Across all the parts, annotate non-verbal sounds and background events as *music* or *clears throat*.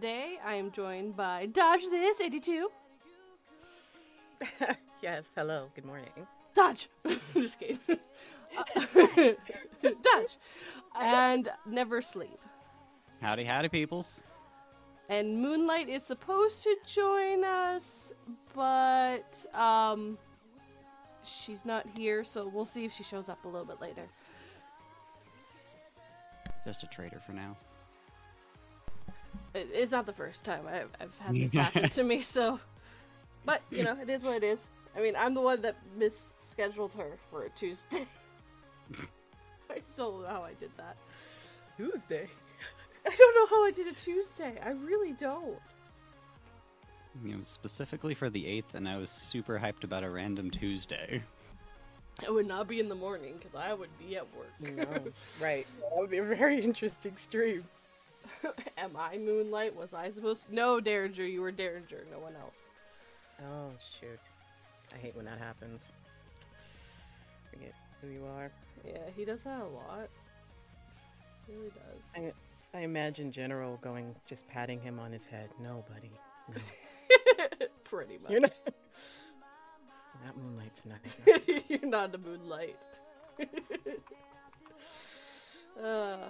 everyone. Today I am joined by DodgeThis 82. *laughs* yes, hello, good morning. Dodge! *laughs* Just kidding. Uh, *laughs* Dodge! And Never Sleep. Howdy, howdy, peoples. And Moonlight is supposed to join us, but um, she's not here, so we'll see if she shows up a little bit later. Just a traitor for now. It, it's not the first time I've, I've had this *laughs* happen to me, so. But, you know, it is what it is. I mean, I'm the one that misscheduled her for a Tuesday. *laughs* I still don't know how I did that. Tuesday. I don't know how I did a Tuesday. I really don't. You know, specifically for the 8th, and I was super hyped about a random Tuesday. It would not be in the morning because I would be at work. No, *laughs* right. That would be a very interesting stream. *laughs* Am I Moonlight? Was I supposed to? No, Derringer, you were Derringer, no one else. Oh, shoot. I hate when that happens. Forget who you are. Yeah, he does that a lot. He really does. I, I imagine General going, just patting him on his head. No, buddy. *laughs* No. Pretty much. You're not. *laughs* That moonlight's not. You're not the Moonlight. uh,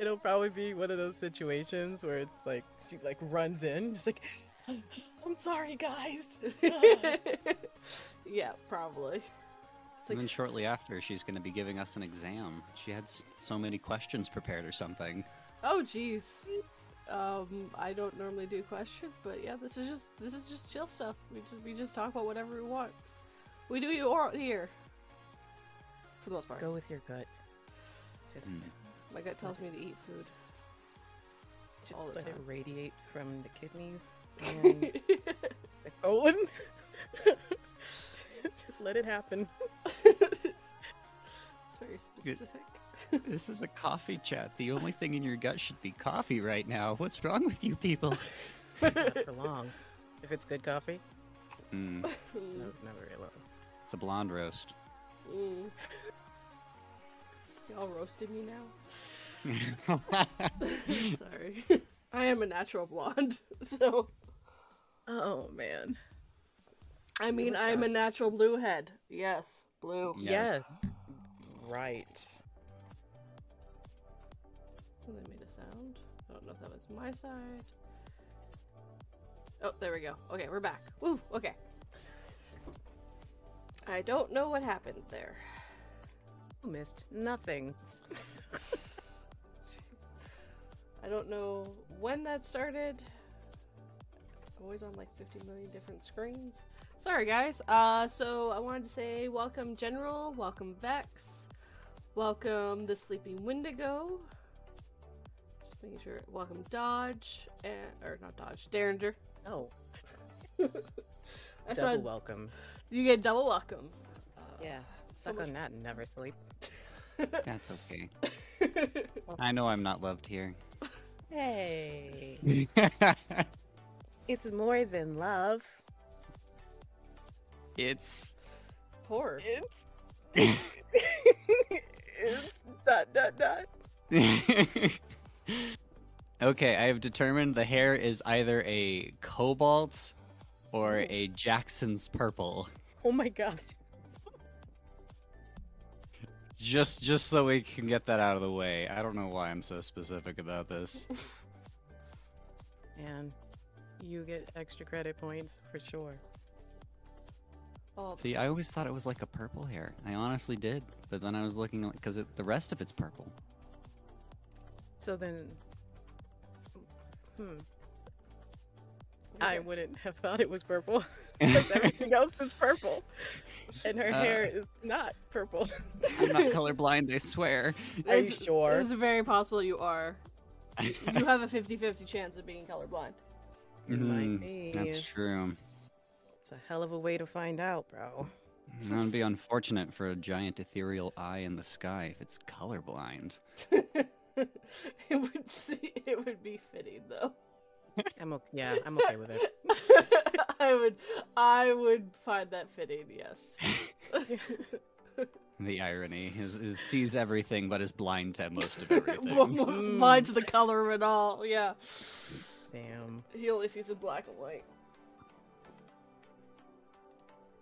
It'll probably be one of those situations where it's like she like runs in, just like, *gasps* I'm sorry, guys. *laughs* yeah, probably. It's And then shortly after, she's going to be giving us an exam. She had so many questions prepared or something. oh, jeez. Um, I don't normally do questions, but yeah, this is just this is just chill stuff. We just we just talk about whatever we want. We do you want here, for the most part. Go with your gut. Just, Mm. My gut tells me to eat food. just all the let it time. radiate from the kidneys and *laughs* the colon. *laughs* just let it happen. it's very specific. this is a coffee chat. The only thing in your gut should be coffee right now. What's wrong with you people? *laughs* Not for long. If it's good coffee, Mm, no, not very long. it's a blonde roast. Mm. Y'all roasting me now? *laughs* *laughs* Sorry. *laughs* I am a natural blonde, so Oh man. I mean I am a natural blue head. Yes, blue. Yes. Yes. Right. Something made a sound. I don't know if that was my side. Oh, there we go. Okay, we're back. Woo, okay. I don't know what happened there. Missed nothing. *laughs* I don't know when that started. Always on like 50 million different screens. Sorry, guys. Uh, so I wanted to say welcome, General. Welcome, Vex. Welcome, the Sleeping Wendigo. Just making sure. Welcome, Dodge. And, or not Dodge, Derringer. Oh, *laughs* double welcome. you get double welcome. Uh, Yeah. so Suck much- on that and never sleep. That's okay. I know I'm not loved here. Hey. *laughs* It's more than love. it's. Horror. It's it's dot dot dot. okay, I have determined the hair is either a cobalt or oh. a Jackson's purple. Oh my god. Just just so we can get that out of the way. I don't know why I'm so specific about this. *laughs* And you get extra credit points for sure. Oh, See, I always thought it was like a purple hair. I honestly did, but then I was looking because the rest of it's purple. So then Hmm. I wouldn't have thought it was purple. *laughs* *laughs* because everything else is purple. And her Uh, hair is not purple. I'm not *laughs* colorblind, I swear. Are you It's- sure? It's very possible you are. You have a 50-50 chance of being colorblind. It might Mm, be. That's true. It's a hell of a way to find out, bro. That would be unfortunate for a giant ethereal eye in the sky if it's colorblind. it would see, it would be fitting though. I'm okay. Yeah, I'm okay with it. *laughs* I would I would find that fitting, yes. *laughs* The irony is, is sees everything but is blind to most of *laughs* everything. Mm. Blind to the color of it all. Yeah. Damn. He only sees in black and white.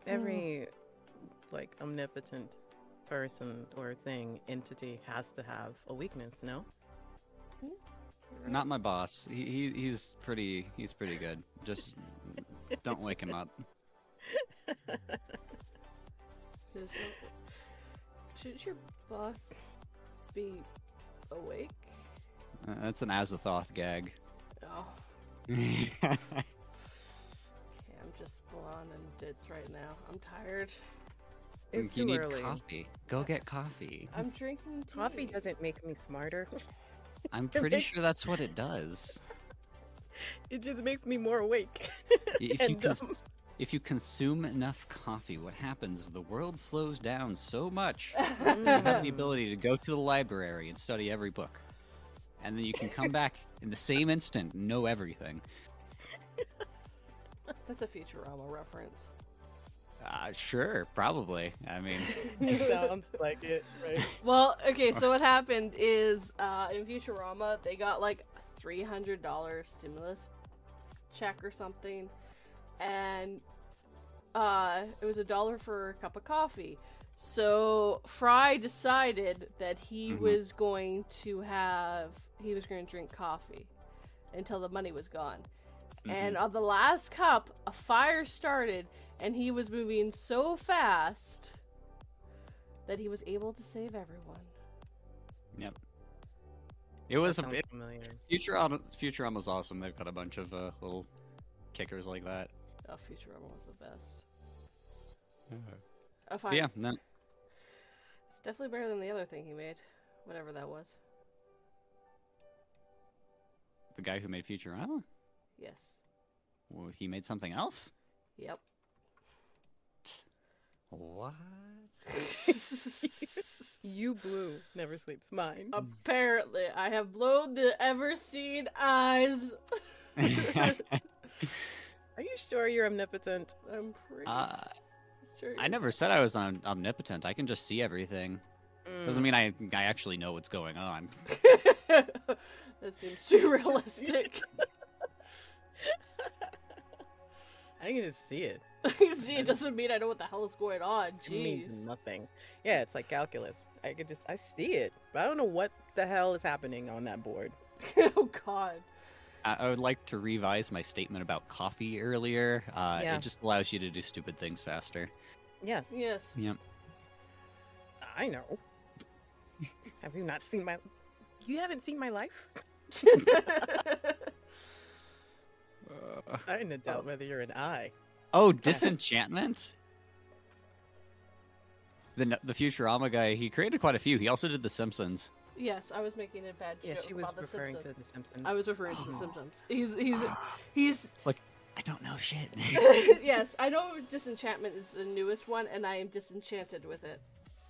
Every like omnipotent person or thing, entity has to have a weakness, no? Not my boss. He, he he's pretty he's pretty good. Just don't wake him up. Just Shouldn't your boss be awake? Uh, that's an Azathoth gag. Oh, *laughs* okay, I'm just blonde and ditz right now. I'm tired. It's you too need early. coffee. Go get coffee. I'm drinking tea. Coffee doesn't make me smarter. *laughs* I'm pretty sure that's what it does. it just makes me more awake. *laughs* If you cons- if you consume enough coffee, what happens? The world slows down so much. *laughs* You have the ability to go to the library and study every book, and then you can come back in the same instant, and know everything. That's a Futurama reference. Uh, sure, probably. I mean, *laughs* Sounds like it, right? Well, okay, so what happened is uh, in Futurama, they got like a $300 stimulus check or something, and uh, it was a dollar for a cup of coffee. So Fry decided that he Mhm. was going to have, he was going to drink coffee until the money was gone. And on the last cup, a fire started, and he was moving so fast that he was able to save everyone. yep. It was a sounds bit. familiar. Futurama. Futurama's awesome. They've got a bunch of uh, little kickers like that. Oh, Futurama was the best. But Oh, fine. yeah, no, It's definitely better than the other thing he made. Whatever that was. the guy who made Futurama, Yes. well, he made something else. Yep. What? You blew. Never sleeps mine. Apparently, I have blown the ever seen eyes. *laughs* Are you sure you're omnipotent? I'm pretty uh, sure. I never said I was om- omnipotent. I can just see everything. Doesn't Mm. mean I I actually know what's going on. *laughs* that seems too realistic. *laughs* I can just see it. *laughs* I can See, it doesn't mean I know what the hell is going on. It means nothing. Yeah, it's like calculus. I could just I see it, but I don't know what the hell is happening on that board. *laughs* oh God. I, I would like to revise my statement about coffee earlier. Uh, Yeah. It just allows you to do stupid things faster. Yes, Yes. Yep. I know. *laughs* Have you not seen my? You haven't seen my life. I didn't doubt whether you're an eye. Oh, *laughs* disenchantment. The the Futurama guy, he created quite a few. He also did The Simpsons. yes, I was making a bad Yeah, joke she was about the referring Simpsons. to the Simpsons. I was referring to the Oh. Simpsons. He's *sighs* he's he's like I don't know shit. *laughs* *laughs* yes, I know Disenchantment is the newest one, and I am disenchanted with it.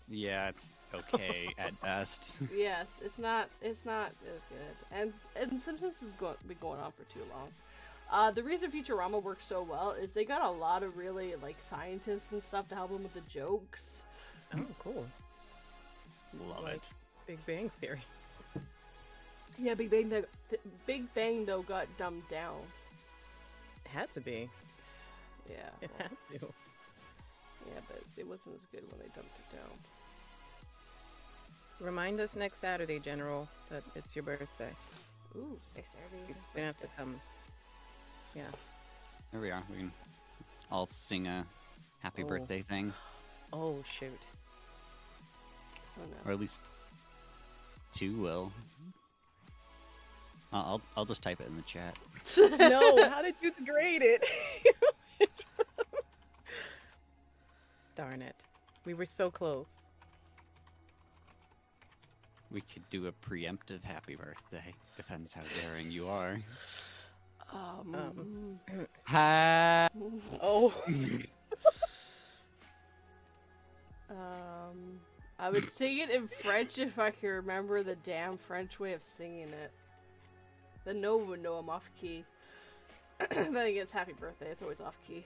yeah, it's okay at best. Yes, it's not it's not as good, and and Simpsons has go- been going on for too long. Uh, the reason Futurama works so well is they got a lot of really like scientists and stuff to help them with the jokes. Oh, cool. Love Like- it. Big Bang Theory. Yeah, Big Bang. The, Big Bang though got dumbed down. It had to be. Yeah, It well, had to. yeah, but it wasn't as good when they dumped it down. Remind us next Saturday, General, that it's your birthday. Ooh, next Saturday is You're gonna have to come. Yeah. There we are. We can all sing a happy Oh. birthday thing, Oh shoot. Oh or at least two will. I'll I'll, I'll just type it in the chat. *laughs* no, how did you degrade it? *laughs* Darn it. We were so close. We could do a preemptive happy birthday. Depends how daring you are. *laughs* Um. Ha- Oh. *laughs* Um, I would sing it in French if I could remember the damn French way of singing it. *clears throat* Then no one would know I'm off key. then again, it's happy birthday. It's always off key.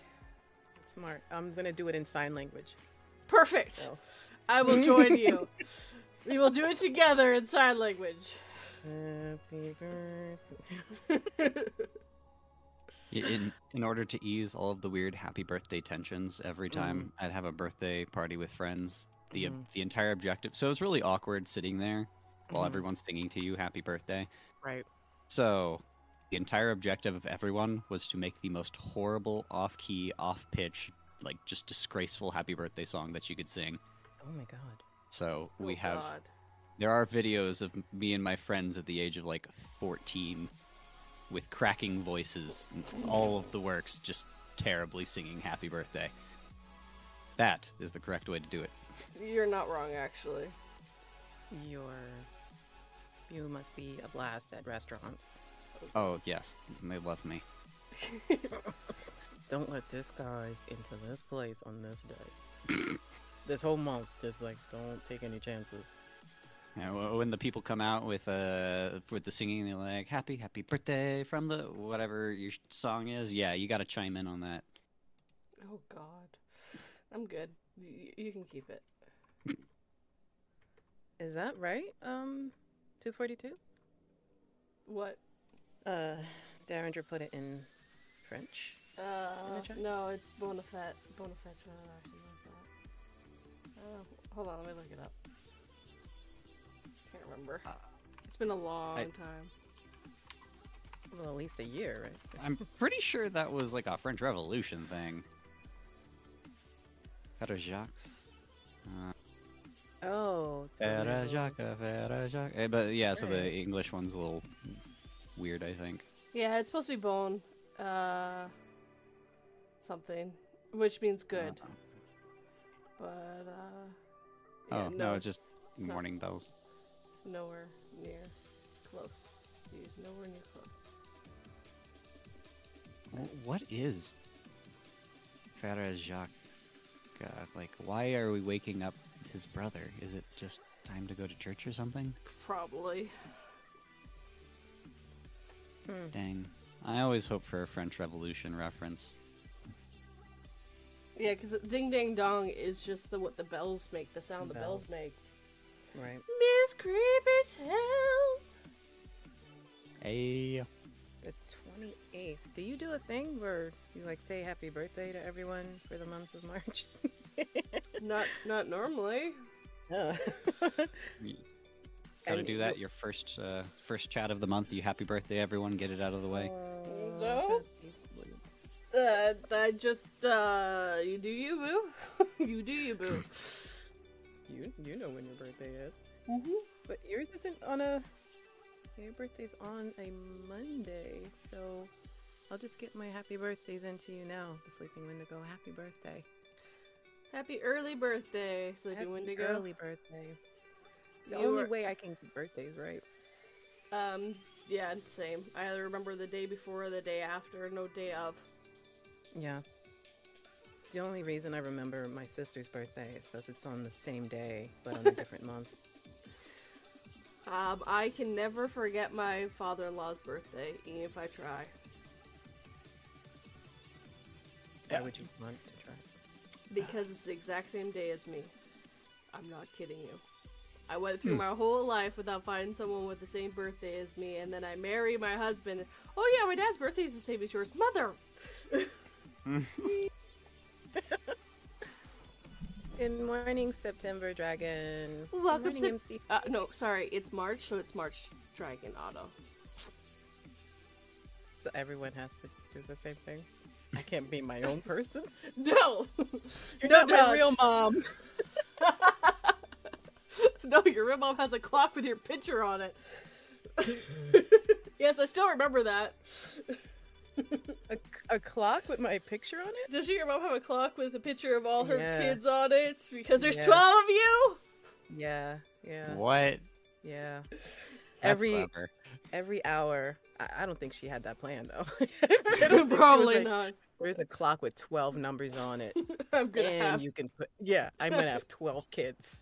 Smart. I'm gonna do it in sign language. Perfect. So I will join you. *laughs* we will do it together in sign language. Happy birthday. *laughs* In in order to ease all of the weird happy birthday tensions, every time I'd have a birthday party with friends, the Mhm. the entire objective. So it's really awkward sitting there while Mhm. everyone's singing to you happy birthday. Right. So the entire objective of everyone was to make the most horrible, off key, off pitch, like just disgraceful happy birthday song that you could sing. Oh my god. So we Oh, have God. there are videos of me and my friends at the age of like 14 with cracking voices and all of the works just terribly singing happy birthday. That is the correct way to do it. You're not wrong, actually. You're. You must be a blast at restaurants. Oh, yes, they love me. Don't let this guy into this place on this day. *laughs* this whole month, just like don't take any chances. Yeah, wh- when the people come out with uh with the singing, they're like "Happy, happy birthday" from the whatever your song is. Yeah, you got to chime in on that. Oh God, I'm good. Y- you can keep it. Is that right? Um, two forty-two. What? Uh, Derringer put it in French. Uh, chat? no, it's Bonafet. Bonafet. Uh, something like that. Uh, hold on, let me look it up. Can't remember. Uh, It's been a long I- time. Well, at least a year, right? *laughs* I'm pretty sure that was like a French Revolution thing. Frère Jacques. Uh, Oh. Frère Jacques, Frère Jacques. Eh, But yeah, so the English one's a little weird, I think. Yeah, it's supposed to be bone. Uh, something, which means good. Uh, But uh, Oh, yeah, no, it's just it's not morning bells. Nowhere near close. He's nowhere near close. Wh- What is Frère Jacques? Uh, like, why are we waking up his brother? Is it just time to go to church or something? Probably. Hmm. Dang. I always hope for a French Revolution reference. Yeah, because ding ding dong is just the what the bells make, the sound the Bells. make. Right. Miss Creepy Tales. Hey. The twenty eighth. Do you do a thing where you like say happy birthday to everyone for the month of March? *laughs* Not not normally. oh. Gotta do that. Your first uh, first chat of the month. You happy birthday, everyone. Get it out of the way. No. Uh, I just uh, you do you boo, *laughs* you do you boo. *laughs* You you know when your birthday is, Mm-hmm. but yours isn't on a. Your birthday's on a Monday, so I'll just get my happy birthdays into you now. The Sleeping Wendigo, happy birthday. Happy early birthday, Sleeping happy Wendigo. early birthday. It's the You only way I can keep birthdays right. Um, yeah, same. I either remember the day before or the day after, no day of. Yeah. The only reason I remember my sister's birthday is because it's on the same day, but on a different *laughs* month. Um, I can never forget my father-in-law's birthday, even if I try. Why would you want to try? Because it's the exact same day as me. I'm not kidding you. I went through my whole life without finding someone with the same birthday as me, and then I marry my husband. Oh yeah, my dad's birthday is the same as yours, mother. *laughs* *laughs* *laughs* Good morning, September Dragon. Good Welcome, morning, Sep- MC. Uh, no, sorry, it's March, so it's March Dragon Auto. So everyone has to do the same thing. I can't be my own person. *laughs* No, You're No not my real mom. *laughs* no, your real mom has a clock with your picture on it. yes, I still remember that. A, a clock with my picture on it? Does your mom have a clock with a picture of all her Yeah. kids on it? Because there's Yeah. 12 of you? Yeah, yeah, What? yeah. That's Every clever. every hour. I, I don't think she had that plan though. *laughs* I don't think she was *laughs* Probably like, not. There's a clock with 12 numbers on it. *laughs* I'm gonna and have, you can put, yeah, I'm gonna have 12 kids.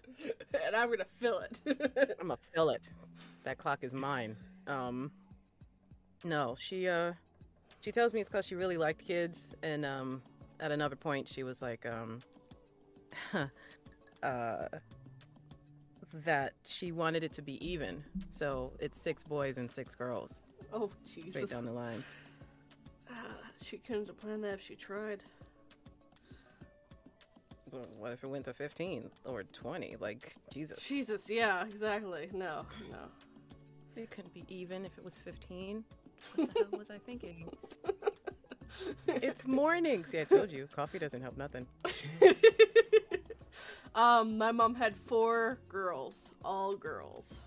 and I'm gonna fill it. I'm gonna fill it. That clock is mine. Um, no, she, uh, she tells me it's because she really liked kids. And, um, at another point, she was like, um, *laughs* uh, that she wanted it to be even. So it's six boys and six girls, Oh Jesus! straight down the line. Ah, she couldn't have planned that if she tried. Well, What if it went to 15 or 20? Like, Jesus. Jesus, yeah, exactly. No, no. It couldn't be even if it was 15. What the hell was I thinking? *laughs* It's morning. See, I told you, coffee doesn't help nothing. *laughs* um, my mom had four girls, all girls.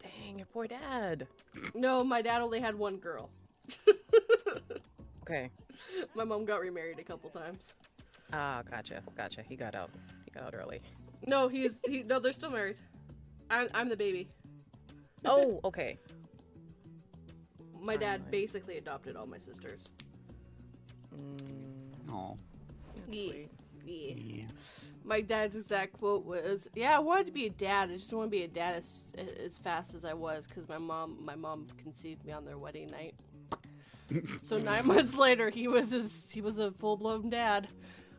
Dang, your poor dad. No, my dad only had one girl. *laughs* Okay. My mom got remarried a couple times. Ah, gotcha, gotcha. He got out. He got out early. No, he's he. No, they're still married. I'm I'm the baby. Oh, okay. My dad Timeline. basically adopted all my sisters. Mm, Oh, that's Yeah. sweet. Yeah. yeah. My dad's exact quote was, "Yeah, I wanted to be a dad. I just didn't want to be a dad as, as fast as I was because my mom, my mom conceived me on their wedding night. so *laughs* nine months later, he was his, he was a full blown dad.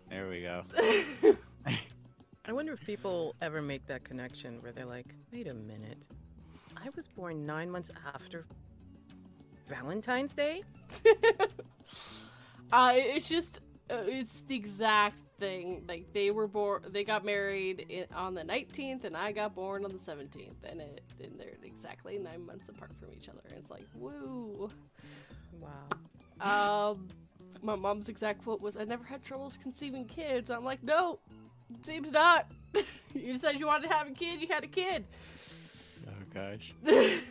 There we go. *laughs* I wonder if people ever make that connection where they're like, wait a minute. I was born nine months after Valentine's Day? *laughs* Uh, it's just, uh, it's the exact thing. Like they were born, they got married in, on the 19th, and I got born on the 17th, and it, and they're exactly nine months apart from each other. It's like, woo. Wow. Um, my mom's exact quote was, "I never had troubles conceiving kids." I'm like, no, seems not. *laughs* you decided you wanted to have a kid, you had a kid. Oh gosh. *laughs*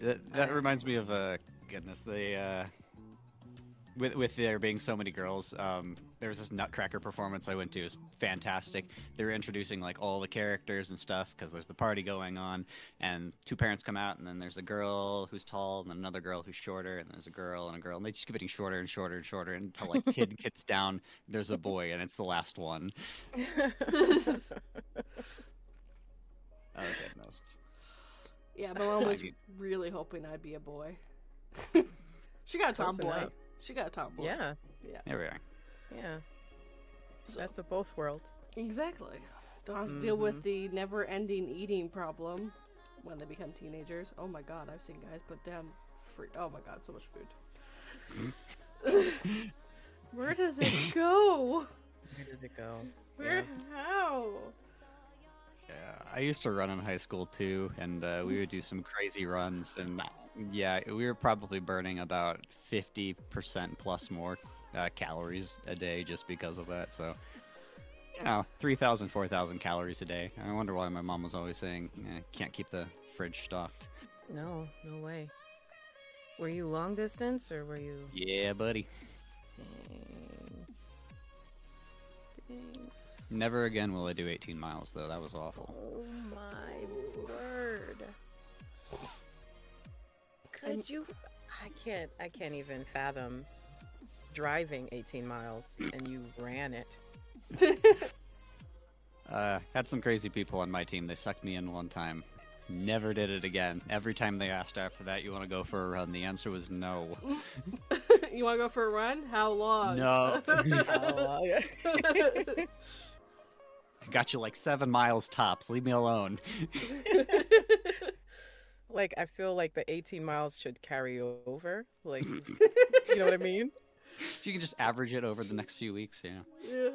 That, that reminds me of uh goodness the uh with with there being so many girls um there was this Nutcracker performance I went to. It was fantastic. They were introducing like all the characters and stuff because there's the party going on and two parents come out and then there's a girl who's tall and then another girl who's shorter and there's a girl and a girl and they just keep getting shorter and shorter and shorter until like kid *laughs* gets down there's a boy and it's the last one. *laughs* Oh goodness. Yeah, my mom was I mean- really hoping I'd be a boy. *laughs* she got a Close tomboy. She got a tomboy. yeah, Yeah. there we are yeah. So- Best of both worlds. Exactly. Don't have to deal with Mhm. the never-ending eating problem when they become teenagers. Oh my god, I've seen guys put down free. Oh my god, so much food. *laughs* Where does it *laughs* go? Where does it go? Where? How? Yeah, I used to run in high school too, and uh, we would do some crazy runs. And uh, yeah, we were probably burning about fifty percent plus more uh, calories a day just because of that. So, you know, 3,000, 4,000 calories a day. I wonder why my mom was always saying, eh, "Can't keep the fridge stocked." No, no way. Were you long distance or were you? Yeah, buddy. Dang. Dang. Never again will I do 18 miles though. That was awful. Oh my word. Could you I can't I can't even fathom driving 18 miles and you ran it. *laughs* Uh, had some crazy people on my team. They sucked me in one time. Never did it again. Every time they asked after that, "You want to go for a run?" The answer was no. *laughs* you want to go for a run? How long? No. *laughs* Oh, Got you like seven miles tops. Leave me alone. *laughs* like I feel like the 18 miles should carry over. Like *laughs* you know what I mean? If you can just average it over the next few weeks, yeah. yeah. Yeah.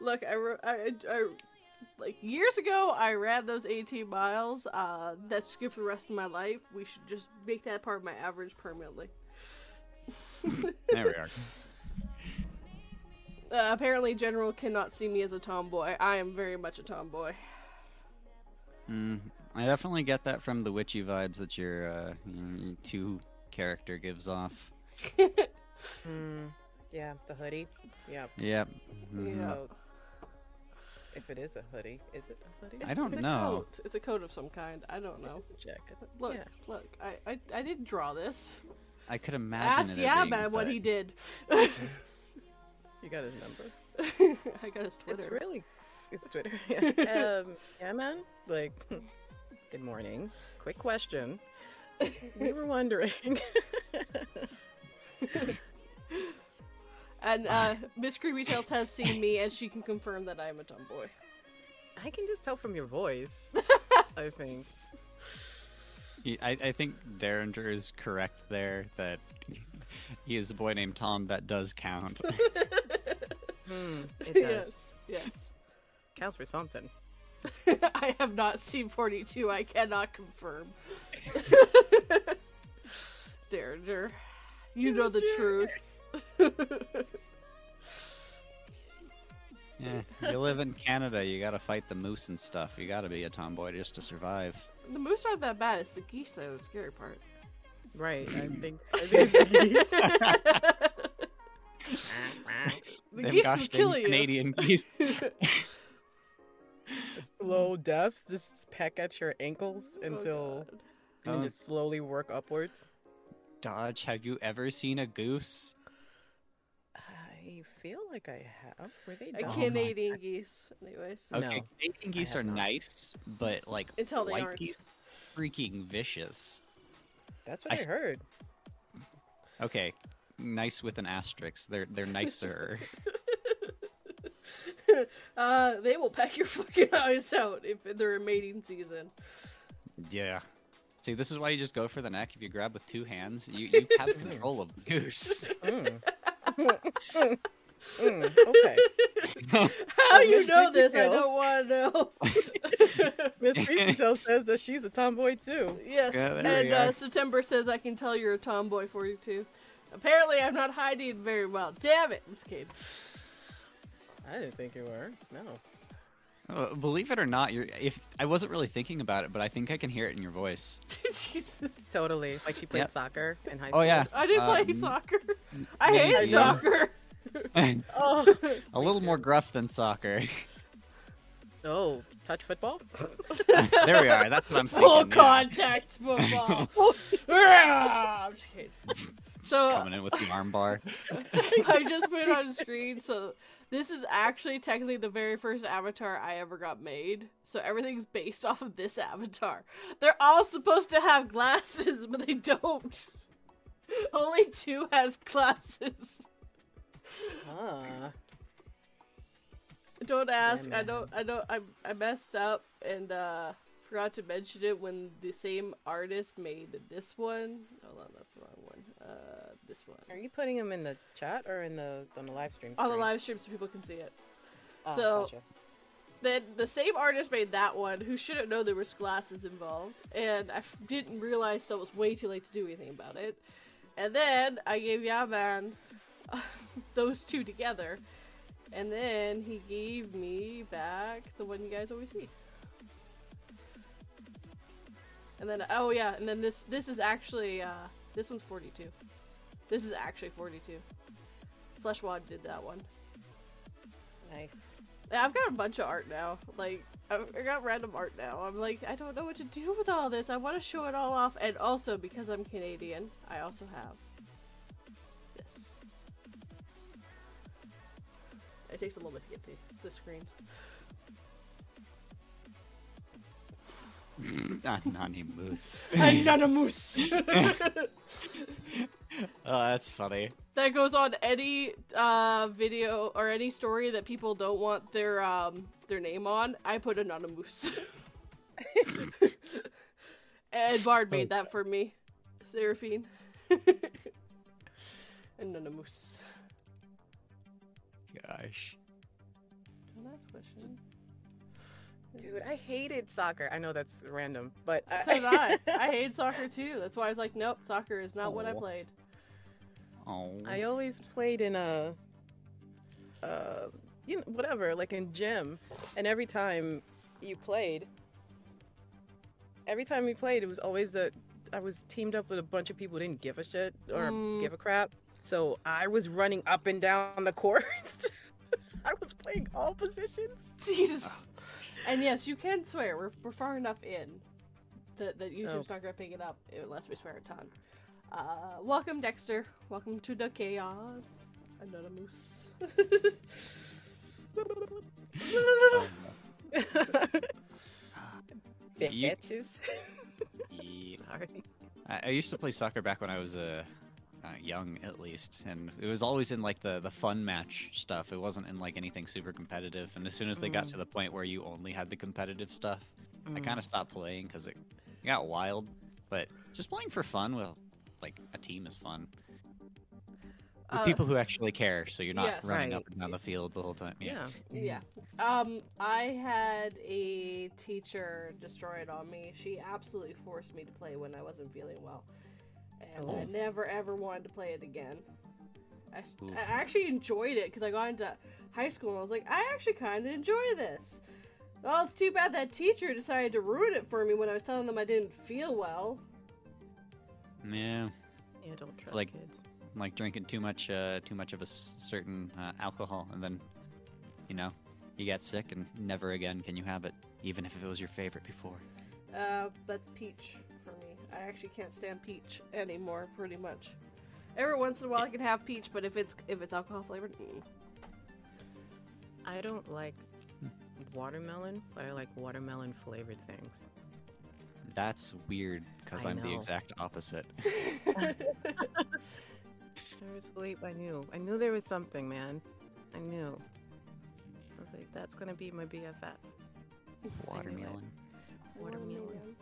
Look, I, ro- I, I, like years ago, I ran those 18 miles. Uh, that's good for the rest of my life. We should just make that part of my average permanently. There we are. *laughs* Uh, apparently, General cannot see me as a tomboy. I am very much a tomboy. Mm, I definitely get that from the witchy vibes that your uh, your two character gives off. *laughs* Mm, yeah, the hoodie. Yep. Yep. Mhm. Yeah. If it is a hoodie, is it a hoodie? I don't it's a know. Coat. It's a coat of some kind. I don't know. It's a jacket. Look, Yeah. look. I, I, I didn't draw this. I could imagine Ask it yeah, being what he did. *laughs* You got his number. *laughs* I got his Twitter. It's really, it's Twitter. *laughs* Yeah. um, yeah, man. Like, *laughs* good morning. Quick question. We were wondering. And uh, Miss Creepy Tails has seen me, and she can confirm that I am a tomboy. I can just tell from your voice. I think. I, I think Derringer is correct there that he is a boy named Tom. That does count. *laughs* Hmm, it does. yes, yes. Counts for something. *laughs* I have not seen 42. I cannot confirm. *laughs* Derringer, you know the truth. yeah, you live in Canada. You got to fight the moose and stuff. You got to be a tomboy just to survive. the moose aren't that bad. It's the geese that are the scary part. Right. I *clears throat* think. I think it's *laughs* The Them geese gosh will kill you. Canadian geese. *laughs* *laughs* slow death. Just peck at your ankles Oh, until God. and then Oh. just slowly work upwards. Dodge, have you ever seen a goose? I feel like I have. Were they? A dogs? Canadian oh geese, anyways. No, Okay, Canadian geese are not. nice, but like Until they white aren't. geese, freaking vicious. That's what I heard. Okay, nice with an asterisk. They're they're nicer. *laughs* Uh, they will pack your fucking eyes out if they're in mating season. yeah. See, this is why you just go for the neck. If you grab with two hands, you, you have *laughs* control of the goose. Mm. *laughs* Mm, okay. *laughs* How you Miss know this? I don't want to know. *laughs* Miss Freakytail says that she's a tomboy too. yes, Yeah, and uh. September says I can tell you're a tomboy 42. Apparently, I'm not hiding very well. Damn it! I'm just kidding. I didn't think you were. No. Uh, believe it or not, you're if I wasn't really thinking about it, but I think I can hear it in your voice. *laughs* Jesus. Totally. Like she played Yep. soccer in high school. Oh yeah, I didn't play Um, soccer. I maybe hate you- soccer. Oh. *laughs* a little more gruff than soccer. *laughs* Oh, touch football? *laughs* there we are. That's what I'm thinking. Full contact football. I'm just kidding. Just So- coming in with the armbar. I just put it on screen. So this is actually technically the very first avatar I ever got made. So everything's based off of this avatar. They're all supposed to have glasses, but they don't. Only two has glasses. Ah. Don't ask. I don't. I don't. I I messed up and uh forgot to mention it when the same artist made this one. Hold on, that's the wrong one. Uh, this one Are you putting them in the chat or in the on the live stream? on the live stream so people can see it. Oh, so- gotcha. Then the same artist made that one, who shouldn't know there was glasses involved, and I f- didn't realize so it was way too late to do anything about it. And then I gave Yaman *laughs* those two together, and then he gave me back the one you guys always see. And then oh yeah, and then this this is actually uh this one's 42. This is actually 42. Fleshwad did that one. nice. Yeah, I've got a bunch of art now. Like, I got random art now. I'm like, I don't know what to do with all this. I want to show it all off. And also, because I'm Canadian, I also have It takes a little bit to get the, the screens. *laughs* Nani Moose. *laughs* Anonymous! *laughs* Oh, that's funny. that goes on any uh, video or any story that people don't want their um, their name on. I put anonymous. and Bard made that for me, Seraphine. anonymous. Gosh. Last question. Dude, I hated soccer. I know that's random, but So did I. I *laughs* hate soccer too. That's why I was like, nope, soccer is not what I played. Oh. I always played in a, uh, you know, whatever, like in gym, and every time you played, every time we played, it was always that I was teamed up with a bunch of people who didn't give a shit or Mm. give a crap. So I was running up and down the court. *laughs* I was playing all positions. Jesus. And yes, you can swear. We're, we're far enough in that, that YouTube's Oh. not going to pick it up unless we swear a ton. Uh, welcome, Dexter. Welcome to the chaos. Anonymous. *laughs* You- Bitches. *laughs* Yeah. *laughs* Sorry. I, I used to play soccer back when I was a uh, young, at least, and it was always in like the the fun match stuff. It wasn't in like anything super competitive. And as soon as they got Mm. to the point where you only had the competitive stuff, I Mm. kind of stopped playing because it got wild. But just playing for fun with like a team is fun. With Uh, people who actually care, so you're not yes. running Right. up and down the field the whole time. Yeah. Yeah. Yeah. Um, I had a teacher destroy it on me. She absolutely forced me to play when I wasn't feeling well. And I Oh. never ever wanted to play it again. I, s- Oof. I actually enjoyed it because I got into high school and I was like, I actually kind of enjoy this. Well, it's too bad that teacher decided to ruin it for me when I was telling them I didn't feel well. Yeah. Yeah, don't trust like- kids. like drinking too much uh, too much of a s- certain uh, alcohol and then you know you get sick and never again can you have it even if it was your favorite before Uh, that's peach for me. I actually can't stand peach anymore, pretty much. Every once in a while I can have peach, but if it's if it's alcohol flavored, mm. I don't like watermelon, but I like watermelon flavored things. that's weird because I i'm the exact opposite I was asleep. I knew. I knew there was something, man. I knew. I was like, that's gonna be my BFF. watermelon Watermelon. Watermelon.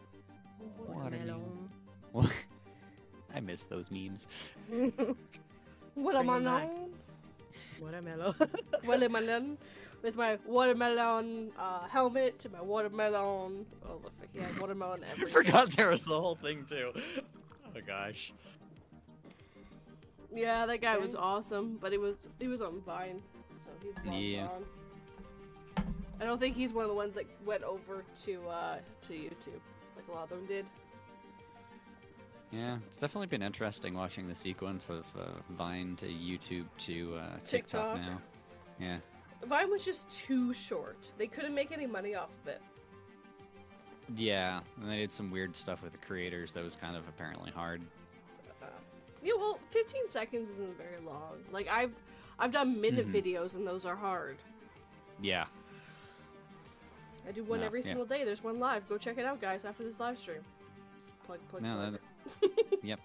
Well, *laughs* i miss those memes What am I Bring 'em back. on? Watermelon. *laughs* Watermelon. With my watermelon uh, helmet and my watermelon. Oh, look, yeah, watermelon *laughs* i forgot there was the whole thing too oh gosh Yeah, that guy was awesome, but he was he was on Vine, so he's long Yeah. gone. I don't think he's one of the ones that went over to uh, to YouTube, like a lot of them did. yeah it's definitely been interesting watching the sequence of uh, vine to youtube to uh, tiktok, TikTok. now yeah Vine was just too short. They couldn't make any money off of it. yeah and they did some weird stuff with the creators that was kind of apparently hard Uh, yeah, well, 15 seconds isn't very long. Like I've I've done minute Mhm. videos and those are hard. yeah I do one No, every yeah. single day. There's one live. Go check it out, guys, after this live stream. Plug, plug, No, plug. that- *laughs* Yep.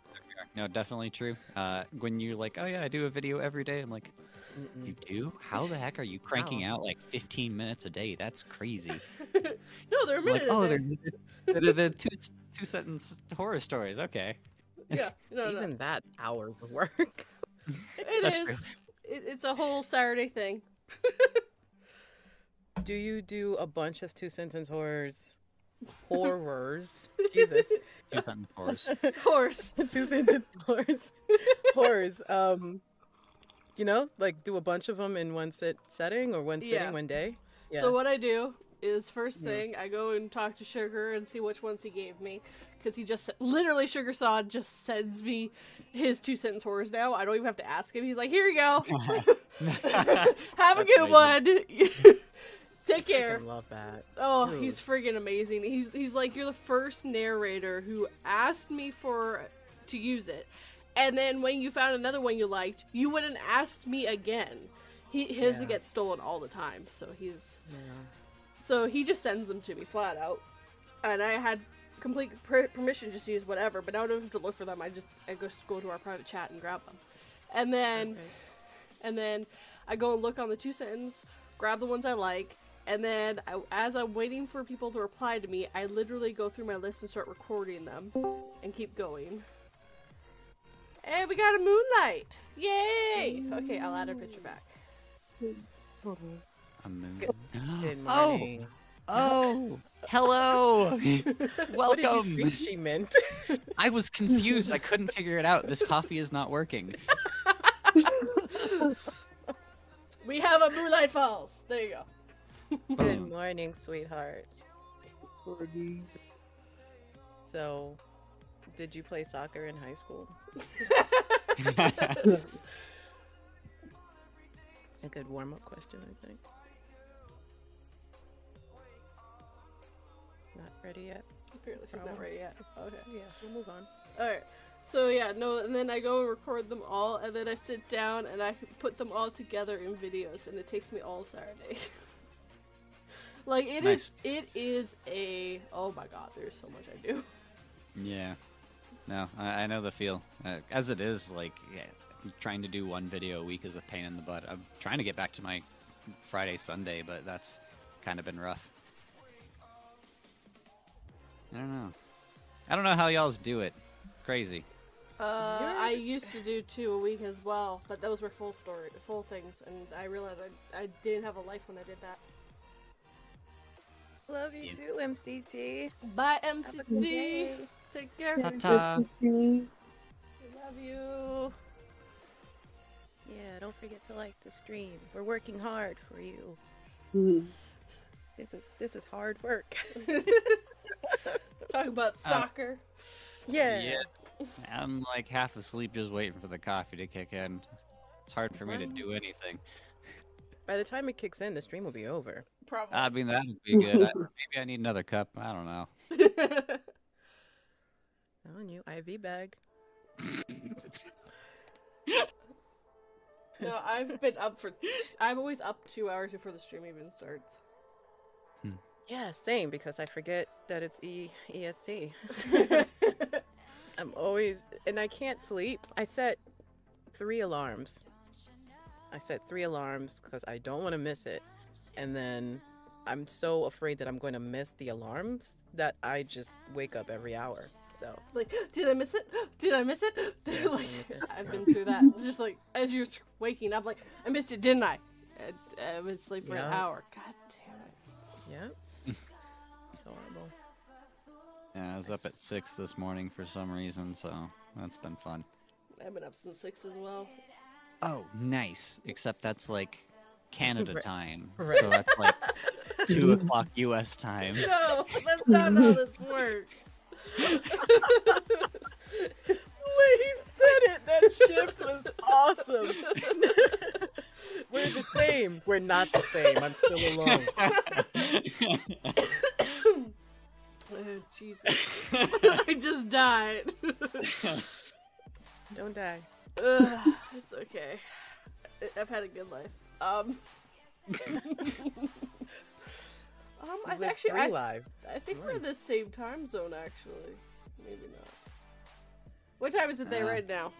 No, definitely true. Uh, when you're like, oh yeah, I do a video every day, I'm like, Mm-mm. you do? How the heck are you cranking How? out like 15 minutes a day? That's crazy. *laughs* no, they're a I'm minute. like, oh, in they're, they're the two two sentence horror stories. Okay. yeah, no, *laughs* no. Even that's hours of work. It That's is. true. It, it's a whole Saturday thing. Do you do a bunch of two sentence horrors? *laughs* Horrors. Jesus. Two sentence horrors. *laughs* Horse. two sentence horrors. horrors. Um, you know, like do a bunch of them in one sit setting or one sitting Yeah. one day. Yeah. So what I do is first Yeah. thing I go and talk to Sugar and see which ones he gave me because he just literally Sugar Sod just sends me his two sentence horrors now. I don't even have to ask him. He's like, "Here you go. *laughs* have a That's good one. Take care." I love that. Oh, Dude. he's friggin' amazing. He's he's like you're the first narrator who asked me for to use it, and then when you found another one you liked, you went and asked me again. He his Yeah. gets stolen all the time, so he's Yeah. so he just sends them to me flat out, and I had complete per- permission just to use whatever. But now I don't have to look for them. I just I just go to our private chat and grab them, and then Perfect. and then I go and look on the two sentence, grab the ones I like, and then I, as I'm waiting for people to reply to me, I literally go through my list and start recording them, and keep going. And we got a moonlight! Yay! Okay, I'll add a picture back. A moon. Good Oh. morning. Oh, oh. oh. hello. *laughs* What did *laughs* Welcome. you think she *laughs* meant? I was confused. I couldn't figure it out. This coffee is not working. We have a Moonlight Falls! There you go. *laughs* Good um, morning, sweetheart. So, did you play soccer in high school? *laughs* A good warm up question, I think. Not ready yet? Apparently she's not ready yet. Okay. Yeah, we'll move on. Alright. So yeah, no, and then I go and record them all, and then I sit down and I put them all together in videos, and it takes me all Saturday. *laughs* like it is, Nice. it is a oh my god, there's so much I do. yeah. no, I, I know the feel. Uh, as it is, like yeah, trying to do one video a week is a pain in the butt. I'm trying to get back to my Friday Sunday, but that's kind of been rough. I don't know. I don't know how y'all's do it. Crazy. Uh, I used to do two a week as well, but those were full story, full things, and I realized I, I didn't have a life when I did that. Love you Yeah. too, MCT. Bye, Have a good MCT. Take care. Ta ta. Love you. Yeah, don't forget to like the stream. We're working hard for you. This is this is hard work. Talk about um, soccer. yeah. Yeah. I'm like half asleep just waiting for the coffee to kick in. It's hard for me to do anything. By the time it kicks in, the stream will be over. Probably. I mean, that would be good. I, maybe I need another cup. I don't know. *laughs* On you, IV bag. *laughs* no, I've been up for. I'm always up two hours before the stream even starts. Hmm. Yeah, same because I forget that it's E EST. *laughs* I'm always and I can't sleep. I set three alarms. I set three alarms because I don't want to miss it, and then I'm so afraid that I'm going to miss the alarms that I just wake up every hour. So like, did I miss it? Did I miss it? *laughs* Did, like, it. I've been through that. *laughs* Just like as you're waking up, like I missed it, didn't I? And I would sleep for an hour. God damn it. yeah, *laughs* it's horrible. Yeah, I was up at six this morning for some reason, so that's been fun. I've been up since six as well. Oh, nice. Except that's like Canada time, Right. so that's like *laughs* two o'clock U.S. time. No, that's not how this works. The way he said it, that shift was awesome. *laughs* We're the same. We're not the same. I'm still alone. *laughs* Oh, Jesus. I just died. Don't die. Ugh, it's okay. I've had a good life. Um. *laughs* um, I actually, three I, lives. I think we're in the same time zone. Actually, maybe not. What time is it there Uh, right now?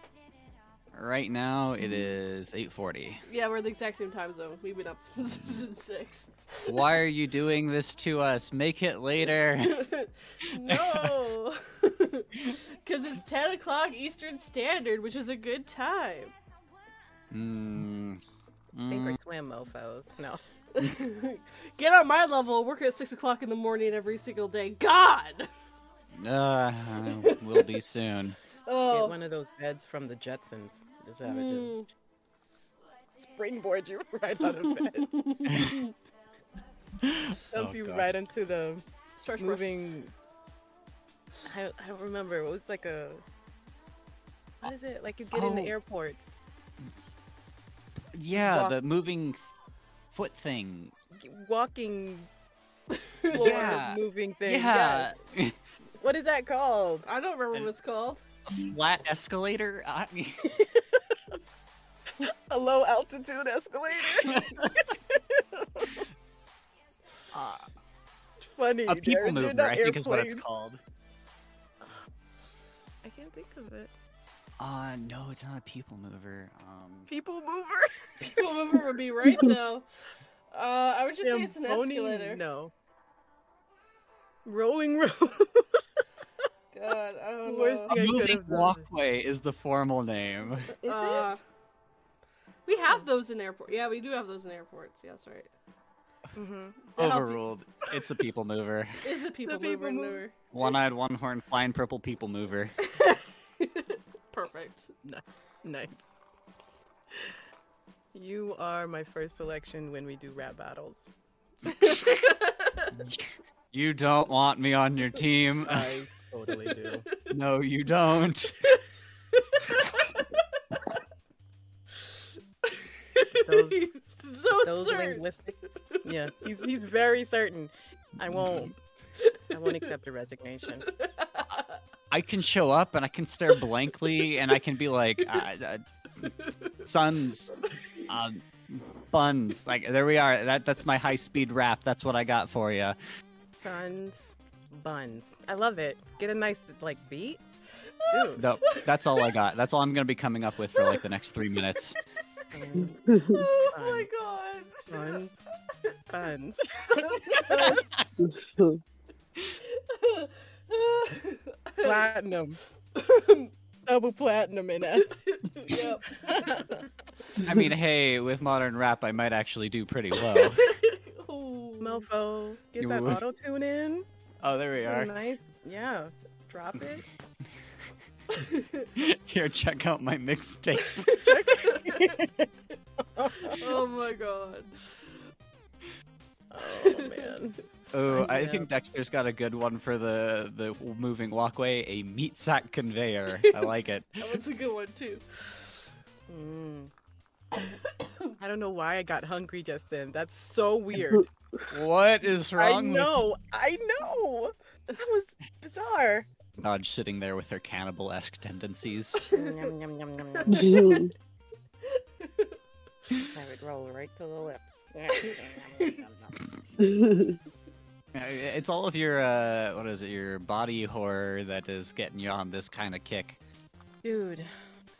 Right now it is eight forty. Yeah, we're in the exact same time zone. We've been up *laughs* since six. Why are you doing this to us? Make it later. *laughs* no, *laughs* because it's ten o'clock Eastern Standard, which is a good time. Mm, Sink or mm, swim, mofo's. No. Get on my level. Work at six o'clock in the morning every single day. God. uh, will be soon. Oh. Get one of those beds from the Jetsons. Just have it Mm. just springboard you *laughs* right out of bed. *laughs* Dump Oh, you God. right into the Starch brush. moving. I don't, I don't remember. It was like a. What is it? Like you get in the Oh. airports. Yeah, Walk- the moving foot thing. Walking *laughs* floor Yeah. moving thing. Yeah, Yes. What is that called? I don't remember what it's called. A flat escalator. I- *laughs* A low altitude escalator. uh, *laughs* *laughs* Funny. a people Darren, mover, not I think is what it's called. I can't think of it. Uh, no, it's not a people mover. Um, People mover. People mover would be right though. Uh, I would just say it's an Zamboni? escalator. No. Rolling road. God, I don't Worst know. thing a I moving walkway is the formal name. Is Uh, We have those in airport. Yeah, we do have those in airports. Yeah, that's right. Mm-hmm. To help you- Overruled. It's a people mover. *laughs* Is a people people mover? mover. mover. One-eyed, one-horned, flying purple people mover. *laughs* Perfect. Nice. You are my first selection when we do rap battles. *laughs* You don't want me on your team. I totally do. *laughs* no, you don't. Those- He's *laughs* so Those certain. linguistic. Yeah, he's he's very certain. I won't. I won't accept a resignation. I can show up and I can stare blankly and I can be like, uh, uh, sons, uh, buns. Like there we are. That that's my high speed rap. That's what I got for you. Sons, buns. I love it. Get a nice like beat. Dude. No, that's all I got. That's all I'm gonna be coming up with for like the next three minutes. *laughs* *laughs* oh my god. Buns. Buns. *laughs* platinum. Double platinum in us. yep. I mean, hey, with modern rap, I might actually do pretty well. Ooh. Mofo, get that auto tune in. Oh, there we are. Nice. Yeah. Drop it. *laughs* Here, check out my mixtape. *laughs* oh my god. Oh man. Oh, I Yeah. think Dexter's got a good one for the the moving walkway. A meat sack conveyor. I like it. *laughs* That one's a good one too. Mm. *coughs* I don't know why I got hungry just then. That's so weird. What is wrong? *laughs* I wrong? know. I know. That was bizarre. with Dodge sitting there with her cannibal-esque tendencies? *laughs* Yum, yum, yum, yum, yum. *laughs* Roll right to the lips. Uh, It's all of your uh, what is it? Your body horror that is getting you on this kind of kick. Dude,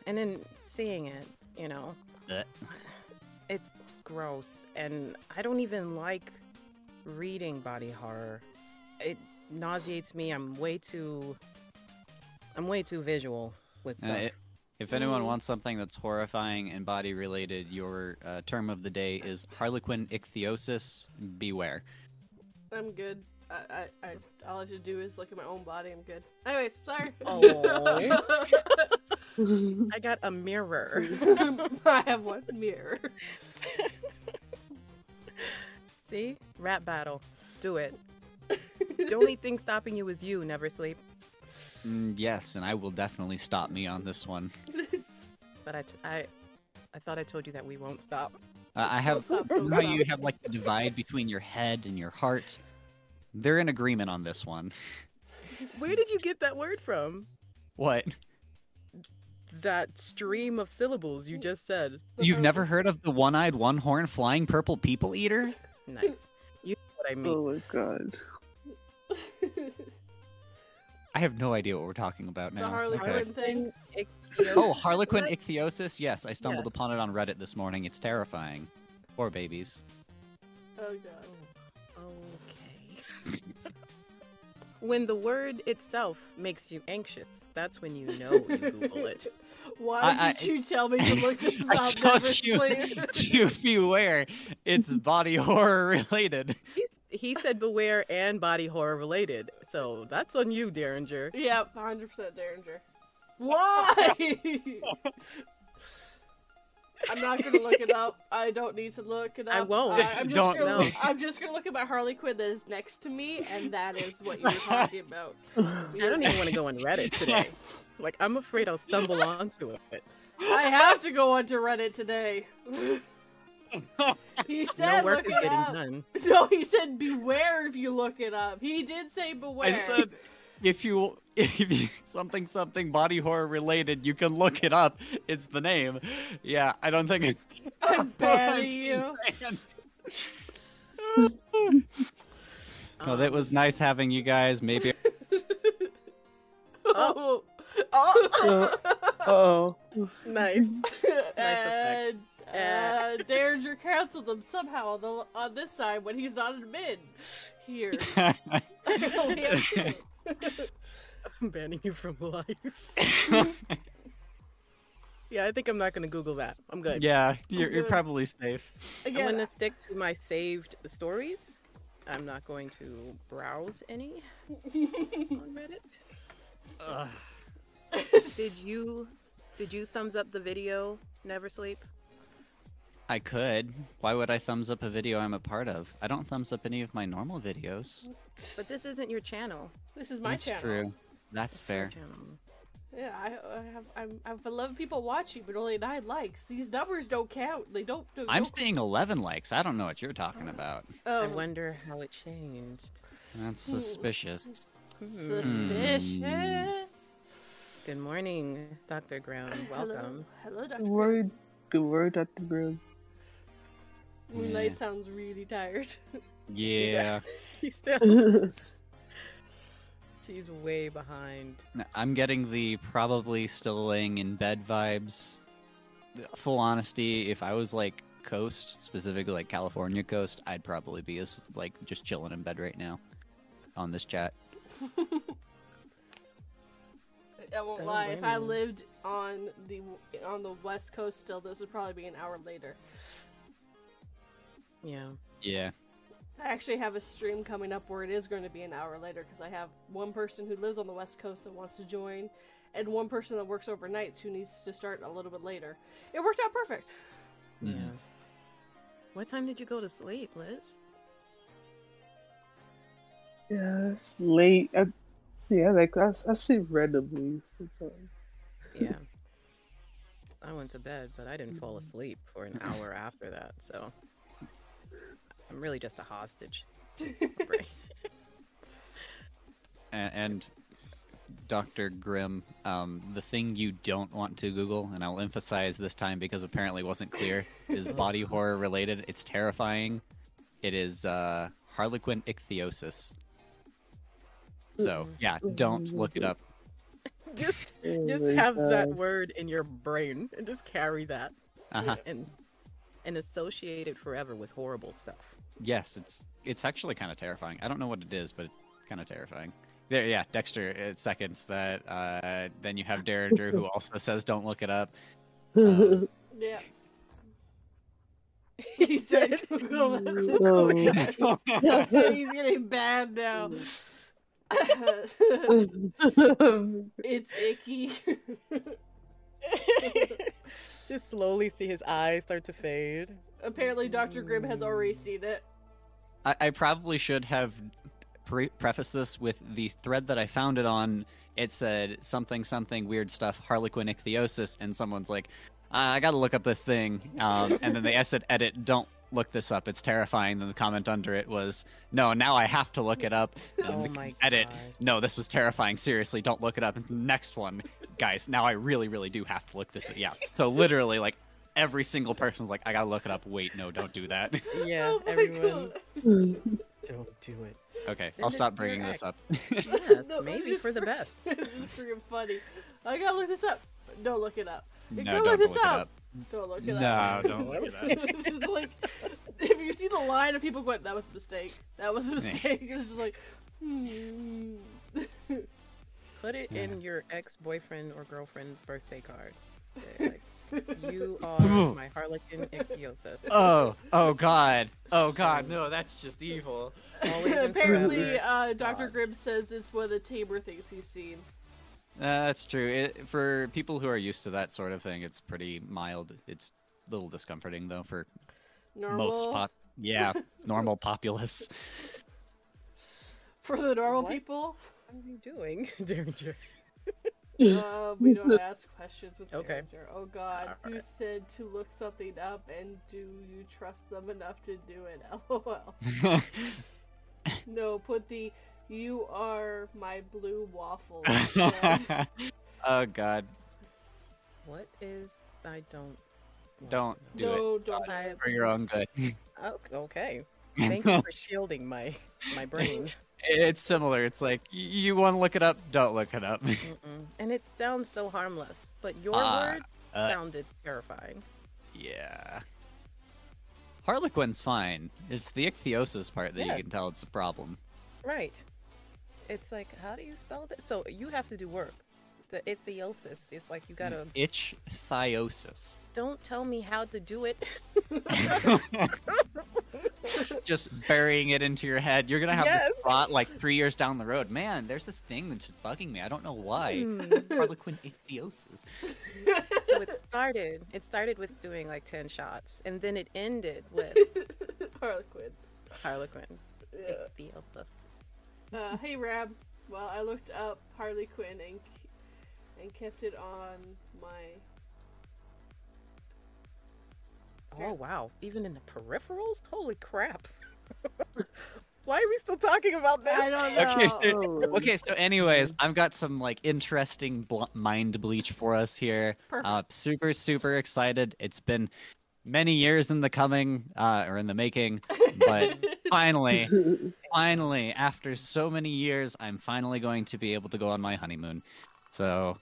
and then seeing it, you know, Uh, it's gross, and I don't even like reading body horror. It nauseates me. I'm way too. I'm way too visual with Uh, stuff. it- if anyone Mm. wants something that's horrifying and body related, your uh, term of the day is Harlequin ichthyosis. Beware. I'm good. I, I, I, all I have to do is look at my own body. I'm good. Anyways, sorry. *laughs* Oh. *laughs* I got a mirror. *laughs* I have one mirror. See, rap battle. Do it. *laughs* the only thing stopping you is you. Never sleep. Mm, yes, and I will definitely stop me on this one. But I, t- I, I thought I told you that we won't stop. Uh, I have. Don't stop, you know stop. you have like the divide between your head and your heart. They're in agreement on this one. Where did you get that word from? What? That stream of syllables you just said. You've never heard of the one-eyed, one-horned, flying purple people eater? Nice. You know what I mean. oh my god. I have no idea what we're talking about The now. Harley Okay. Thing. Oh, Harlequin ichthyosis? Yes, I stumbled Yeah. upon it on Reddit this morning. It's terrifying. Poor babies. Oh god. Okay. *laughs* when the word itself makes you anxious, that's when you know you Google it. *laughs* Why I- did you tell me to *laughs* look at this I up? told Never you Sleep? *laughs* to beware. It's *laughs* body horror related. He, he said beware and body horror related. So that's on you, Derringer. Yep, 100% Derringer. Why? I'm not gonna look it up. I don't need to look it up. I won't. I, am just Don't gonna, know. I'm just gonna look at my Harley Quinn that is next to me, and that is what you were talking about. I don't even want to go on Reddit today. Like I'm afraid I'll stumble onto it. I have to go onto Reddit today. he *laughs* said, No work look is it getting up. done. *laughs* No, he said beware if you look it up. He did say beware. I said if you *laughs* if you something something body horror related, you can look it up. It's the name. Yeah, I don't think it I'm banning you. Well, it was nice having you guys. Maybe Oh. Oh, Oh. nice. *laughs* and Uh, uh, Derringer canceled him somehow on, the, on this side when he's not admin. Here. I only have two. I'm banning you from life. *laughs* Yeah, I think I'm not gonna Google that. I'm good. yeah, you're, you're probably safe. I'm gonna stick to my saved stories. I'm not going to browse any on Reddit. Ugh. Did you did you thumbs up the video Never Sleep? I could. Why would I thumbs up a video I'm a part of? I don't thumbs up any of my normal videos. But this isn't your channel. this is my That's channel. true. That's It's fair. Yeah, I, I have I'm, I have 11 people watching, but only nine likes. These numbers don't count. They don't. don't I'm don't- seeing 11 likes. I don't know what you're talking oh. about. Oh, I wonder how it changed. That's suspicious. Hmm. Hmm. suspicious. Good morning, Dr. Brown. Welcome. Hello, Hello Good Dr. word. Good word, Dr. Broom. Moonlight Yeah. sounds really tired. *laughs* Yeah. *laughs* He's still *laughs* She's way behind. I'm getting the probably still laying in bed vibes. Full honesty, if I was like coast, specifically like California coast, I'd probably be as like just chilling in bed right now on this chat. I won't Don't lie. If I you. lived on the on the west coast, still, this would probably be an hour later. Yeah. Yeah. I actually have a stream coming up where it is going to be an hour later because I have one person who lives on the west coast that wants to join, and one person that works overnights who needs to start a little bit later. It worked out perfect. Yeah. Mhm. What time did you go to sleep, Liz? Yeah, it's late. I, yeah, like I, I sleep randomly sometimes. Yeah. I went to bed, but I didn't fall asleep for an hour after that, so I'm really just a hostage. *laughs* And, and Dr. Grimm, um, the thing you don't want to Google, and I'll emphasize this time because apparently it wasn't clear, is *laughs* body horror related. It's terrifying. It is uh, Harlequin ichthyosis. So yeah, don't look it up. *laughs* just Oh just my have that word in your brain and just carry that Uh huh. and and associate it forever with horrible stuff. Yes, it's it's actually kind of terrifying. I don't know what it is, but it's kind of terrifying. There, yeah, Dexter it seconds that. Uh, then you have Derringer who *laughs* also says don't look it up. *laughs* Um, Yeah. He said Google it. Oh. He's getting bad now. *laughs* it's icky. *laughs* just slowly see his eyes start to fade. Apparently, Dr. Grimm has already seen it. I, I probably should have pre- prefaced this with the thread that I found it on. It said something something weird stuff Harlequin ichthyosis, and someone's like, I got to look up this thing, um, and then they said edit don't look this up it's terrifying then the comment under it was no now i have to look it up *laughs* and Oh my edit God. no this was terrifying seriously don't look it up and next one guys now i really really do have to look this up. yeah so literally like every single person's like i gotta look it up wait no don't do that *laughs* Yeah, Oh everyone, God. don't do it. okay Send i'll stop bringing this up Yes, *laughs* No, maybe for the best. This is freaking funny. I gotta look this up. Don't look it up. You no gotta don't look this look it up. up Don't look it no don't look it up *laughs* it's just like if you see the line of people going, "That was a mistake. That was a Yeah. mistake." *laughs* It's just like, hmm. Put it Yeah. in your ex-boyfriend or girlfriend's birthday card. Like, *laughs* you are my harlequin ichthyosis. oh oh god oh god no that's just evil Apparently, uh, Dr. God. Grimm says it's one of the tamer things he's seen. Uh, that's true. It, for people who are used to that sort of thing, it's pretty mild. It's a little discomforting though for Normal most pop. Yeah, *laughs* normal populace. for the normal What? people. What are you doing, *laughs* Derringer? Uh, *laughs* we don't ask questions with Okay. character. Oh God, you Alright. said to look something up, and do you trust them enough to do it? LOL. No, put the "You are my blue waffle." *laughs* *laughs* oh god, What is? I don't. Don't to do know. it. no, don't. I- for your own good. Oh, okay. *laughs* Thank you for shielding my my brain. it's similar. It's like you want to look it up, don't look it up. Mm-mm. And it sounds so harmless, but your Uh, word uh, sounded terrifying. yeah. Harlequin's fine. It's the ichthyosis part that Yes. you can tell it's a problem. Right. It's like, how do you spell that? So you have to do work. The ichthyosis. It's like you gotta. Ichthyosis. Don't tell me how to do it. *laughs* just burying it into your head. You're gonna have Yes. this thought like three years down the road. Man, there's this thing that's just bugging me. I don't know why. Hmm. Harlequin ichthyosis. so it started. It started with doing like ten shots, and then it ended with *laughs* Harlequin. Harlequin. Yeah. Ichthyosis. Uh, hey Rab. Well, I looked up Harley Quinn and and kept it on my. Oh wow! Even in the peripherals? Holy crap! *laughs* Why are we still talking about that? I don't know. Okay, so, Oh. okay. So, anyways, I've got some like interesting bl- mind bleach for us here. Uh, super, super excited. It's been many years in the coming, uh, or in the making, but *laughs* finally, finally, after so many years, I'm finally going to be able to go on my honeymoon. So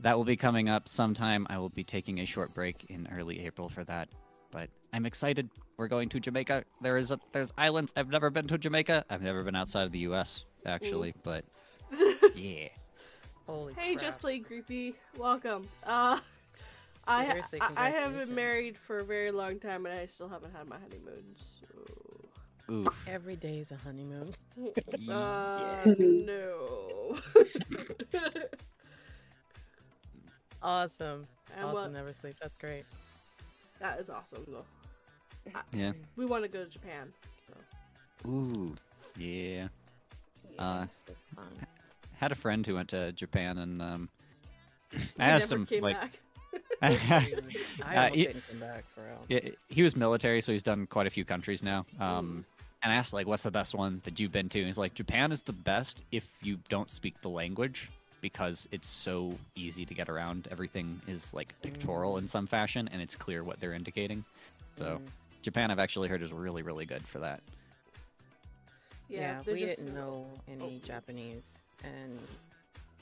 that will be coming up sometime. I will be taking a short break in early April for that. But I'm excited. We're going to Jamaica. There is a there's islands. I've never been to Jamaica. I've never been outside of the US actually, but *laughs* yeah. Holy hey, crap. just played creepy. Welcome. Uh, I Seriously, I, I haven't been married for a very long time, and I still haven't had my honeymoon. So, Ooh. Every day is a honeymoon. *laughs* uh, no. *laughs* Awesome. And awesome. what- Never sleep. That's great. that is awesome, though. Yeah. We want to go to Japan, so Ooh. Yeah. Uh, Yes, it's fun. Had a friend who went to Japan and um *laughs* I asked him came like back. I Uh, he- didn't come back for real. Yeah, he was military, so he's done quite a few countries now. Um, and I asked like, "What's the best one that you've been to?" And he's like, "Japan is the best if you don't speak the language because it's so easy to get around. Everything is like pictorial in some fashion, and it's clear what they're indicating. So Mm. Japan, I've actually heard is really, really good for that. Yeah, Yeah, we just didn't know any Oh. Japanese, and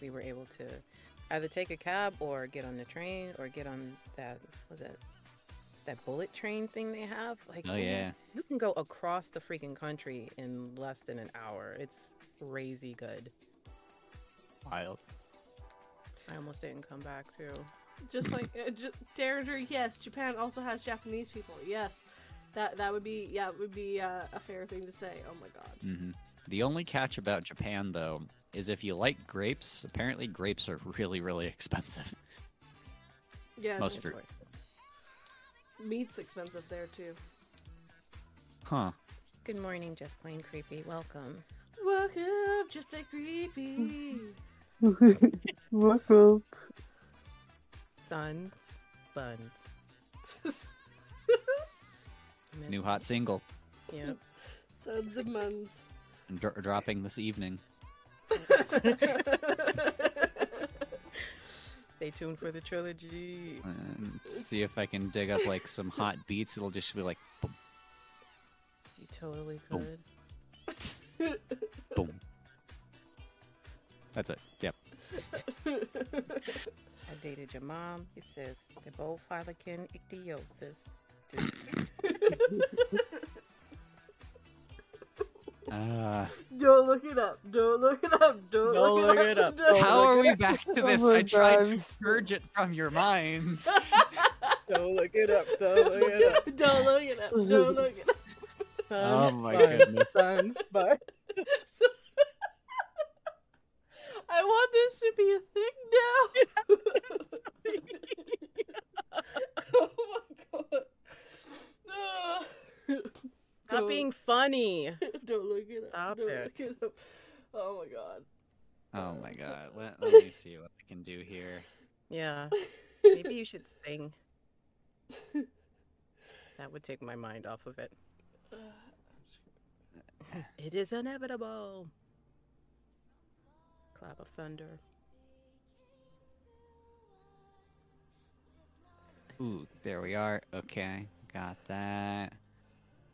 we were able to either take a cab or get on the train or get on that was that that bullet train thing they have. Like, Oh yeah, you can go across the freaking country in less than an hour. It's crazy good. wild. I almost didn't come back too. just like uh, j- Derringer. Yes, Japan also has Japanese people. Yes, that that would be yeah, it would be uh, a fair thing to say. Oh my god. hmm The only catch about Japan, though, is if you like grapes. Apparently, grapes are *laughs* really, really expensive. Yeah, Most fruit. Meat's expensive there too. Huh? Good morning, just plain creepy. Welcome. Welcome, just play creepy. *laughs* Welcome. Sons, buns. *laughs* New Miss- hot single Yep. Sons and muns. dro- dropping this evening. *laughs* Stay tuned for the trilogy. and see if I can dig up like some hot *laughs* beats. It'll just be like boom, You totally could. boom. That's it. Yep. *laughs* I dated your mom. It says the bophilicin ichthyosis. *laughs* Uh, Don't look it up. Don't look it up. Don't, Don't look, look it it up. up. How are we back to Oh this? my I tried to purge it from your minds. *laughs* Don't look it up. Don't look it up. *laughs* Don't look it up. Don't look it up. Oh my buns, goodness. Sons, buns. *laughs* I want this to be a thing now. oh my god. Ah. Stop Don't- being funny. *laughs* Don't look it up. Stop Don't it. look it up. Oh my god. Oh my *laughs* god. Let, let me see what I can do here. Yeah. Maybe you should sing. *laughs* That would take my mind off of it. *sighs* It is inevitable. Clap of thunder. Ooh, there we are. Okay, got that.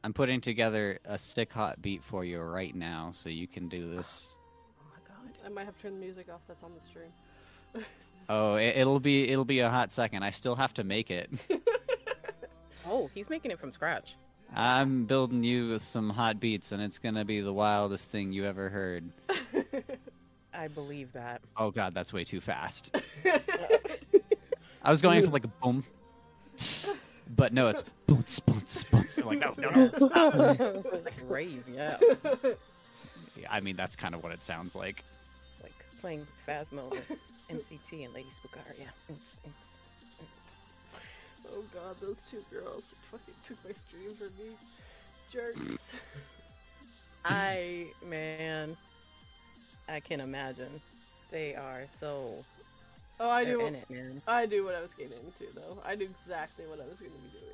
I'm putting together a stick hot beat for you right now, so you can do this. Oh my god. I might have to turn the music off that's on the stream. *laughs* Oh, it, it'll be it'll be a hot second. I still have to make it. *laughs* Oh, he's making it from scratch. I'm building you some hot beats, and it's gonna be the wildest thing you ever heard. *laughs* I believe that. Oh god, that's way too fast. I was going for like a boom, but no, it's boons, boons, boons. I'm like, no, no, no, stop. *laughs* like rave, yeah. Yeah, I mean, that's kind of what it sounds like. like playing Phasmo with MCT and Lady Spookaria. Oh god, those two girls fucking took my stream from me. Jerks. *laughs* I man, I can imagine. They are so Oh, I they're knew. in it, man. I knew what I was getting into, though. I knew exactly what I was going to be doing.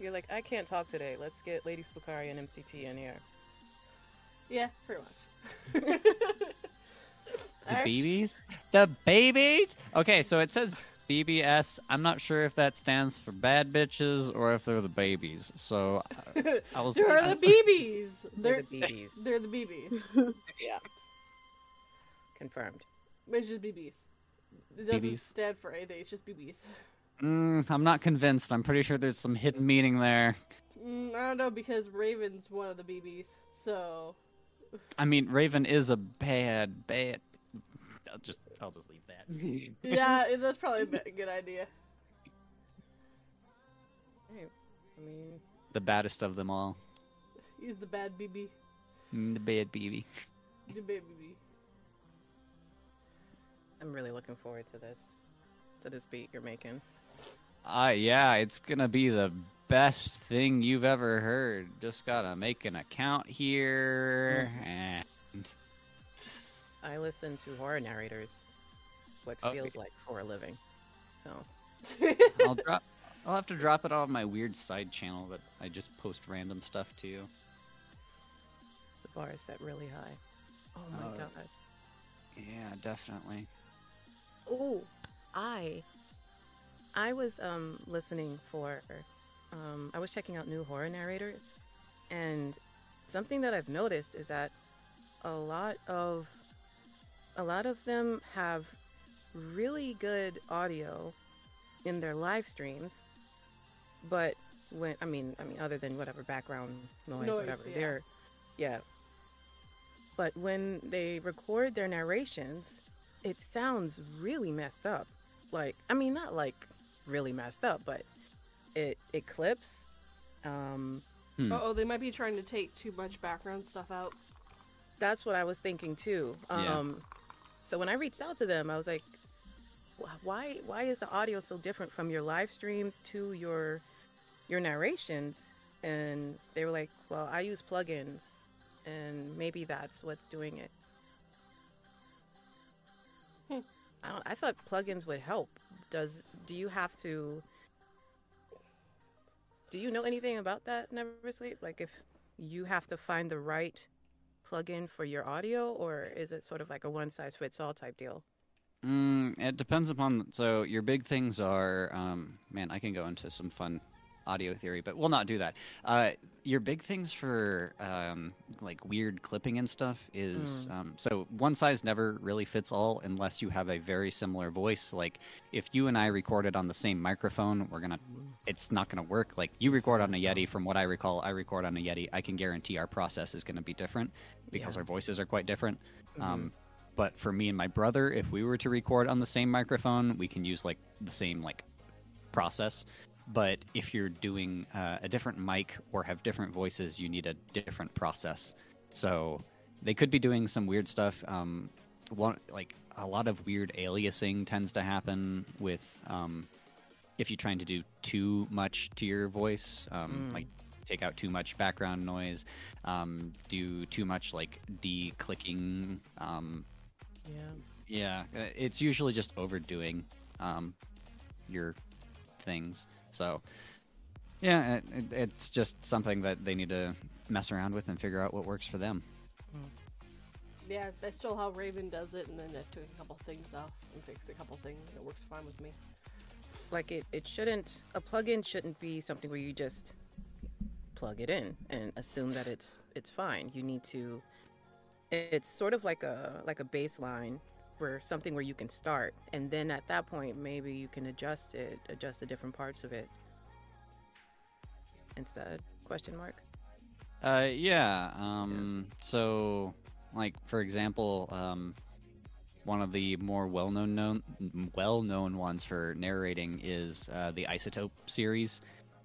You're like, I can't talk today. Let's get Lady Spookaria and MCT in here. Yeah, pretty much. The babies? The babies? Okay, so it says BBS. I'm not sure if that stands for bad bitches or if they're the babies. So uh, *laughs* I was. They're the BBs. *laughs* They're They're the BBs. *laughs* they're the BBs. yeah. Confirmed. It's just BBs. It doesn't BBs. stand for anything. It's just BBs. Mm, I'm not convinced. I'm pretty sure there's some hidden meaning there. Mm, I don't know because Raven's one of the BBs. So I mean, Raven is a bad, bad. I'll just, I'll just leave that. *laughs* yeah, that's probably a good idea. Right. I mean, the baddest of them all. He's the bad BB. Mm, The bad baby. The bad BB. I'm really looking forward to this, to this beat you're making. Uh, yeah, it's gonna be the best thing you've ever heard. Just gotta make an account here, and I listen to horror narrators, what Okay. feels like for a living. So, *laughs* I'll drop. I'll have to drop it on my weird side channel that I just post random stuff to. the bar is set really high. Oh my Uh, god. Yeah, definitely. Oh, I I was um listening for um I was checking out new horror narrators and something that I've noticed is that a lot of a lot of them have really good audio in their live streams but when I mean I mean other than whatever background noise, Noise, whatever yeah. they're yeah but when they record their narrations it sounds really messed up. Like, I mean, not like really messed up, but it it clips. Um, Hmm. Uh oh, they might be trying to take too much background stuff out. that's what I was thinking too. Yeah. Um, so when I reached out to them, I was like, why why is the audio so different from your live streams to your your narrations? And they were like, well, I use plugins, and maybe that's what's doing it. I, don't, I thought plugins would help. Does do you have to? Do you know anything about that, Never Sleep? Like if you have to find the right plugin for your audio, or is it sort of like a one size fits all type deal? Mm, it depends upon. So your big things are, um, man, I can go into some fun audio theory, but we'll not do that. Uh, your big things for um, like weird clipping and stuff is um, so one size never really fits all unless you have a very similar voice. Like if you and I recorded on the same microphone, we're gonna, it's not gonna work. Like you record on a Yeti, from what I recall, I record on a Yeti. I can guarantee our process is gonna be different because Yeah. our voices are quite different. Um, but for me and my brother, if we were to record on the same microphone, we can use like the same like process. But if you're doing uh, a different mic or have different voices, you need a different process. So they could be doing some weird stuff. Um, one like a lot of weird aliasing tends to happen with um, if you're trying to do too much to your voice, um, Mm. like take out too much background noise, um, do too much like de-clicking. Um, Yeah. yeah, uh, it's usually just overdoing um, your things. So, yeah, it, it, it's just something that they need to mess around with and figure out what works for them. Mm. Yeah, that's still how Raven does it, and then I took a couple things off and fixed a couple things, and it works fine with me. Like it, it shouldn't a plugin shouldn't be something where you just plug it in and assume that it's it's fine. You need to it's sort of like a like a baseline where something where you can start and then at that point maybe you can adjust it, adjust the different parts of it. Instead, question mark. Uh, yeah. Um, so, like for example, um, one of the more well-known known well-known ones for narrating is uh, the iZotope series,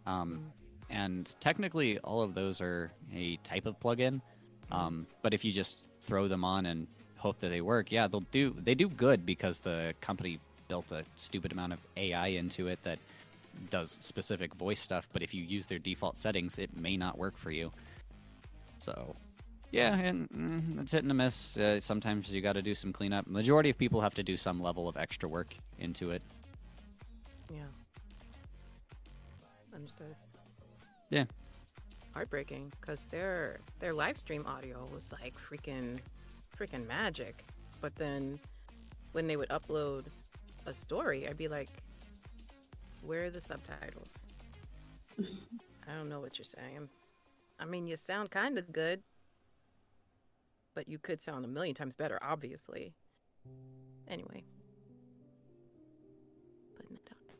um, and technically all of those are a type of plugin. Um, but if you just throw them on and hope that they work, yeah, they'll do. They do good because the company built a stupid amount of AI into it that does specific voice stuff. But if you use their default settings, it may not work for you. So, yeah, and mm, it's hit and a miss. Uh, sometimes you got to do some cleanup. Majority of people have to do some level of extra work into it. Yeah. Understood. Yeah. Heartbreaking because their their live stream audio was like freaking freaking magic. But then when they would upload a story, I'd be like, Where are the subtitles? *laughs* I don't know what you're saying. I mean, you sound kind of good, but you could sound a million times better, obviously. Anyway, putting it out there.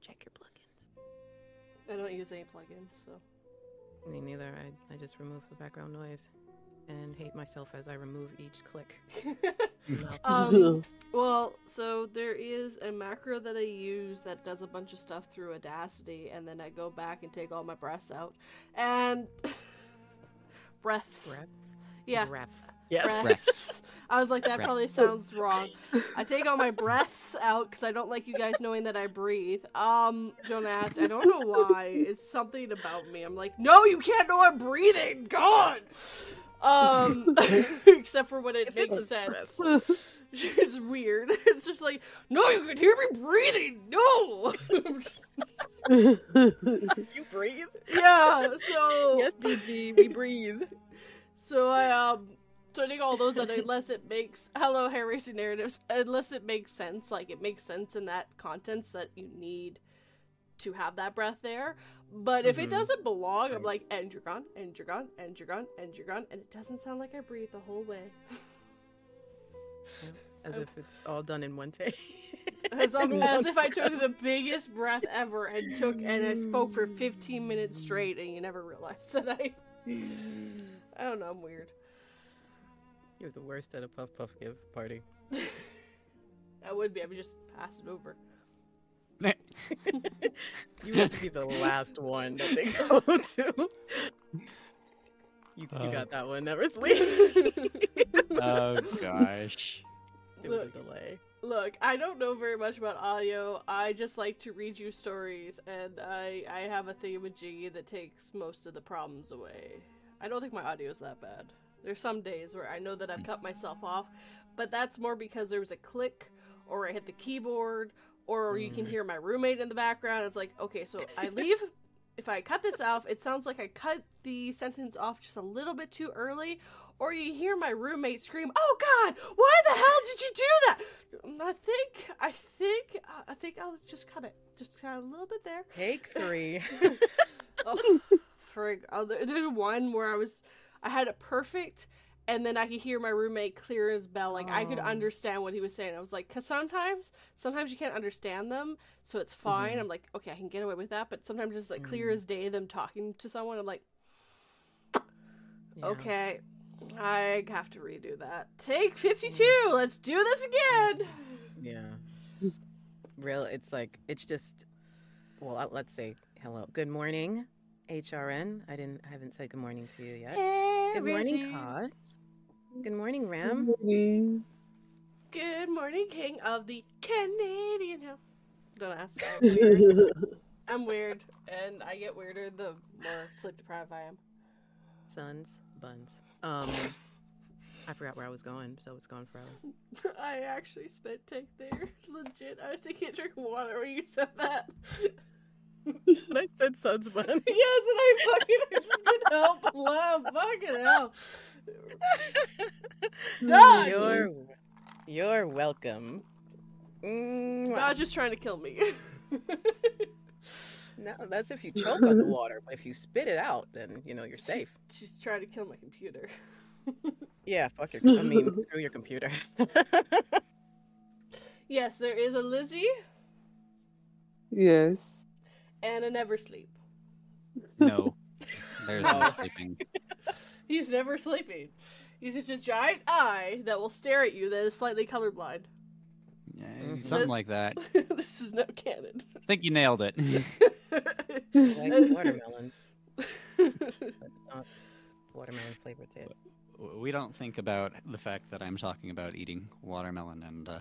Check your plugins. I don't use any plugins, so. Me neither. I, I just remove the background noise and hate myself as I remove each click. *laughs* um, *laughs* well, so there is a macro that I use that does a bunch of stuff through Audacity, and then I go back and take all my breaths out. And *laughs* breaths. Breath. Yeah. Breaths. Breaths. I was like, that Breath. probably sounds wrong. I take all my breaths out because I don't like you guys knowing that I breathe. Um, don't ask. I don't know why. It's something about me. I'm like, no, you can't know I'm breathing. God. Um, *laughs* *laughs* except for when it If makes was sense. *laughs* It's weird. It's just like, no, you can hear me breathing. No. you breathe? yeah. So Yes, DG, we breathe. So I um so I think all those that unless it makes hello hair racing narratives unless it makes sense like it makes sense in that contents that you need to have that breath there. But if it Mhm. doesn't belong, I'm like and you're gone, and you're gone, and you're gone, and you're gone, and it doesn't sound like I breathe the whole way. *laughs* As if it's all done in one take. *laughs* As, *laughs* um, as if I took the biggest breath ever and took and I spoke for 15 minutes straight and you never realized that I I don't know, I'm weird. You're the worst at a puff puff give party. I would be, I would just pass it over. *laughs* You have to be the last one that they go *laughs* to. You, you Uh. got that one, never *laughs* sleep. oh gosh. It was a Look. delay. Look, I don't know very much about audio. I just like to read you stories, and I I have a thingamajiggy that takes most of the problems away. I don't think my audio is that bad. There's some days where I know that I've cut myself off, but that's more because there was a click, or I hit the keyboard, or you can mm-hmm. hear my roommate in the background. It's like, okay, so I *laughs* leave. If I cut this off, it sounds like I cut the sentence off just a little bit too early, or you hear my roommate scream, "Oh God, why the hell did you do that?" I think, I think, uh, I think I'll just cut it, just cut a little bit there. Take three. *laughs* *laughs* Oh, frig. Oh, there's one where I was, I had it perfect, and then I could hear my roommate clear his bell. Like I could Oh. understand what he was saying. I was like, cause sometimes, sometimes you can't understand them, so it's fine. Mhm. I'm like, okay, I can get away with that. But sometimes it's like clear Mhm. as day them talking to someone. I'm like, Yeah. okay, I have to redo that. Take 52. Let's do this again. Yeah. Real, it's like it's just. Well, uh, let's say hello. Good morning, HRN. I didn't. I haven't said good morning to you yet. Good morning, Cod. Good morning, Ram. Good morning, King of the Canadian Hill. Don't ask. I'm weird. *laughs* I'm weird, and I get weirder the more sleep deprived I am. Sons, buns. Um, I forgot where I was going, so it's gone forever. *laughs* I actually spent take there. Legit. I was taking a drink of water when you said that. *laughs* and I said sons, buns. yes, and I fucking I just couldn't help laugh. Fucking hell. *laughs* Hmm, Dodge! You're, you're welcome. Mwah. Dodge is trying to kill me. *laughs* No, that's if you choke on the water. But if you spit it out, then you know you're safe. She's trying to kill my computer. *laughs* Yeah, fuck your. I mean, screw your computer. Yes, there is a Lizzie yes. and a Never Sleep. No. There's no No. sleeping. He's never sleeping. He's just a giant eye that will stare at you that is slightly colorblind. Yeah, Mhm. something This- like that. *laughs* this is no canon. I think you nailed it. *laughs* like watermelon, but *laughs* not watermelon flavored taste. we don't think about the fact that I'm talking about eating watermelon and uh,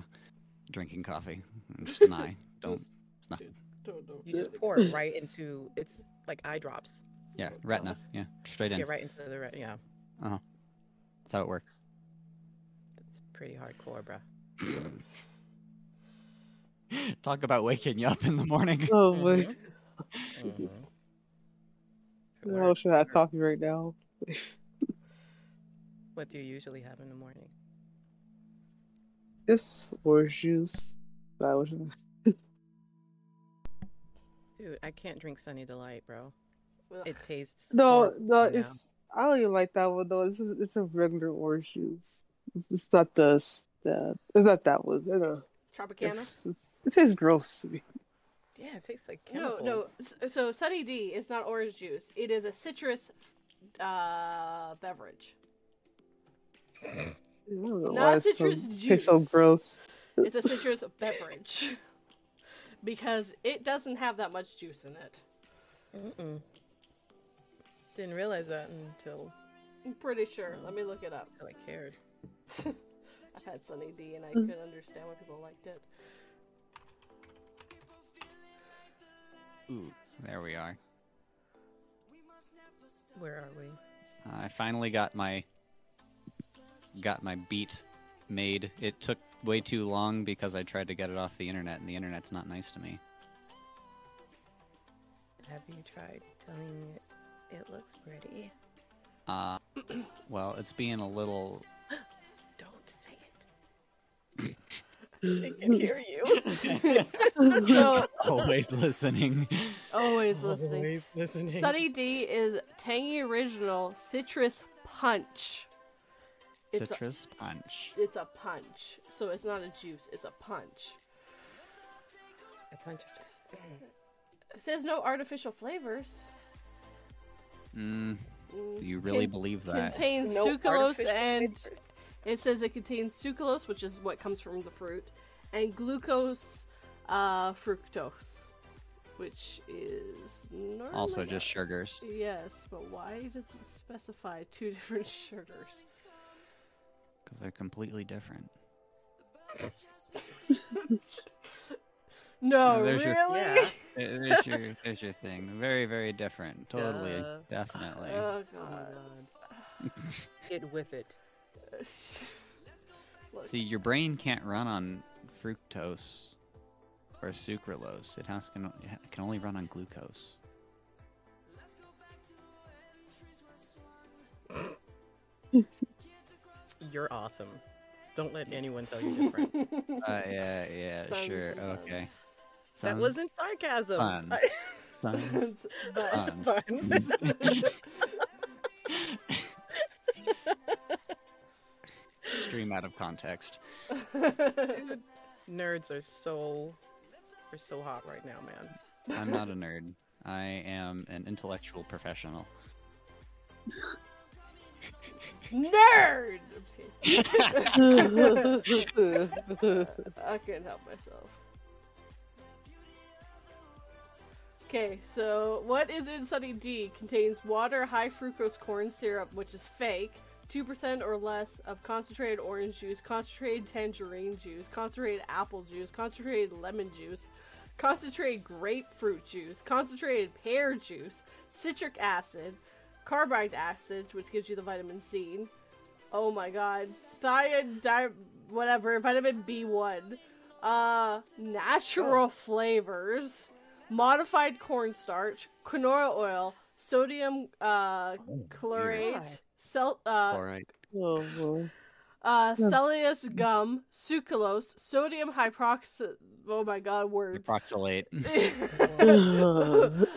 drinking coffee. I'm just an eye. Don't. It's nothing. Don't- don't- You just pour it right into. It's like eye drops. Yeah, retina. Yeah, straight in. Get right into the re- yeah. That's how it works. It's pretty hardcore, bruh. *laughs* Talk about waking you up in the morning. Oh *laughs* my. Mhm. Mhm. I Work. should have coffee right now. *laughs* What do you usually have in the morning? Just orange juice. But I wish Dude, I can't drink Sunny Delight, bro. Ugh. It tastes. No, no, now. it's I don't even like that one though. It's just, it's a regular orange juice. It's, it's not the the it's not that one. You know, Tropicana. it's, it's, it tastes gross to me. Yeah, it tastes like No, chemicals. no. s- So Sunny D is not orange juice. It is a citrus uh, beverage. Don't know Not why it's so, citrus tastes so gross. It's a citrus *laughs* beverage because it doesn't have that much juice in it. Mm-mm. Didn't realize that until, I'm pretty sure. Mm. Let me look it up. I cared. *laughs* I've had Sunny D and I mm. couldn't understand why people liked it. Ooh, there we are. Where are we? Uh, I finally got my got my beat made. It took way too long because I tried to get it off the internet, and the internet's not nice to me. Have you tried telling it it looks pretty? Uh, *clears throat* well, it's being a little. *gasps* Don't say it. *laughs* I can hear you. *laughs* So *laughs* Always listening. always listening. Always listening. Sunny D is tangy original citrus punch. It's a, Citrus punch. it's a punch, so it's not a juice. It's a punch. A punch of just. It says no artificial flavors. Mm, Mm, do you really con- believe that? It contains No sucralose and flavors. it says it contains sucralose, which is what comes from the fruit, and glucose, uh, fructose, which is normally also, just sugars. yes. But why does it specify *laughs* two different sugars? Because they're completely different. *laughs* No, there's your- really. Yeah. *laughs* There's your, there's your thing. Very, very different. Totally, Duh. definitely. Oh Oh god. god. *laughs* Get with it. *laughs* See, your brain can't run on fructose or sucralose. It has can it can only run on glucose. You're awesome. Don't let anyone tell you different. Uh, yeah, yeah, Sons sure, and okay. Buns. that wasn't sarcasm. fun. *laughs* Sounds fun. *laughs* Fun. Stream out of context. Dude, nerds are so are so hot right now, man. I'm not a nerd. I am an intellectual professional. Nerd! I'm just kidding. *laughs* I couldn't help myself. Okay, so what is in Sunny D contains water, high fructose corn syrup, which is fake, 2% or less of concentrated orange juice, concentrated tangerine juice, concentrated apple juice, concentrated lemon juice, concentrated grapefruit juice, concentrated pear juice, citric acid, carbide acid, which gives you the vitamin C. Oh my god. Thion, whatever, vitamin B1. Uh, natural flavors, modified cornstarch, canola oil, sodium uh, chlorate, God. cel- uh, All right. oh, boy. uh, cellulose gum, sucralose, sodium hydroxide. Oh my god, words. Approximate. *laughs* *laughs* oh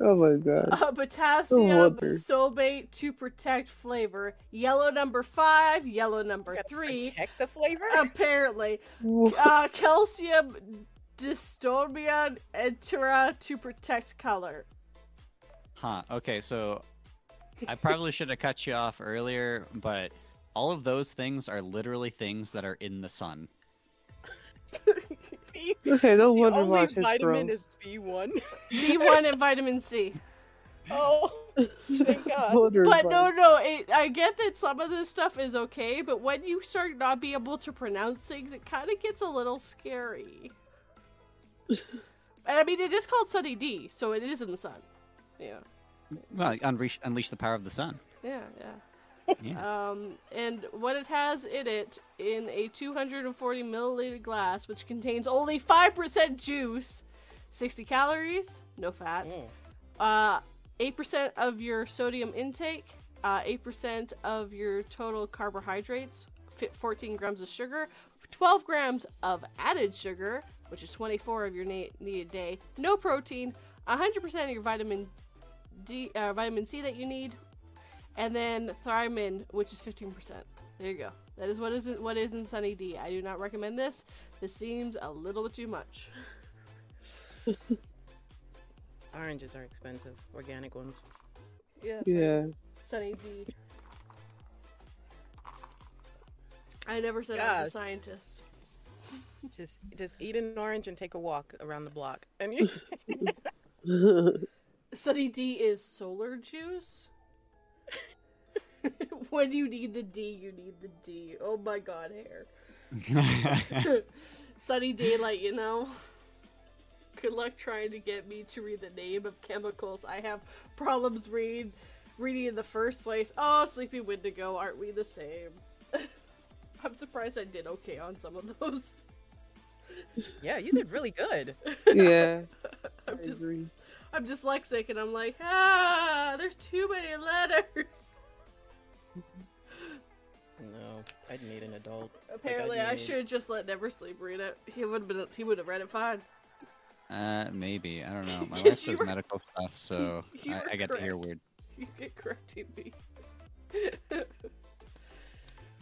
my god. uh, potassium wonder. sobate to protect flavor. Yellow number five, yellow number three. Protect the flavor. Apparently, uh, calcium dystonia enteral to protect color. Huh. Okay, so I probably *laughs* should have cut you off earlier, but all of those things are literally things that are in the sun. *laughs* Okay, no the wonder only why it's vitamin gross. is B1. *laughs* B1 and vitamin C. Oh, thank God. Wonder But no, no, it, I get that some of this stuff is okay, but when you start not being able to pronounce things, it kind of gets a little scary. And I mean, it is called Sunny D, so it is in the sun. Yeah, Well, unleash, unleash the power of the sun. yeah, yeah. Yeah. Um, and what it has in it in a 240 milliliter glass, which contains only 5% juice, 60 calories, no fat, Mm. uh, 8% of your sodium intake, uh, 8% of your total carbohydrates, fi- 14 grams of sugar, 12 grams of added sugar, which is 24 of your na- needed day, no protein, 100% of your vitamin D, uh, vitamin C that you need, and then thiamine, which is 15%. There you go. That is what is in, what is in Sunny D. I do not recommend this. This seems a little bit too much. *laughs* Oranges are expensive. Organic ones. Yeah. that's right. Yeah. Sunny D. I never said I was a scientist. Just just eat an orange and take a walk around the block. *laughs* And you *laughs* Sunny D is solar juice. *laughs* when you need the D, you need the D. Oh my god, hair. Sunny daylight, you know. Good luck trying to get me to read the name of chemicals. I have problems read reading in the first place. Oh, Sleepy Wendigo, aren't we the same? I'm surprised I did okay on some of those. Yeah, you did really good. *laughs* yeah. *laughs* I I'm just agree. I'm dyslexic and I'm like, ah, there's too many letters. *laughs* No, I'd need an adult. Apparently, Like, I need- should have just let Never Sleep read it. He would have been. He would have read it fine. uh, maybe I don't know. My wife you does were- medical stuff, so I, were I get to hear correct. weird. You get correcting me.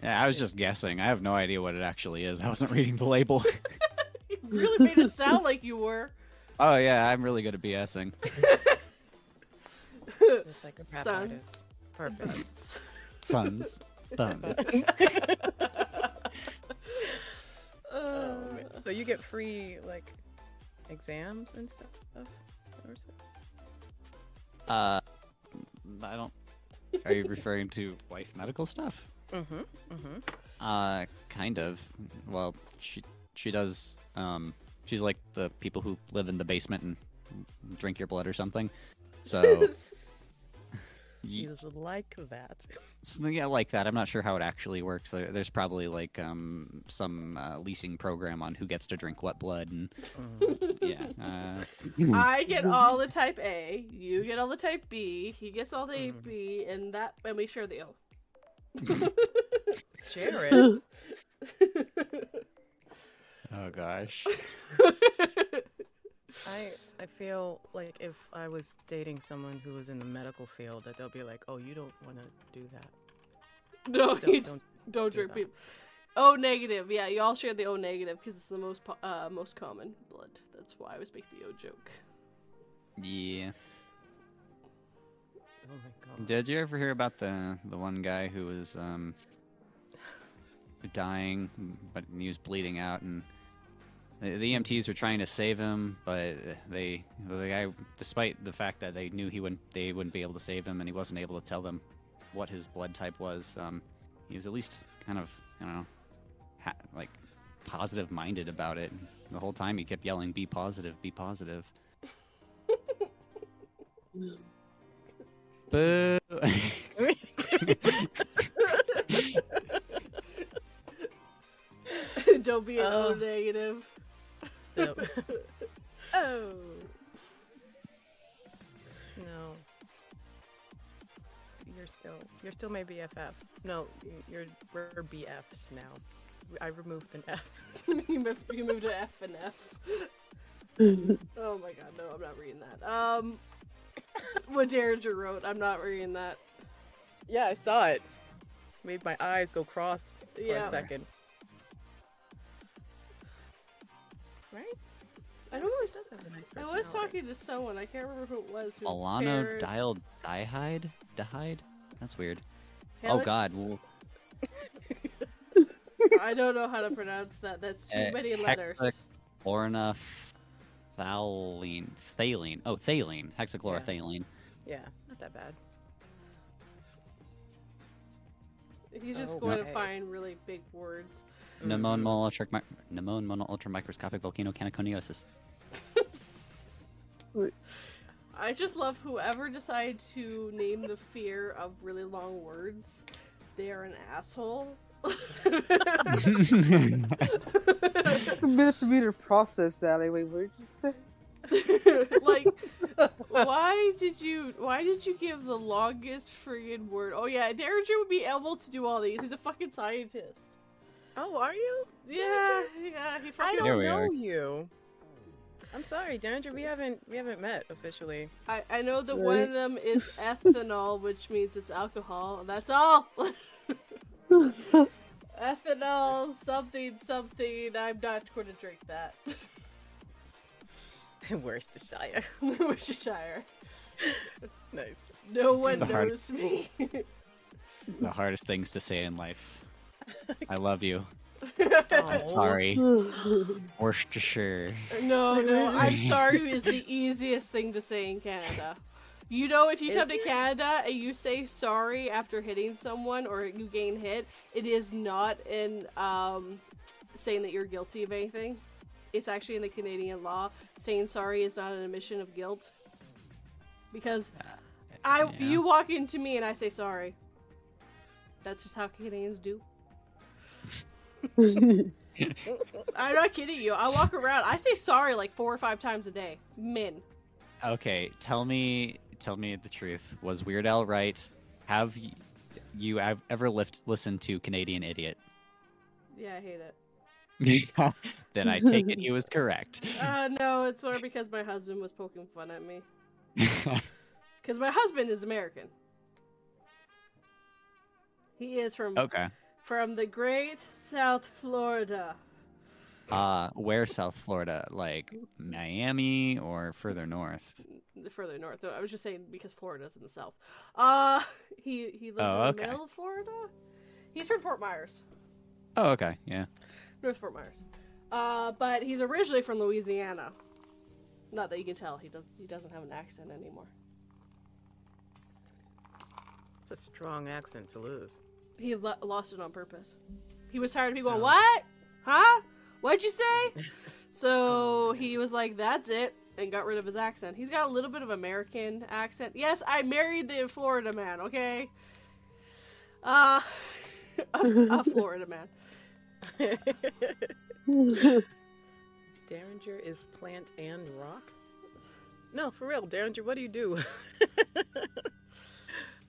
Yeah, I was just guessing. I have no idea what it actually is. I wasn't reading the label. You *laughs* really made it sound like you were. oh yeah, I'm really good at BSing. *laughs* Just like a Sons. Perfect. *laughs* Sons, thumbs. Oh, Uh, so you get free like exams and stuff. Or so- Uh, I don't. Are you referring to wife medical stuff? Mhm. Mhm. Uh, kind of. Well, she she does. Um, she's like the people who live in the basement and drink your blood or something. So, He y- was like that. something yeah, like that. I'm not sure how it actually works. There, there's probably like um some uh, leasing program on who gets to drink what blood and Mhm. yeah. Uh, *laughs* I get all the type A. You get all the type B. He gets all the Mhm. B, and that and we share the O. *laughs* *laughs* Share it. Oh gosh. *laughs* I I feel like if I was dating someone who was in the medical field, that they'll be like, "Oh, you don't want to do that. *laughs* no, Don't, you don't don't do drink that." people. O negative, yeah, you all share the O negative because it's the most po- uh, most common blood. That's why I was making the O joke. Yeah. Oh my god. Did you ever hear about the the one guy who was um dying, but he was bleeding out, and the, the EMTs were trying to save him, but they the guy, despite the fact that they knew he wouldn't they wouldn't be able to save him, and he wasn't able to tell them what his blood type was. Um, he was at least kind of you know, ha- like positive minded about it. The whole time he kept yelling, "Be positive, be positive." Boo! *laughs* don't be an O Oh. negative. Yep. *laughs* oh. No. You're still you're still my BFF. No, you're we're BFs now. I removed an F. *laughs* you, moved, you moved to F and F. *laughs* Oh my god, no, I'm not reading that. Um, what Derringer wrote, I'm not reading that. Yeah, I saw it. Made my eyes go cross for Yeah. a second. Right? I She was, does have a nice I was talking to someone, I can't remember who it was. Who Alano paired- dial dihide? Dihide? That's weird. Oh Helix- god. *laughs* Well, I don't know how to pronounce that. That's too Uh, many hexa- letters. Orna phthalene. Thaline. Oh, thaline. Hexachlorothylene. Yeah, not that bad. He's just Oh, going to find really big words. Pneumon monoultra mm. pneumon mono ultramicroscopic volcanoconiosis. Wait. I just love whoever decided to name the fear of really long words. They are an asshole. *laughs* a minute for me to process that. Like, wait, what did you say? *laughs* like why did you why did you give the longest friggin' word oh yeah Derringer would be able to do all these he's a fucking scientist Oh, are you? yeah yeah he I fucking Here don't know are. you. I'm sorry, Derringer. We haven't we haven't met officially. I, I know that one of them is *laughs* ethanol, which means it's alcohol. That's all. *laughs* ethanol, something, something. I'm not going to drink that. *laughs* Worcestershire. Worcestershire. nice. No one The knows hardest- me. the hardest things to say in life. I love you. Aw. *laughs* I'm sorry. *laughs* Worcestershire. no, no, I'm sorry *laughs* is the easiest thing to say in Canada. You know, if you come to Canada and you say sorry after hitting someone or you gain hit, it is not in um, saying that you're guilty of anything. It's actually in the Canadian law. Saying sorry is not an admission of guilt. Because I, yeah. you walk into me and I say sorry. That's just how Canadians do. I'm not kidding you. I walk around. I say sorry like four or five times a day. Min. Okay, tell me, tell me the truth. Was Weird Al right? Have you ev- ever lift, listened to Canadian Idiot? Yeah, I hate it. *laughs* then I take it he was correct. Uh, no, it's more because my husband was poking fun at me. *laughs* Because my husband is American. He is from okay. From the great South Florida. Uh, where South Florida? Like Miami or further north? Further north. though. I was just saying because Florida's in the south. Uh, *laughs* he he lives Oh, in okay. the middle of Florida. He's from Fort Myers, Oh, okay, yeah. North Fort Myers. Uh, but he's originally from Louisiana. Not that you can tell. He does. He doesn't have an accent anymore. It's a strong accent to lose. He lo- lost it on purpose. He was tired of people going, "What? Huh? What'd you say?" so he was like, "That's it," and got rid of his accent. He's got a little bit of American accent. Yes, I married the Florida man. Okay. Uh, *laughs* a, a *laughs* Florida man. *laughs* Derringer is plant and rock? No, for real. Derringer, what do you do?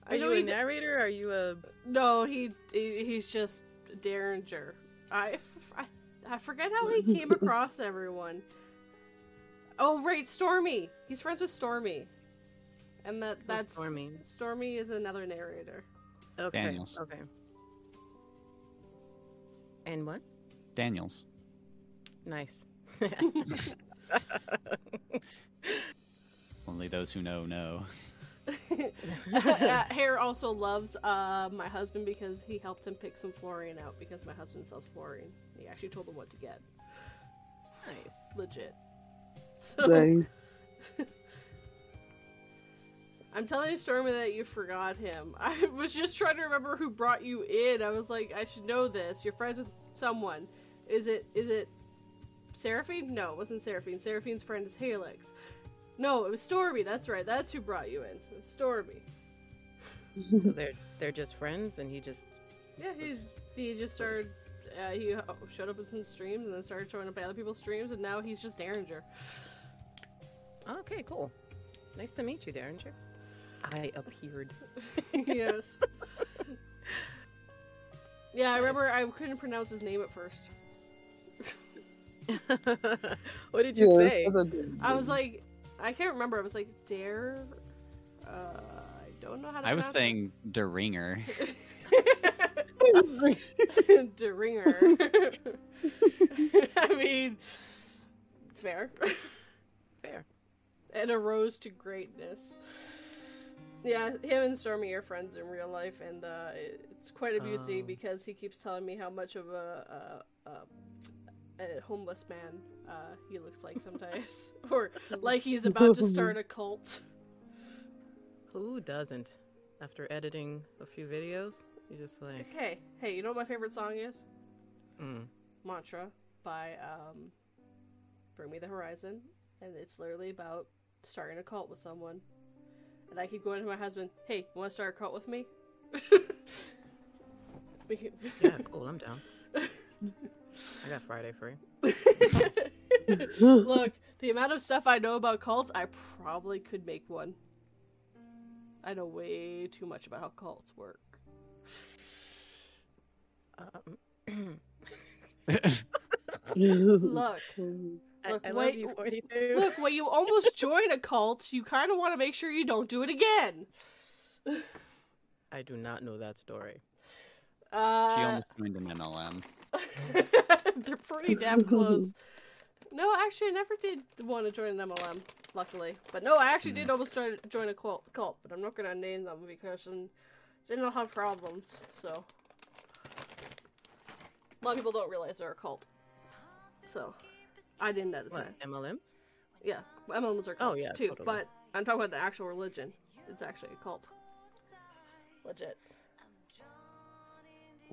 Are you a he d- narrator? Are you a No, he, he he's just Derringer. I, f- I I forget how he came *laughs* across everyone. Oh right, Stormy. He's friends with Stormy, and that Who's that's Stormy? Stormy is another narrator. Okay. Daniels. Okay. And what? Daniels. Nice. *laughs* *laughs* Only those who know know. *laughs* uh, Hare also loves uh, my husband because he helped him pick some fluorine out because my husband sells fluorine. He actually told him what to get. nice. Legit. *laughs* So Dang. *laughs* I'm telling you, Stormy, that you forgot him. I was just trying to remember who brought you in. I was like, I should know this. You're friends with someone. Is it? Is it? Seraphine? No, it wasn't Seraphine. Seraphine's friend is Halix. No, it was Stormy. That's right. That's who brought you in. It was Stormy. So *laughs* they're they're just friends, and he just Yeah, he's he just started. Uh, he showed up in some streams and then started showing up at other people's streams, and now he's just Derringer. okay, cool. Nice to meet you, Derringer. I appeared. *laughs* yes. Yeah, I remember I couldn't pronounce his name at first. *laughs* what did you Yeah, say? that's a good I was like, I can't remember. I was like, Dare. Uh, I don't know how to. I was saying Der Ringer. it. Deringer. *laughs* *laughs* I mean, fair. *laughs* Fair. and arose to greatness. Yeah, him and Stormy are friends in real life, and uh, it's quite abusive Oh. because he keeps telling me how much of a, a, a, a homeless man uh, he looks like sometimes, *laughs* *laughs* or like he's *laughs* about to start a cult. Who doesn't? After editing a few videos, you just like, Hey, hey, you know what my favorite song is? mm. Mantra by um, Bring Me the Horizon, and it's literally about starting a cult with someone. And I keep going to my husband, "Hey, you want to start a cult with me?" We can- yeah, cool. I'm down. I got Friday free. *laughs* Look, the amount of stuff I know about cults, I probably could make one. I know way too much about how cults work. Um, Look, *laughs* I, Look, I love wait- you, 42. Look, when you almost *laughs* join a cult, you kind of want to make sure you don't do it again. I do not know that story. She Uh, almost joined an MLM. *laughs* they're pretty damn close. *laughs* No, actually, I never did want to join an MLM, luckily. But no, I actually did mm. almost start, join a cult, cult, but I'm not going to name them because then then they'll have problems. So, a lot of people don't realize they're a cult. So, I didn't at the What, time. MLMs? Yeah, MLMs are Oh, cults yeah, too, totally. but I'm talking about the actual religion. It's actually a cult. Legit.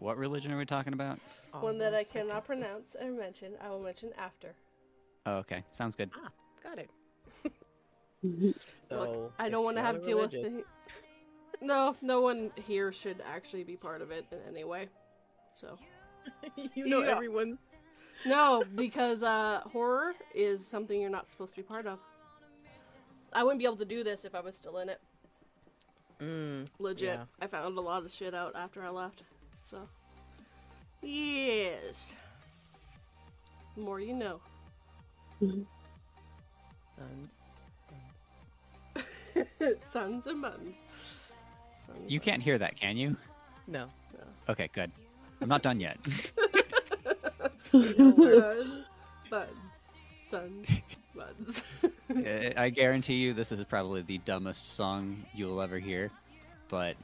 What religion are we talking about? One that I Almost cannot pronounce or mention, I will mention after. Oh, okay. Sounds good. Ah, got it. *laughs* Look, I don't want to have to deal with religious- the. No, no one here should actually be part of it in any way. So *laughs* you know Yeah. everyone's. no, because uh, horror is something you're not supposed to be part of. I wouldn't be able to do this if I was still in it. Mm, Legit. Yeah. I found a lot of shit out after I left. So yes, the more you know. Mm-hmm. sons. *laughs* Sons and buns. Sons You can't hear that, can you? No. Okay, good. I'm not done yet. *laughs* Son, buns. Sons, buns. *laughs* I guarantee you this is probably the dumbest song you'll ever hear, but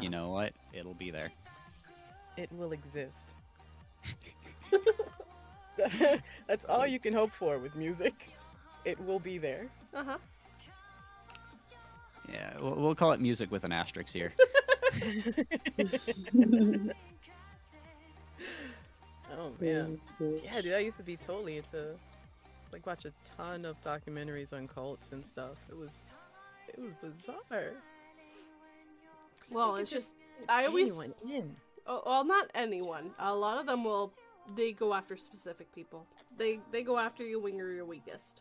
You know what? It'll be there. it will exist. *laughs* *laughs* That's all you can hope for with music. It will be there. uh huh. Yeah, we'll, we'll call it music with an asterisk here. *laughs* Oh man. Yeah, dude, I used to be totally into like watch a ton of documentaries on cults and stuff. It was it was bizarre. Well, it's just just I always Anyone in. oh, well, not anyone. A lot of them will they go after specific people. They they go after you when you're your weakest.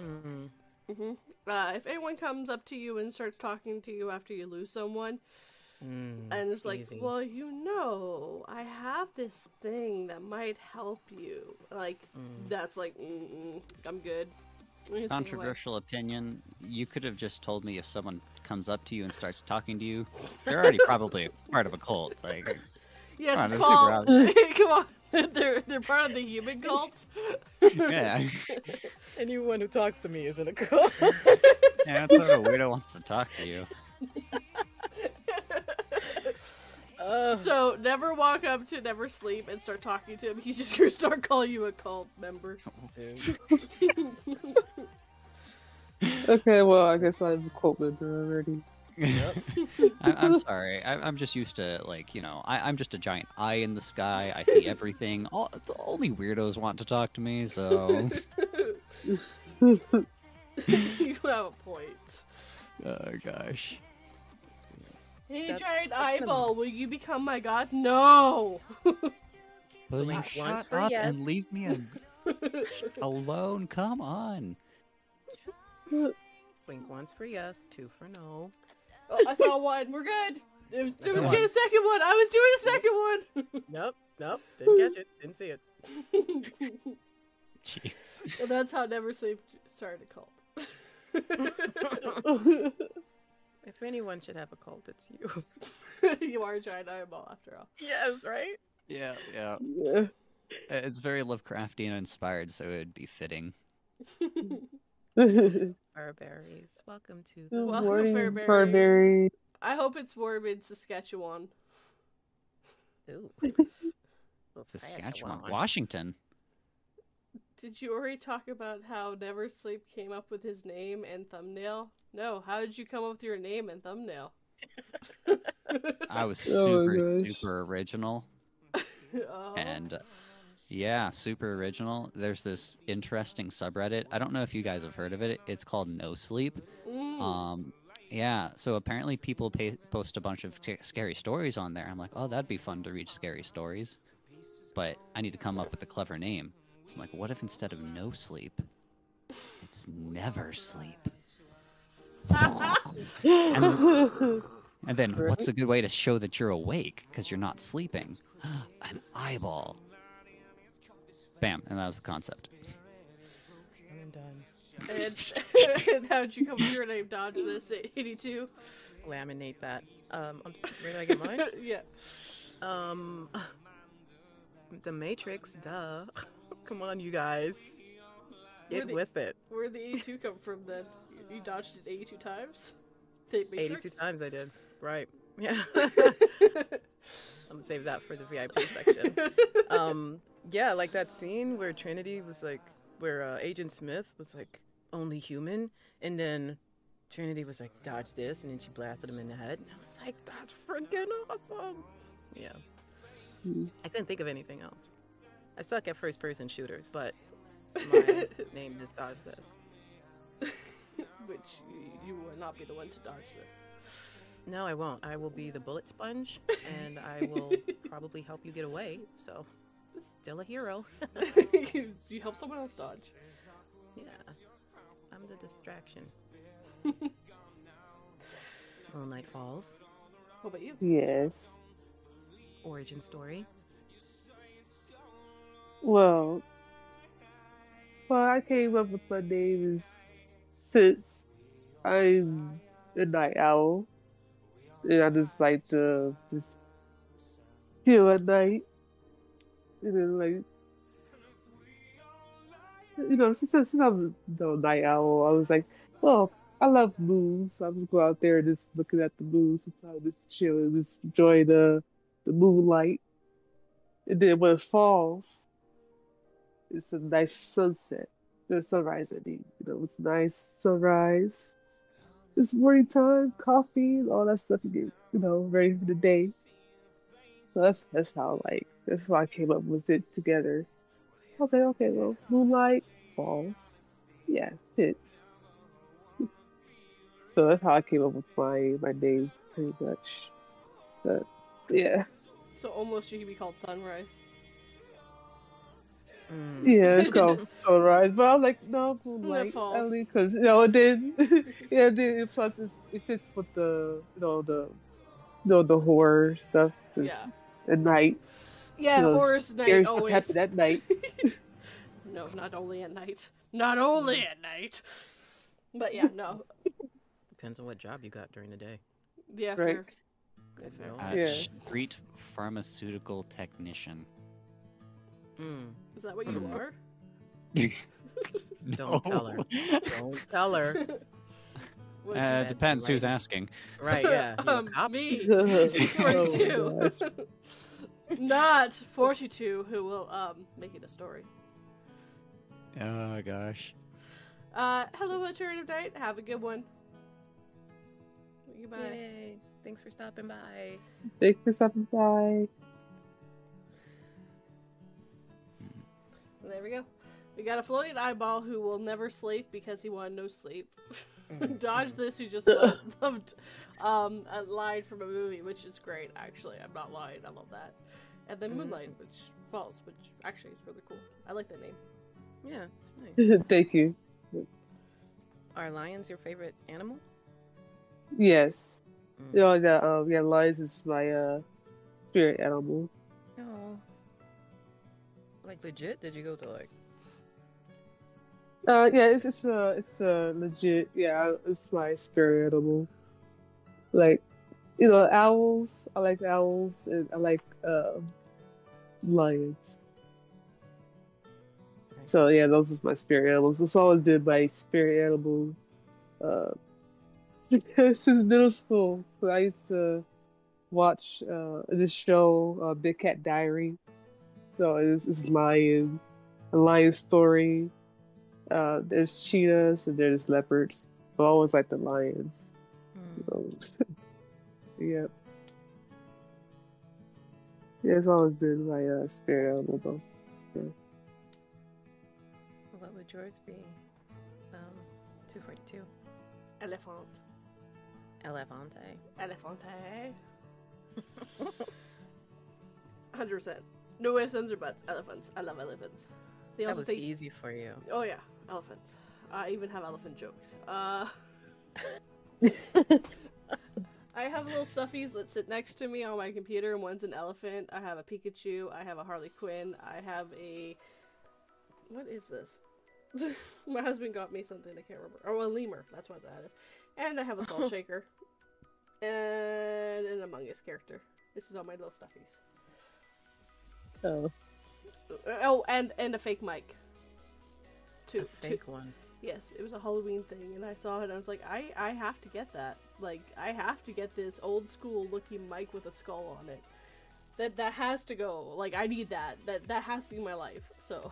Mm. hmm Uh, if anyone comes up to you and starts talking to you after you lose someone, Mm. and it's like, easy. well, you know, I have this thing that might help you. Like, Mm. that's like, I'm good. I'm gonna stay away. Controversial opinion. You could have just told me if someone comes up to you and starts talking to you, they're already probably *laughs* part of a cult. Like, Yes, Come on, it's it's super called. *laughs* Come on, they're they're part of the human cult. yeah, *laughs* Anyone who talks to me is in a cult. yeah, that's how a weirdo wants to talk to you. Ugh. So never walk up to Never Sleep and start talking to him. He's just gonna start calling you a cult member. Dude. Okay, well, I guess I've a cult already. Yep. *laughs* I, I'm sorry. I, I'm just used to like you know. I, I'm just a giant eye in the sky. I see everything. *laughs* All, only weirdos want to talk to me. So, *laughs* you have a point. oh gosh. Hey, That's- giant that's kinda- eyeball, will you become my god? No. Will you shut up yes. and leave me a- alone? Come on. Blink once for yes, two for no. oh, I saw one. We're good. It was, I it was one. a second one. I was doing a second one. *laughs* Nope, nope, didn't catch it, didn't see it. *laughs* Jeez. and that's how Never Sleep started a cult. *laughs* If anyone should have a cult, it's you. you are a giant eyeball after all. yes, right? Yeah, yeah. Yeah. Uh, It's very Lovecraftian inspired, so it would be fitting. Barberries. Welcome to the Good Welcome, morning, Fairberry. Barberry. I hope it's warm in Saskatchewan. Ooh. *laughs* Saskatchewan, Washington. Did you already talk about how Never Sleep came up with his name and thumbnail? No, how did you come up with your name and thumbnail? I was *laughs* Oh super, gosh. super original. *laughs* Oh. And uh, yeah, super original. There's this interesting subreddit. I don't know if you guys have heard of it. It's called No Sleep. Um, yeah, so apparently people pay, post a bunch of t- scary stories on there. I'm like, oh, that'd be fun to read scary stories. But I need to come up with a clever name. So I'm like, what if instead of no sleep, it's never sleep? *laughs* And then what's a good way to show that you're awake because you're not sleeping? *gasps* An eyeball. Bam, and that was the concept. I'm done. And, and *laughs* how'd you come to your name? Dodge this at 82. Laminate that. Um, I'm, where did I get mine? *laughs* yeah. Um, The Matrix, duh. *laughs* Come on, you guys. Get Really? with it. Where'd the 82 come from then? You dodged it 82 times? The 82 times I did. Right. Yeah. I'm gonna save that for the VIP section. um, yeah, like that scene where Trinity was like, where uh, Agent Smith was like only human, and then Trinity was like, dodge this, and then she blasted him in the head. And I was like, that's freaking awesome. Yeah. I couldn't think of anything else. I suck at first person shooters, but my *laughs* name is Dodge This. *laughs* Which you will not be the one to dodge this. No, I won't. I will be the bullet sponge, and I will *laughs* probably help you get away. So, still a hero. you, *laughs* *laughs* you help someone else dodge. Yeah, I'm the distraction. *laughs* Well, Night Falls What about you? Yes. origin story. Well, well, I came up with my name is since I'm a night owl, and I just like to just chill at night, and then like. You know, since, since I'm a night owl, I was like, well, I love moons, so I just go out there just looking at the moon, sometimes just chill and just enjoy the the moonlight. And then when it falls, it's a nice sunset. The sunrise, I mean. You know, it's nice sunrise. It's morning time, coffee, all that stuff to get, you know, ready for the day. So that's that's how like that's why I came up with it together. I was like, okay, well, moonlight falls. Yeah, fits. *laughs* So that's how I came up with my my name pretty much. But yeah. So almost you could be called Sunrise. Mm. Yeah, it's *laughs* called sunrise, but I'm like, no, moonlight, falls. only because you know, it did, *laughs* yeah, it did. Plus, it's, it fits with the, you know, the, you know, the horror stuff. Yeah. At night, Yeah, you know, horror's scary night stuff always. happen at night. *laughs* No, not only at night. Not only at night. But yeah, no. *laughs* Depends on what job you got during the day. Yeah, Right. fair. Good fair. Uh, Yeah. Street pharmaceutical technician. Mm. Is that what you Mm. are? *laughs* Don't tell her. Don't tell her. Uh, you- depends who's Right. asking. Right? Yeah. Um, cop? me. Oh, 42. gosh. Not 42, who will um make it a story. Oh gosh. Uh, hello, alternative night. Have a good one. Goodbye. Yay! Thanks for stopping by. Thank you for stopping by. There we go. We got a floating eyeball who will never sleep because he wanted no sleep. *laughs* Mm. Dodge this who just *laughs* loved, loved um, a line from a movie, which is great, actually. I'm not lying. I love that. And then Mhm. Moonlight, which falls, which actually is really cool. I like that name. Yeah, it's nice. *laughs* Thank you. Are lions your favorite animal? Yes. Mm. You know, yeah, um, yeah, lions is my uh spirit animal. No. Like legit? Did you go to like? Uh, yeah, it's it's uh it's uh legit. Yeah, it's my spirit animal. Like, you know, owls. I like owls, and I like uh, lions. So yeah, those is my spirit animals. It's always been my spirit animal. Uh, *laughs* since middle school, I used to watch uh this show, uh, Big Cat Diary. So it's, it's lion, a lion story. Uh, there's cheetahs and there's leopards. I always like the lions. Mm. So, *laughs* yeah. Yeah, it's always been my uh, spirit animal though. What would yours be? Um, two forty two. Elephant. Elefante. Elephante. 100%. *laughs* No ifs, ands, or buts. Elephants. I love elephants. They That also was think. easy for you. Oh, yeah. Elephants. I even have elephant jokes. Uh. *laughs* I have little stuffies that sit next to me on my computer, and one's an elephant. I have a Pikachu. I have a Harley Quinn. I have a what is this? *laughs* my husband got me something I can't remember. Oh, a lemur. That's what that is. And I have a salt *laughs* shaker. And an Among Us character. This is all my little stuffies. Oh, Oh, and and a fake mic. A two. fake one. Yes, it was a Halloween thing, and I saw it. and I was like, I I have to get that. Like, I have to get this old school looking mic with a skull on it. That that has to go. Like, I need that. That that has to be my life. So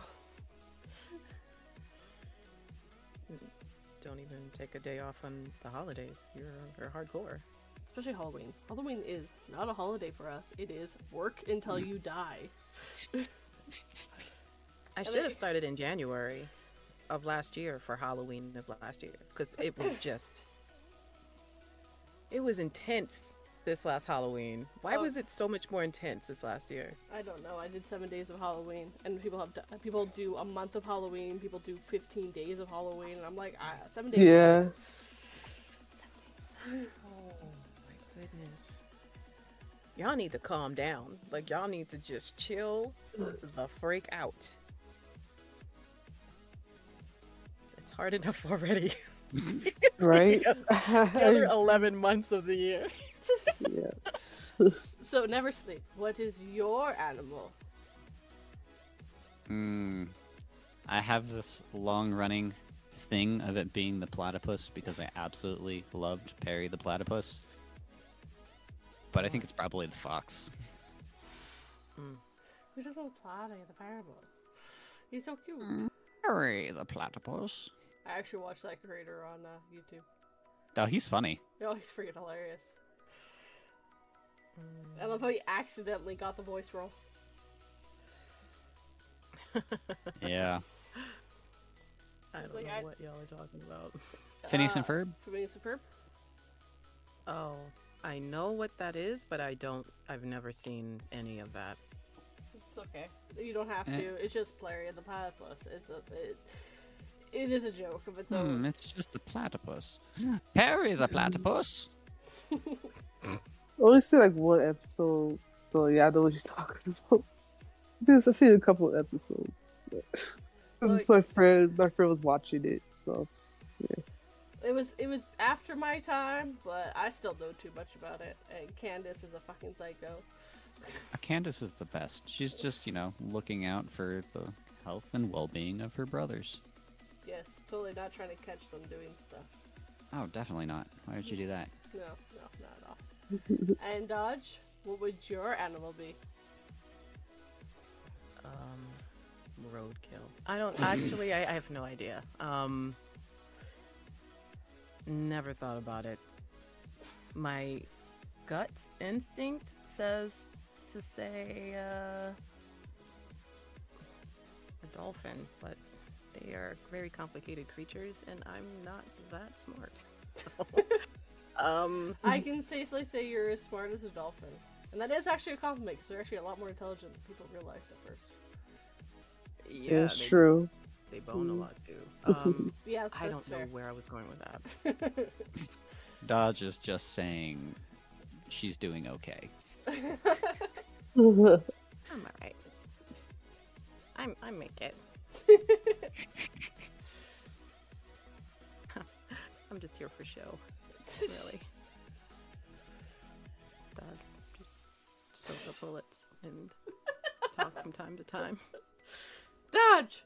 *laughs* Don't even take a day off on the holidays. You're you're hardcore. especially Halloween. Halloween is not a holiday for us. It is work until you die. *laughs* I should have started in January of last year for Halloween of last year because it was *sighs* just it was intense this last Halloween. Why Oh. was it so much more intense this last year? I don't know. I did seven days of Halloween, and people have d- people do a month of Halloween. People do fifteen days of Halloween, and I'm like, ah, seven days. yeah. *sighs* Oh my goodness. Y'all need to calm down. Like y'all need to just chill the freak out. Hard enough already. *laughs* Right. the other *laughs* 11 months of the year. yeah. *laughs* So never sleep. What is your animal? Mm, I have this long running thing of it being the platypus because I absolutely loved Perry the platypus. But I think it's probably the fox. Who doesn't plot the parables? He's so cute. Perry the platypus. I actually watched that creator on uh, YouTube. Oh, he's funny. Oh, he's freaking hilarious. I love how he accidentally got the voice role. *laughs* Yeah. I don't like know I- what y'all are talking about. *laughs* Phineas and Uh, Ferb? Phineas and Ferb. Oh, I know what that is, but I don't. I've never seen any of that. It's okay. You don't have Eh. to. It's just Larry and the Platypus. It's a it, it is a joke of its Hmm, own. it's just a platypus. Perry the platypus. I *laughs* only see like one episode, so yeah, I know what you're talking about. *laughs* Because I've seen a couple episodes. but- *laughs* This is my friend. My friend was watching it, so It was it was after my time, but I still know too much about it. And Candace is a fucking psycho. Uh, Candace is the best. She's just, you know, looking out for the health and well being of her brothers. Yes, totally not trying to catch them doing stuff. Oh, definitely not. Why would you do that? *laughs* No, no, not at all. and Dodge, what would your animal be? Um, roadkill. I don't actually. I, I have no idea. Um, never thought about it. My gut instinct says to say uh, a dolphin, but they are very complicated creatures, and I'm not that smart. *laughs* Um, I can safely say you're as smart as a dolphin. And that is actually a compliment because they're actually a lot more intelligent than people realized at first. yeah, it's they, true. they bone a Mm. lot too. *laughs* Um, Yeah, that's, I don't know where I was going with that. *laughs* Dodge is just saying she's doing okay. I'm alright. I'm I make it. *laughs* I'm just here for show, really. *laughs* Dog just soak up bullets and talk from time to time. Dodge!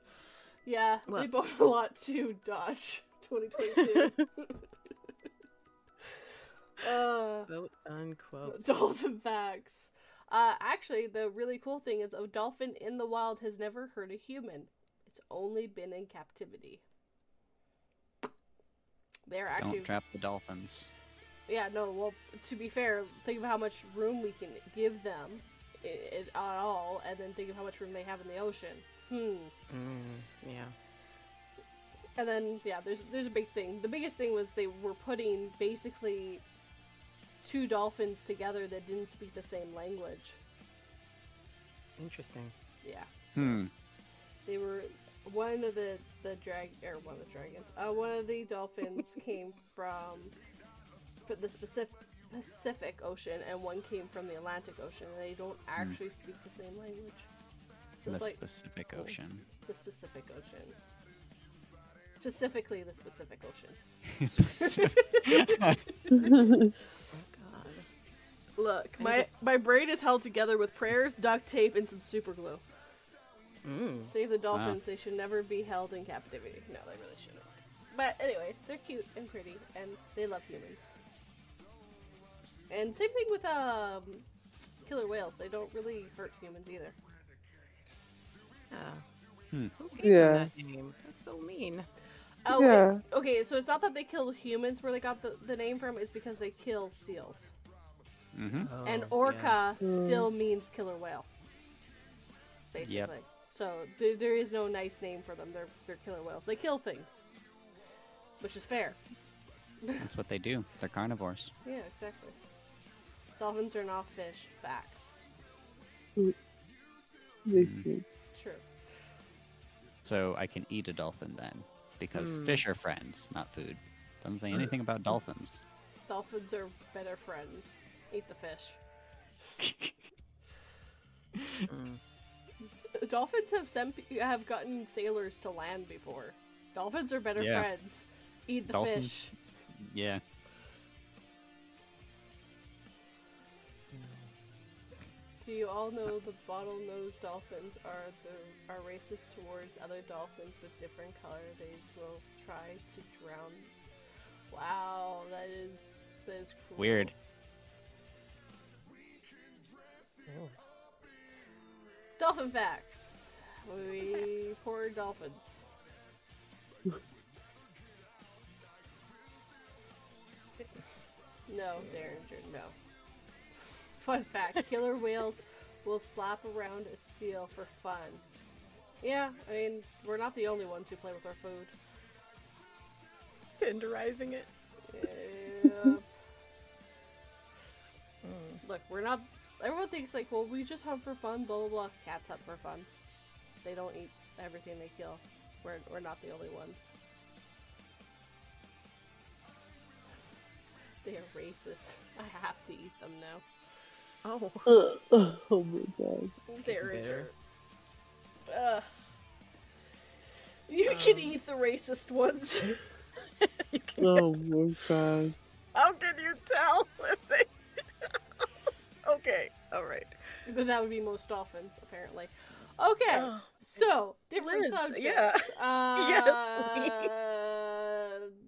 Yeah, they What? bought a lot too, Dodge 2022. *laughs* uh, Quote unquote. dolphin facts. Uh, actually, the really cool thing is a dolphin in the wild has never hurt a human. It's only been in captivity. They're actually Don't trap the dolphins. Yeah, no, well, to be fair, think of how much room we can give them i i at all, and then think of how much room they have in the ocean. Hmm. Mm, yeah. And then, yeah, there's there's a big thing. The biggest thing was they were putting basically two dolphins together that didn't speak the same language. Interesting. Yeah. Hmm. They were one of the the drag or one of the dragons. Uh, one of the dolphins *laughs* came from f- the Pacific Pacific Ocean, and one came from the Atlantic Ocean. And they don't actually speak the same language. The Just like Pacific Ocean. the Pacific Ocean. Specifically, the Pacific Ocean. *laughs* *laughs* God. Look, my need my brain is held together with prayers, duct tape, and some super glue. Mm. Save the dolphins. They should never be held in captivity. No, they really shouldn't. But anyways, they're cute and pretty, and they love humans. And same thing with um, killer whales. They don't really hurt humans either. Yeah. Hmm. Who gave them Yeah. that name? That's so mean. Oh, Yeah. okay. So it's not that they kill humans where they got the, the name from. It's because they kill seals. hmm and Oh, orca Mm. still means killer whale. Basically. Yep. So there, there is no nice name for them. They're they're killer whales. They kill things, which is fair. That's what they do. They're carnivores. *laughs* Yeah, exactly. Dolphins are not fish. Facts. Makes sense. True. So I can eat a dolphin then, because Hmm. fish are friends, not food. Doesn't say anything about dolphins. Dolphins are better friends. Eat the fish. *laughs* Dolphins have sent have gotten sailors to land before. Dolphins are better Yeah. friends. Eat the Dolphins- fish. Yeah. Do you all know the bottlenose dolphins are the are racist towards other dolphins with different color? They will try to drown. Wow, that is that is cruel. Weird. Oh. Dolphin facts. We poor dolphins. No, they're injured. no. Fun fact: *laughs* killer whales will slap around a seal for fun. Yeah, I mean, we're not the only ones who play with our food. Tenderizing it. Yeah. *laughs* Mm. Look, we're not. Everyone thinks like, well, we just hunt for fun. Blah blah blah. Cats hunt for fun. They don't eat everything they kill. We're we're not the only ones. *laughs* They are racist. I have to eat them now. Oh. Uh, *laughs* oh my god. Derringer. Ugh. You can Um. eat the racist ones. *laughs* Oh my god. How can you tell if they? Okay. All right. but that would be most dolphins, apparently. Okay. Oh, So, different Liz, subjects. yeah. *laughs* Uh, Yes,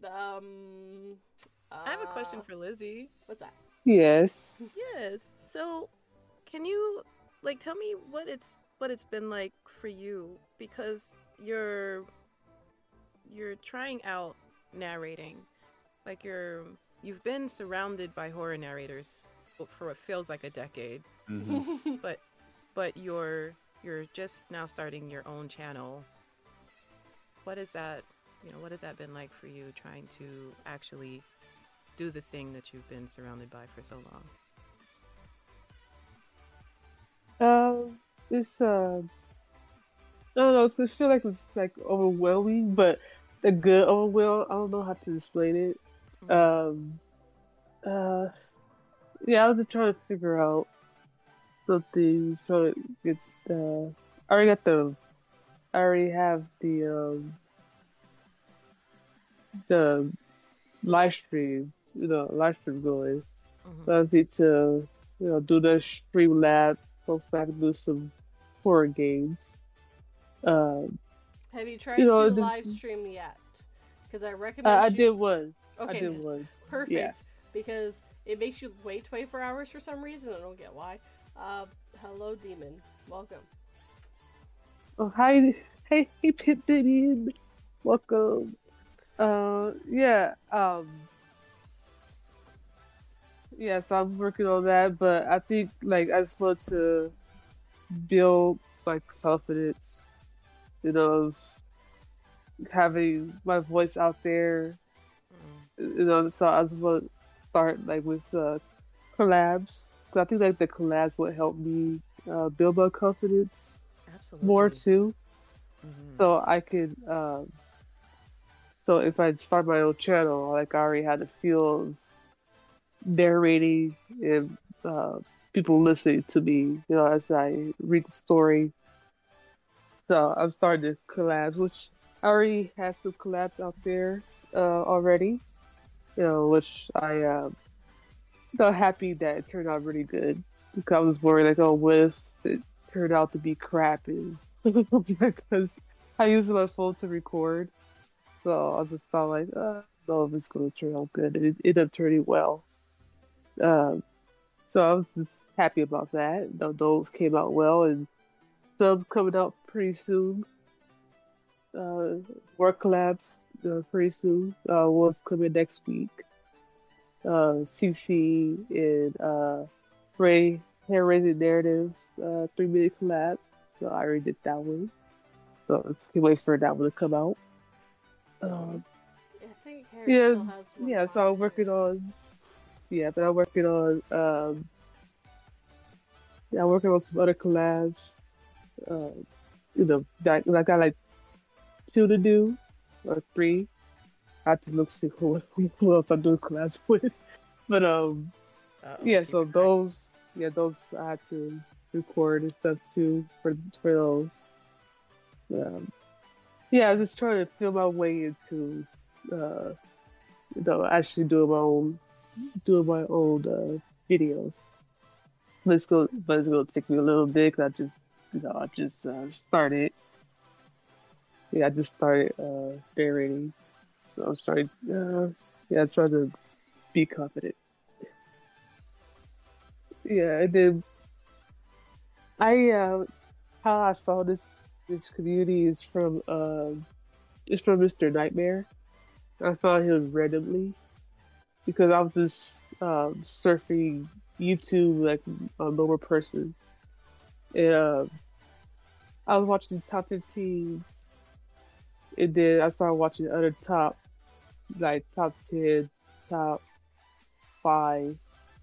um, I have a question uh, for Lizzie. What's that? Yes. Yes. So, can you like tell me what it's what it's been like for you because you're you're trying out narrating. Like you're you've been surrounded by horror narrators for what feels like a decade, hmm *laughs* but but you're you're just now starting your own channel. What is that, you know, what has that been like for you trying to actually do the thing that you've been surrounded by for so long? Um, it's uh, I don't know. It's, I feel like it's like overwhelming, but the good overwhelm. I don't know how to explain it. Um, uh, yeah, I was just trying to figure out something so gets. Uh, I already got the. I already have the um. The live stream, you know, live stream going. Mhm. So I need to, you know, do the stream lab. Hopefully, I can do some horror games. Um, Have you tried You know, to this- live stream yet? Because I recommend. I you- did one. Okay, I did one. perfect. yeah. Because it makes you wait 24 hours for some reason. I don't get why. Uh, hello, demon. Welcome. Oh, hi, hey, hey, Pit Diddy, welcome. Uh, yeah, um, yeah. So I'm working on that, but I think like I just want to build my confidence, you know, of having my voice out there, Mm. you know. So I just want start like with uh, collabs. 'Cause I think like the collabs would help me uh, build my confidence Absolutely. more too Mhm. so I could um so if I start my own channel, like I already had a feel of narrating and uh, people listening to me, you know, as I read the story. So I'm starting to collabs, which I already had some collabs out there uh, already. You know, which I um, so happy that it turned out really good. Because I was worried, like, oh, what if it turned out to be crappy? *laughs* because I use my phone to record, so I just thought like, uh, no, if it's going to turn out good. It, it ended up turning well. Um, so I was just happy about that. Those came out well, and some coming out pretty soon. Uh, work collabs uh, pretty soon. Uh, one's coming next week. Uh, CC and uh, Ray hair raising narratives uh, three minute collab. So I already did that one. So I can wait for that one to come out. Um, I think yeah, still has one yeah. So. I'm working on. Yeah, but I'm working on. Um, yeah, I'm working on some other collabs. Uh, you know, that I got like two to do or three. I have to look see who, *laughs* who else I'm doing collabs *laughs* with. But um, Uh-oh, yeah. So those, yeah, those I had to record and stuff too for for those. Um, yeah, I was just trying to feel my way into, uh, you know, actually doing my own, doing my own uh, videos. But it's going, but it's going to take me a little bit. 'cause I just, you know, I just uh, started. Yeah, I just started uh, narrating, so I'm trying. Uh, yeah, I trying to be confident. Yeah, and then I uh, how I found this this community is from um it's from Mr. Nightmare. I found him randomly because I was just um, surfing YouTube like a normal person, and um I was watching the top 15s, and then I started watching other top like top 10, top five.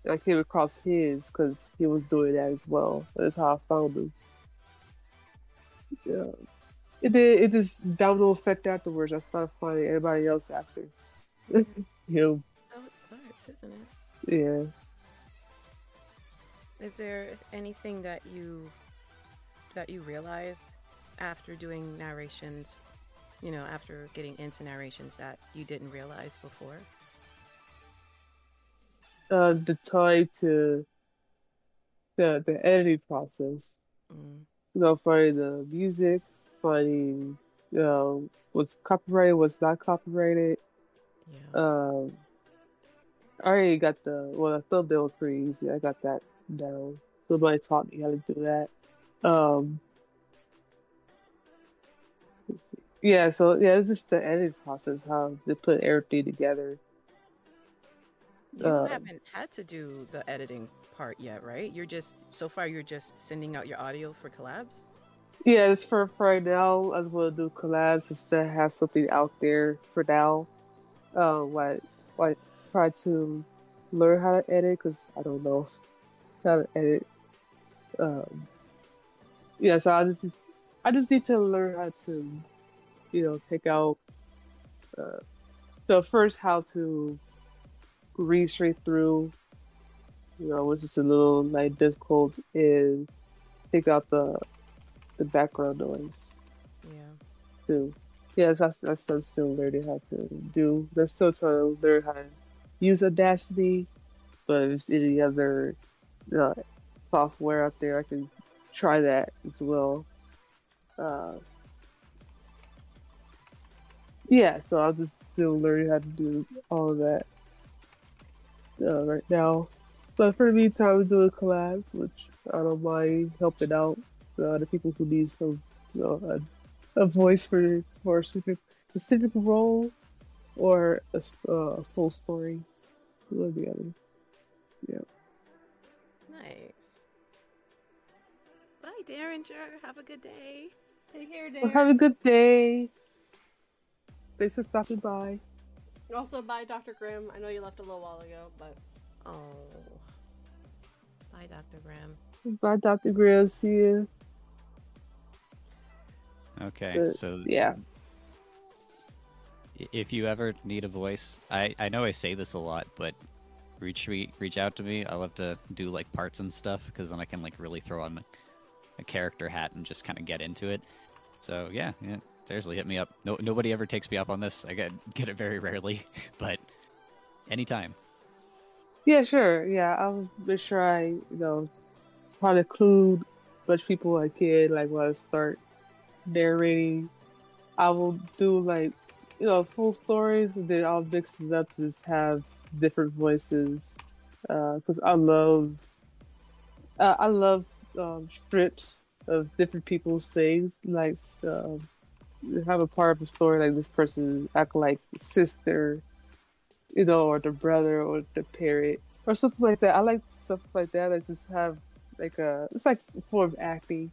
And I came across his because he was doing that as well. That's how I found him. Yeah. It did. It just domino effect afterwards. I started finding everybody else after. *laughs* Him. Oh, it starts, isn't it? Yeah. Is there anything that you that you realized after doing narrations, you know, after getting into narrations that you didn't realize before? Uh, the tie to the the editing process. Mm. You know, finding the music, finding you know what's copyrighted, what's not copyrighted. Yeah. Um, I already got the well, the thumbnail was pretty easy. I got that down. Somebody taught me how to do that. Um, let's see. Yeah, so yeah, it's just the editing process, how to put everything together. you uh, haven't had to do the editing part yet, right? You're just so far you're just sending out your audio for collabs. Yeah, it's for, for right now. I to do collabs just to have something out there for now. Um, like like try to learn how to edit because I don't know how to edit. Um, yeah, so I just I just need to learn how to, you know, take out. Uh, so first, how to read straight through. You know, which is a little like difficult, is take out the the background noise Yeah. too. Yes, that's that's I'm still learning how to do. They're still trying to learn how to use Audacity, but if there's any other uh, software out there, I can try that as well. Uh, yeah, so I'm just still learning how to do all of that uh, right now. But for the meantime, I'm doing collabs, which I don't mind helping out uh, the people who need some, you know, a, a voice for for a specific specific role or a, s- uh, a full story. One or the other. Nice. Bye, Derringer. Have a good day. Take care, Well, have a good day. Thanks for stopping by. Also, bye, Dr. Grimm. I know you left a little while ago, but Oh. Bye, Dr. Grimm. Bye, Dr. Grimm. See you. Okay, But, so Yeah. if you ever need a voice, I I know I say this a lot, but reach me reach out to me. I love to do like parts and stuff because then I can like really throw on a character hat and just kind of get into it. So yeah, yeah. Seriously, hit me up. No, nobody ever takes me up on this. I get *laughs* get it very rarely, *laughs* but anytime. Yeah, sure. Yeah, I'll make sure I, you know, try to include bunch much people I can. Like when I start narrating, I will do like, you know, full stories, and then I'll mix it up to just have different voices. Because I love, uh, I love um, strips of different people's things. Like, um, have a part of a story like this person act like sister you know, or the brother or the parent or something like that. I like stuff like that. I just have like a it's like a form of acting,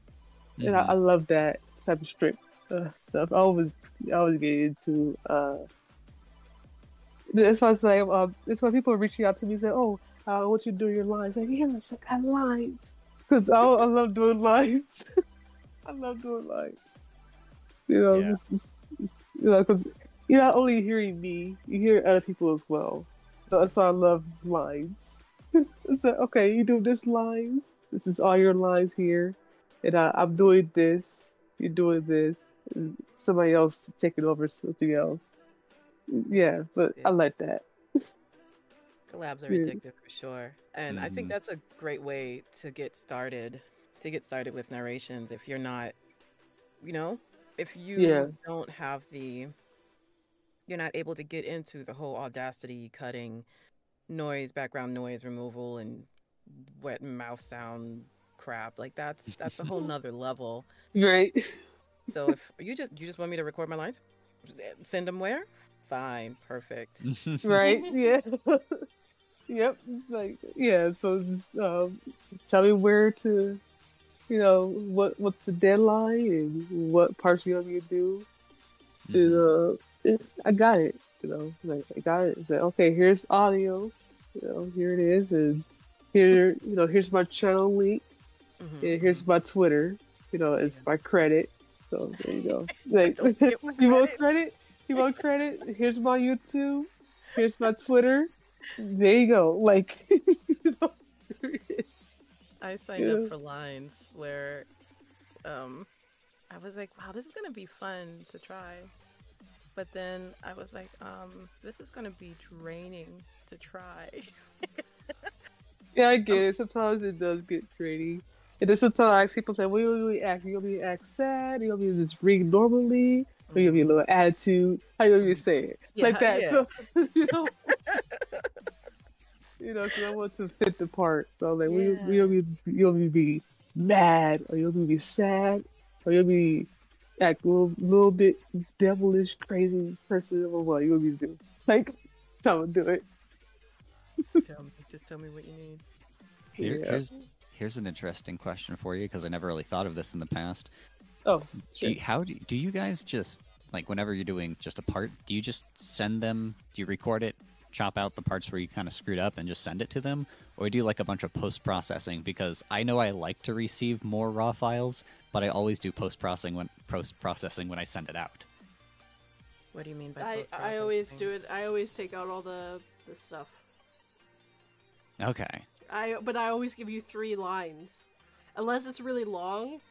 mm-hmm. and I, I, love that type of strip uh, stuff. I always I always get into. uh That's why it's like um, that's why people are reaching out to me and say, "Oh, uh, what you to do your lines?" Like, yeah, it's like I lines because I, I love doing lines. *laughs* I love doing lines. You know, yeah. it's, it's, it's, you know, because you're not only hearing me, you hear other people as well. So that's why I love lines. *laughs* so okay, you do this lines. This is all your lines here, and I, I'm doing this. You're doing this. And somebody else taking over something else. Yeah, but I like that. Collabs are yeah. addictive for sure, and mm-hmm. I think mm-hmm. that's a great way to get started. To get started with narrations, if you're not, you know, if you yeah. don't have the you're not able to get into the whole audacity cutting noise background noise removal and wet mouth sound crap like that's that's a whole *laughs* nother level. Right. So if you just you just want me to record my lines? Send them where? Fine perfect. *laughs* Right yeah. *laughs* Yep it's like yeah so just, um, tell me where to you know what what's the deadline and what parts you me to do mm-hmm. and, uh, I got it. You know, like I got it. It's like okay, here's audio. You know, here it is, and here, you know, here's my channel link, mm-hmm. and here's my Twitter. You know, it's my credit. So there you go. *laughs* Like, *laughs* you want credit? You want credit? Here's my YouTube. Here's my Twitter. There you go. Like, *laughs* you know, I signed yeah. up for lines where, um, I was like, wow, this is gonna be fun to try. But then I was like, um, this is gonna be draining to try. *laughs* yeah, I get it. Sometimes it does get draining. And then sometimes people say, well, you to act? You gonna be act sad? You gonna be just read normally? Or you gonna be a little attitude? How you gonna be say it? Yeah, like that. Yeah. So, *laughs* you know, *laughs* you know, because I want to fit the part. So like, yeah. we, we, you'll be, be mad, or you'll be sad, or you'll be act a little, little bit devilish, crazy person or what you want me to do? Like, tell me do it. tell me, just tell me what you need. Here, yeah. Here's here's an interesting question for you because I never really thought of this in the past. Oh, sure. do you, how do do you guys just like whenever you're doing just a part? Do you just send them? Do you record it, chop out the parts where you kind of screwed up, and just send it to them, or do like a bunch of post processing? Because I know I like to receive more raw files, but I always do post processing when post processing when I send it out. What do you mean by I I always do it. I always take out all the the stuff. Okay. I but I always give you three lines, unless it's really long,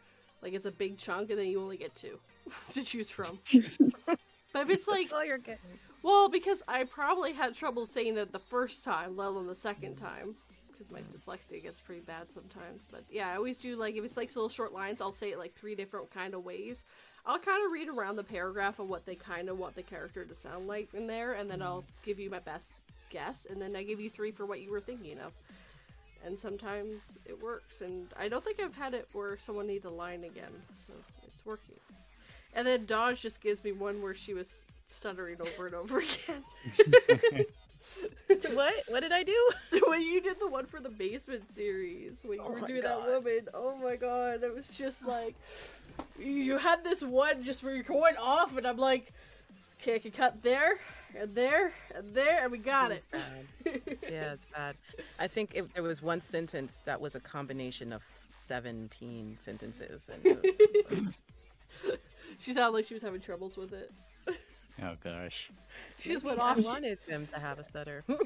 like it's a big chunk, and then you only get two *laughs* to choose from. *laughs* but if it's like That's all you're getting. Well, because I probably had trouble saying it the first time, let alone the second time because my mm. dyslexia gets pretty bad sometimes. But yeah, I always do like if it's like little short lines, I'll say it like three different kind of ways. I'll kind of read around the paragraph of what they kind of want the character to sound like in there, and then I'll mm. give you my best guess, and then I give you three for what you were thinking of. And sometimes it works, and I don't think I've had it where someone needs a line again, so it's working. And then Dodge just gives me one where she was stuttering over and over again. *laughs* *laughs* what? What did I do? when you did the one for the basement series, when you oh were doing god. that woman, oh my god, it was just like you had this one just where you're going off, and I'm like, okay, I can cut there and there and there, and we got it. it. yeah, it's bad. I think if there was one sentence that was a combination of seventeen sentences, and *laughs* she sounded like she was having troubles with it. Oh gosh. She just went off. I wanted them to have a stutter. *laughs* you,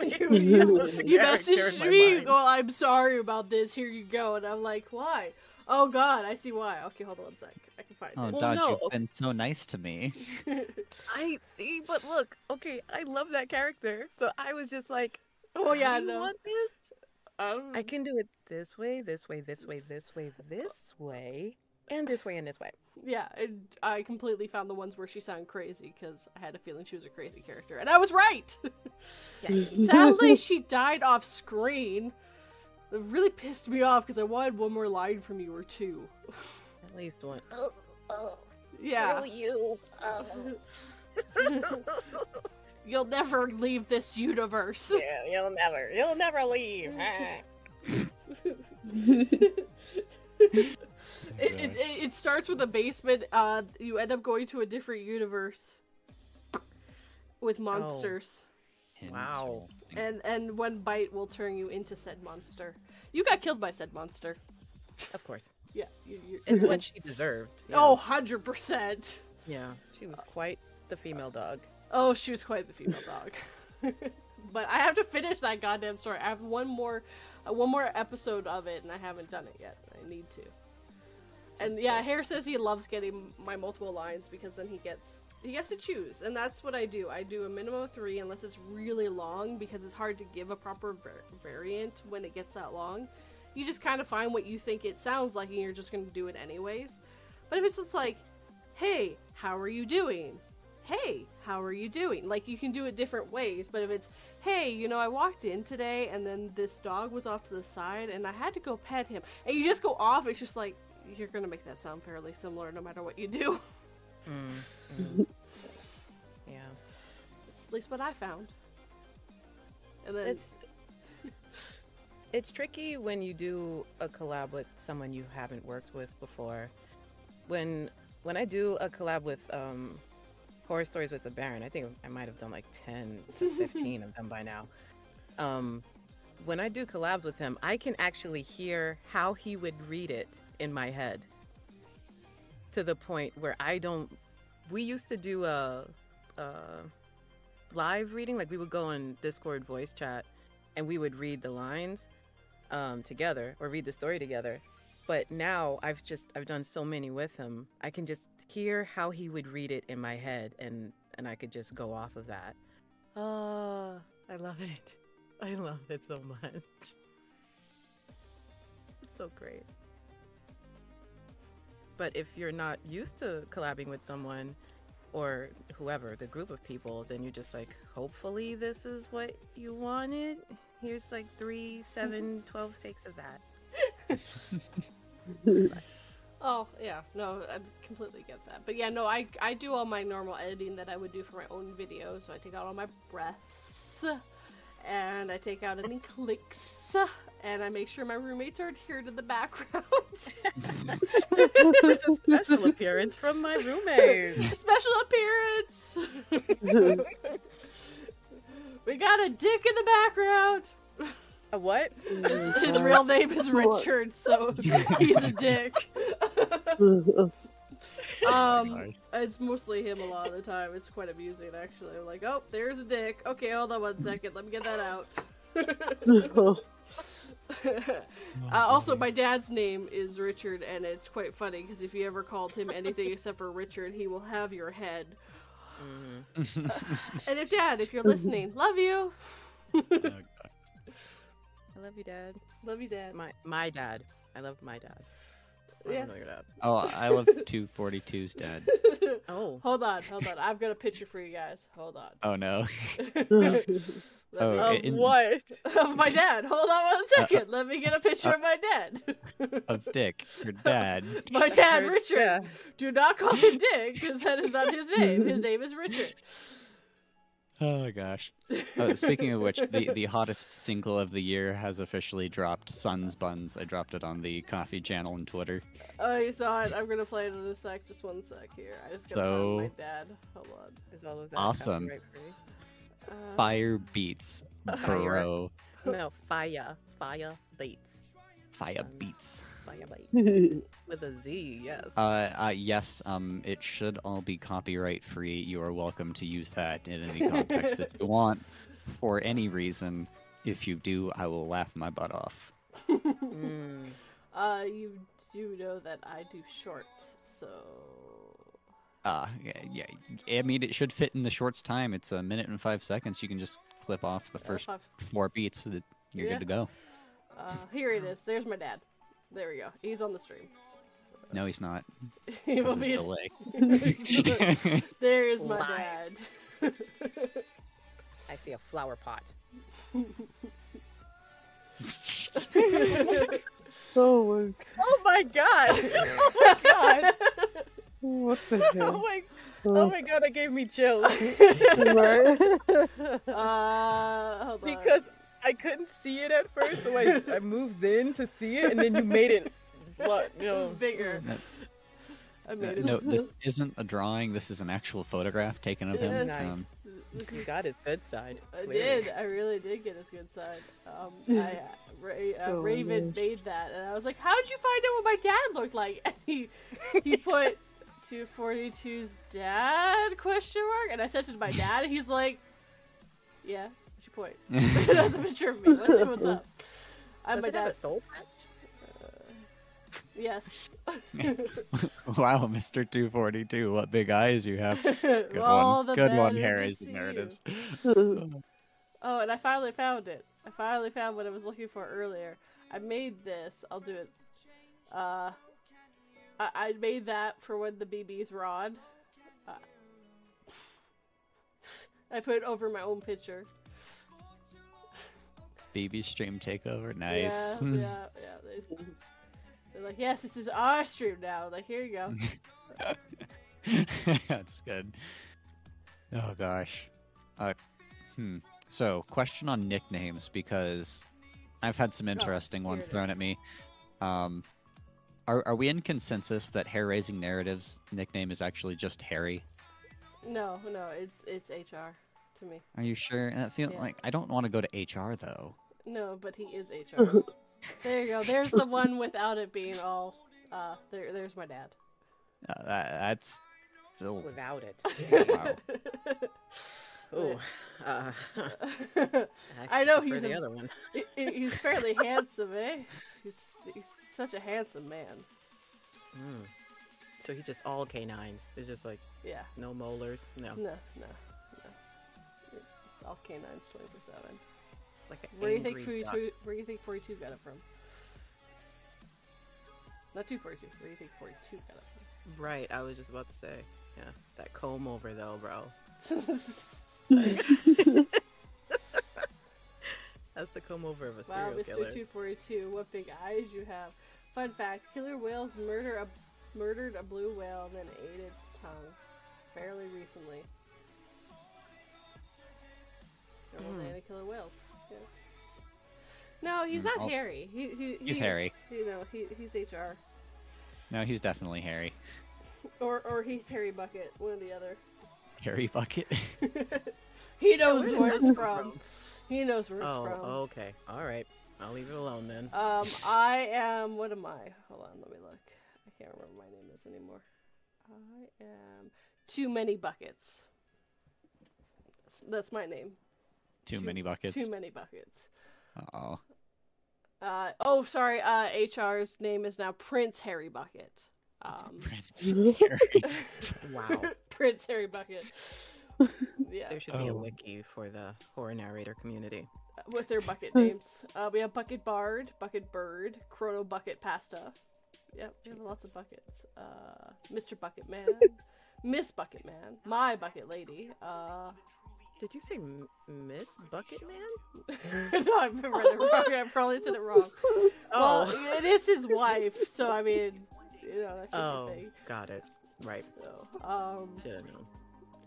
*laughs* you, you messaged me. Well, I'm sorry about this. Here you go. And I'm like, why? Oh God, I see why. Okay, hold on one sec. I can find Oh, Well, Dodge, no, you've been so nice to me. *laughs* I see, but look, okay, I love that character, so I was just like, oh yeah, I no. want this. Um, I can do it this way, this way, this way, this way, this way, and this way and this way. Yeah, and I completely found the ones where she sounded crazy because I had a feeling she was a crazy character, and I was right. Yes. *laughs* Sadly, she died off screen. It really pissed me off because I wanted one more line from you or two. At least one. *laughs* Yeah, Oh, you. *laughs* you'll never leave this universe. Yeah, you'll never, you'll never leave. It, it, it, it starts with a basement. Uh, you end up going to a different universe with monsters, Wow. And and one bite will turn you into said monster. You got killed by said monster. of course. Yeah. You, you, It's what she deserved. yeah. oh, 100 percent. yeah. She was quite the female dog. Oh, she was quite the female dog. *laughs* but I have to finish that goddamn story. I have one more, uh, one more episode of it, and I haven't done it yet. I need to. And yeah, Hare says he loves getting my multiple lines because then he gets he gets to choose, and that's what I do. I do a minimum of three unless it's really long because it's hard to give a proper var- variant when it gets that long. You just kind of find what you think it sounds like, and you're just going to do it anyways. But if it's just like, "Hey, how are you doing?" hey, how are you doing? Like you can do it different ways, but if it's, hey, you know, I walked in today and then this dog was off to the side and I had to go pet him, and you just go off, it's just like you're gonna make that sound fairly similar no matter what you do. *laughs* Mm. yeah. It's at least what I found. And then It's it's tricky when you do a collab with someone you haven't worked with before. When when I do a collab with um, horror stories with the Baron, I think I might have done like ten to *laughs* fifteen of them by now. Um, when I do collabs with him, I can actually hear how he would read it in my head. To the point where I don't. We used to do a, a live reading, like we would go on Discord voice chat and we would read the lines um, together or read the story together. But now I've just I've done so many with him. I can just hear how he would read it in my head, and and I could just go off of that. Oh, I love it. I love it so much. *laughs* It's so great. But if you're not used to collabing with someone or whoever, the group of people, then you're just like, hopefully this is what you wanted. Here's like three, seven, *laughs* twelve takes of that. *laughs* Oh yeah, no, I completely get that. But yeah, no, I I do all my normal editing that I would do for my own videos. So I take out all my breaths, and I take out any clicks, and I make sure my roommates are adhered to the background. *laughs* A special appearance from my roommate. *laughs* Special appearance. *laughs* we got a dick in the background. A what? His, his real name is Richard, so he's a dick. Um, it's mostly him a lot of the time. It's quite amusing, actually. I'm like, oh, there's a dick. Okay, hold on one second. Let me get that out. *laughs* uh, also, my dad's name is Richard, and it's quite funny because if you ever called him anything except for Richard, he will have your head. *laughs* And if dad, if you're listening, love you. *laughs* I love you, Dad. Love you, dad. My my dad. I love my dad. I don't Yes. know your oh, I love *laughs* 242's dad. Oh, hold on, hold on. I've got a picture for you guys. Hold on. Oh no. *laughs* *laughs* Oh, me- of in- what? of my dad. Hold on one uh, second. Let me get a picture uh, of my dad. Of Dick, your dad. my dad, Richard, Richard. yeah. Do not call him Dick, because that is not his name. His name is Richard. Oh gosh. Oh, speaking of which, the, the hottest single of the year has officially dropped. Suns Buns. I dropped it on the coffee channel and Twitter. Oh, you saw it. I'm gonna play it in a sec. Just one sec here. I just gotta So- my dad. Hold on. Is all of that Awesome. Uh, Fire beats, *laughs* bro. No, fire, fire beats, Fire beats. fire beats *laughs* with a Z. Yes. Uh, uh, yes. Um, it should all be copyright free. You are welcome to use that in any context that you want, for any reason. If you do, I will laugh my butt off. *laughs* Mm. uh, you do know that I do shorts, so Uh, yeah, yeah. I mean, it should fit in the shorts time. It's a minute and five seconds. You can just clip off the first if four beats. so that You're Yeah. good to go. Uh, here it is. There's my dad. There we go. He's on the stream. No, he's not. *laughs* he will be. there's delay. *laughs* there is my Live. dad. I see a flower pot. Oh *laughs* my, Oh my god! Oh my god! what the hell? Oh hell? my! Oh my god! That gave me chills right? uh, hold on. because I couldn't see it at first, so I, I *laughs* moved in to see it, and then you made it, *laughs* what you know, bigger. No, I uh, it. no, this *laughs* isn't a drawing. This is an actual photograph taken of him. Yes. Um, This You got his good side. I clearly. did. I really did get his good side. Um, I, uh, Ray, uh, Oh, Raven man. made that, and I was like, "How'd you find out what my dad looked like?" And he he put 242's dad question mark, and I sent it to my dad, and he's like, "Yeah, what's your point? *laughs* That's a picture of me. What's what's up?" *laughs* I'm Does my it have a dad. soul patch? Yes. *laughs* wow, Mr. 242, what big eyes you have. Good All one. the Good one, Harry's see you. narratives. Oh, and I finally found it. I finally found what I was looking for earlier. I made this. I'll do it. Uh, I, I made that for when the BBs were on. Uh, I put it over my own picture. BB stream takeover. Nice. Yeah, yeah, yeah. They, they're like, yes, this is our stream now. Like, here you go. *laughs* That's good. Oh gosh. Uh, hmm. So, question on nicknames because I've had some interesting here ones thrown is. at me. Um, are are we in consensus that hair raising narratives nickname is actually just Harry? No, no, it's it's HR to me. Are you sure? That feel Yeah. like I don't want to go to HR though. No, but he is HR. *laughs* there you go. There's the one without it being all. Uh, there, there's my dad. Uh, that, that's still Without it. *laughs* wow. Oh, uh, *laughs* I know he's the a- other one. He- he- he's fairly handsome, eh? He's, he's such a handsome man. Mm. So he's just all canines. It's just like Yeah. no molars. No, No, no, no. It's all canines 24 7. Like Where do you think angry duck. 42, where do you think 42 got it from? Not 242. Where do you think 42 got it from? Right, I was just about to say. Yeah, that comb over though, bro. *laughs* That's the comb over of a serial wow, Mr. killer. 242, what big eyes you have. Fun fact killer whales murder a, murdered a blue whale and then ate its tongue fairly recently. Day hmm. killer whales. Yeah. No, he's Mm, not I'll- Harry. He, he, He's he- Harry. You know, he, he's HR. No, he's definitely Harry. *laughs* Or, or he's Harry Bucket, one or the other. Harry Bucket. *laughs* he knows where did where it's from. from? He knows where it's from. Oh, okay. All right. I'll leave it alone then. Um, I am. What am I? Hold on, let me look. I can't remember what my name is anymore. I am too many buckets. That's, that's my name. Too Too- many buckets. Too many buckets. Oh. Uh, oh, sorry. Uh, HR's name is now Prince Harry Bucket. Um, Prince *laughs* Harry. Wow. *laughs* Prince Harry Bucket. *laughs* Yeah, There should be a Oh. wiki for the horror narrator community. with their bucket names. Uh, we have Bucket Bard, Bucket Bird, Chrono Bucket Pasta. Yep, we have lots of buckets. Uh, Mr. Bucket Man, Miss Bucket Man, My Bucket Lady. Uh, Did you say M- Miss Bucket Man? *laughs* no, I've read it wrong. I probably said it wrong. *laughs* Well, Oh. it is his wife, so I mean, you know, that's Oh, a thing. got it. Right. So, um, Should have known.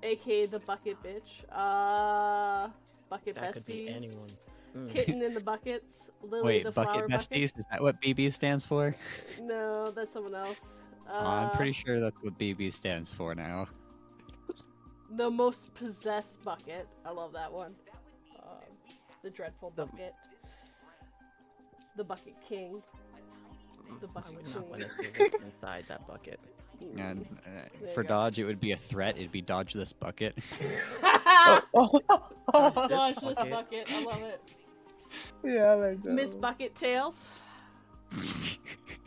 aka the Bucket Bitch. Uh, Bucket That Besties. could be anyone. Mm. Kitten in the buckets. Lily Wait, the Bucket flower bucket. Besties? Is that what BB stands for? No, that's someone else. Uh, Oh, I'm pretty sure that's what BB stands for now. The most possessed bucket. I love that one. Um, the dreadful bucket. The bucket king. The I bucket would not want to queen. see what's inside that bucket. Mm. And uh, for you go. Dodge, it would be a threat. It'd be Dodge this bucket. *laughs* *laughs* Dodge this Bucket. bucket. I love it. yeah, I like that. Miss. Bucket Tails. *laughs*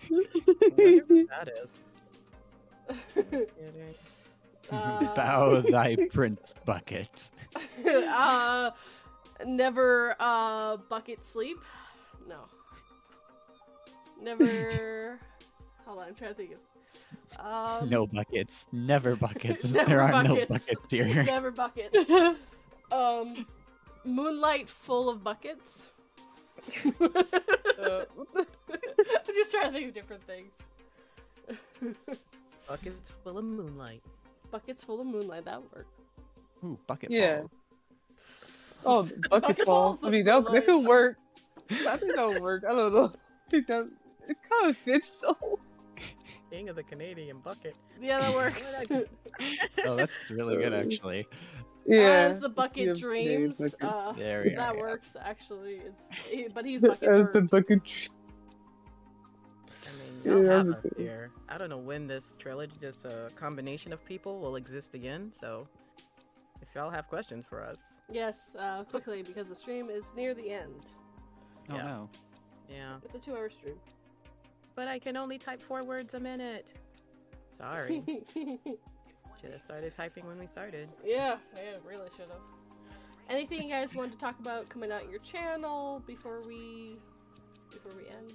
Whatever that is. Uh, Bow thy prince bucket. *laughs* uh, never uh bucket sleep. No. Never. *laughs* Hold on, I'm trying to think of. Um, No buckets. Never buckets. *laughs* Never there are buckets. no buckets here. Never buckets. um, moonlight full of buckets. Uh, I'm just trying to think of different things. buckets full of moonlight. Buckets full of moonlight. That would work. Ooh, bucket Yeah. falls. Oh, *laughs* Bucket bucket falls falls. I mean, that, look that could work. I think that would work. I don't know. I think that it kind of fits. So *laughs* King of the Canadian bucket. Yeah, that *laughs* works. Oh, that's really good actually. yeah. As the bucket Yeah, dreams, uh, There that are. works actually. It's but he's bucket As the bird. bucket. Yeah, have us here. I don't know when this trilogy, this uh, combination of people, will exist again. So, if y'all have questions for us, Yes, uh, quickly because the stream is near the end. Oh Yeah. no. yeah. It's a two-hour stream. But I can only type four words a minute. Sorry. *laughs* Should have started typing when we started. yeah, yeah, really should have. Anything you guys want to talk about coming out your channel before we before we end?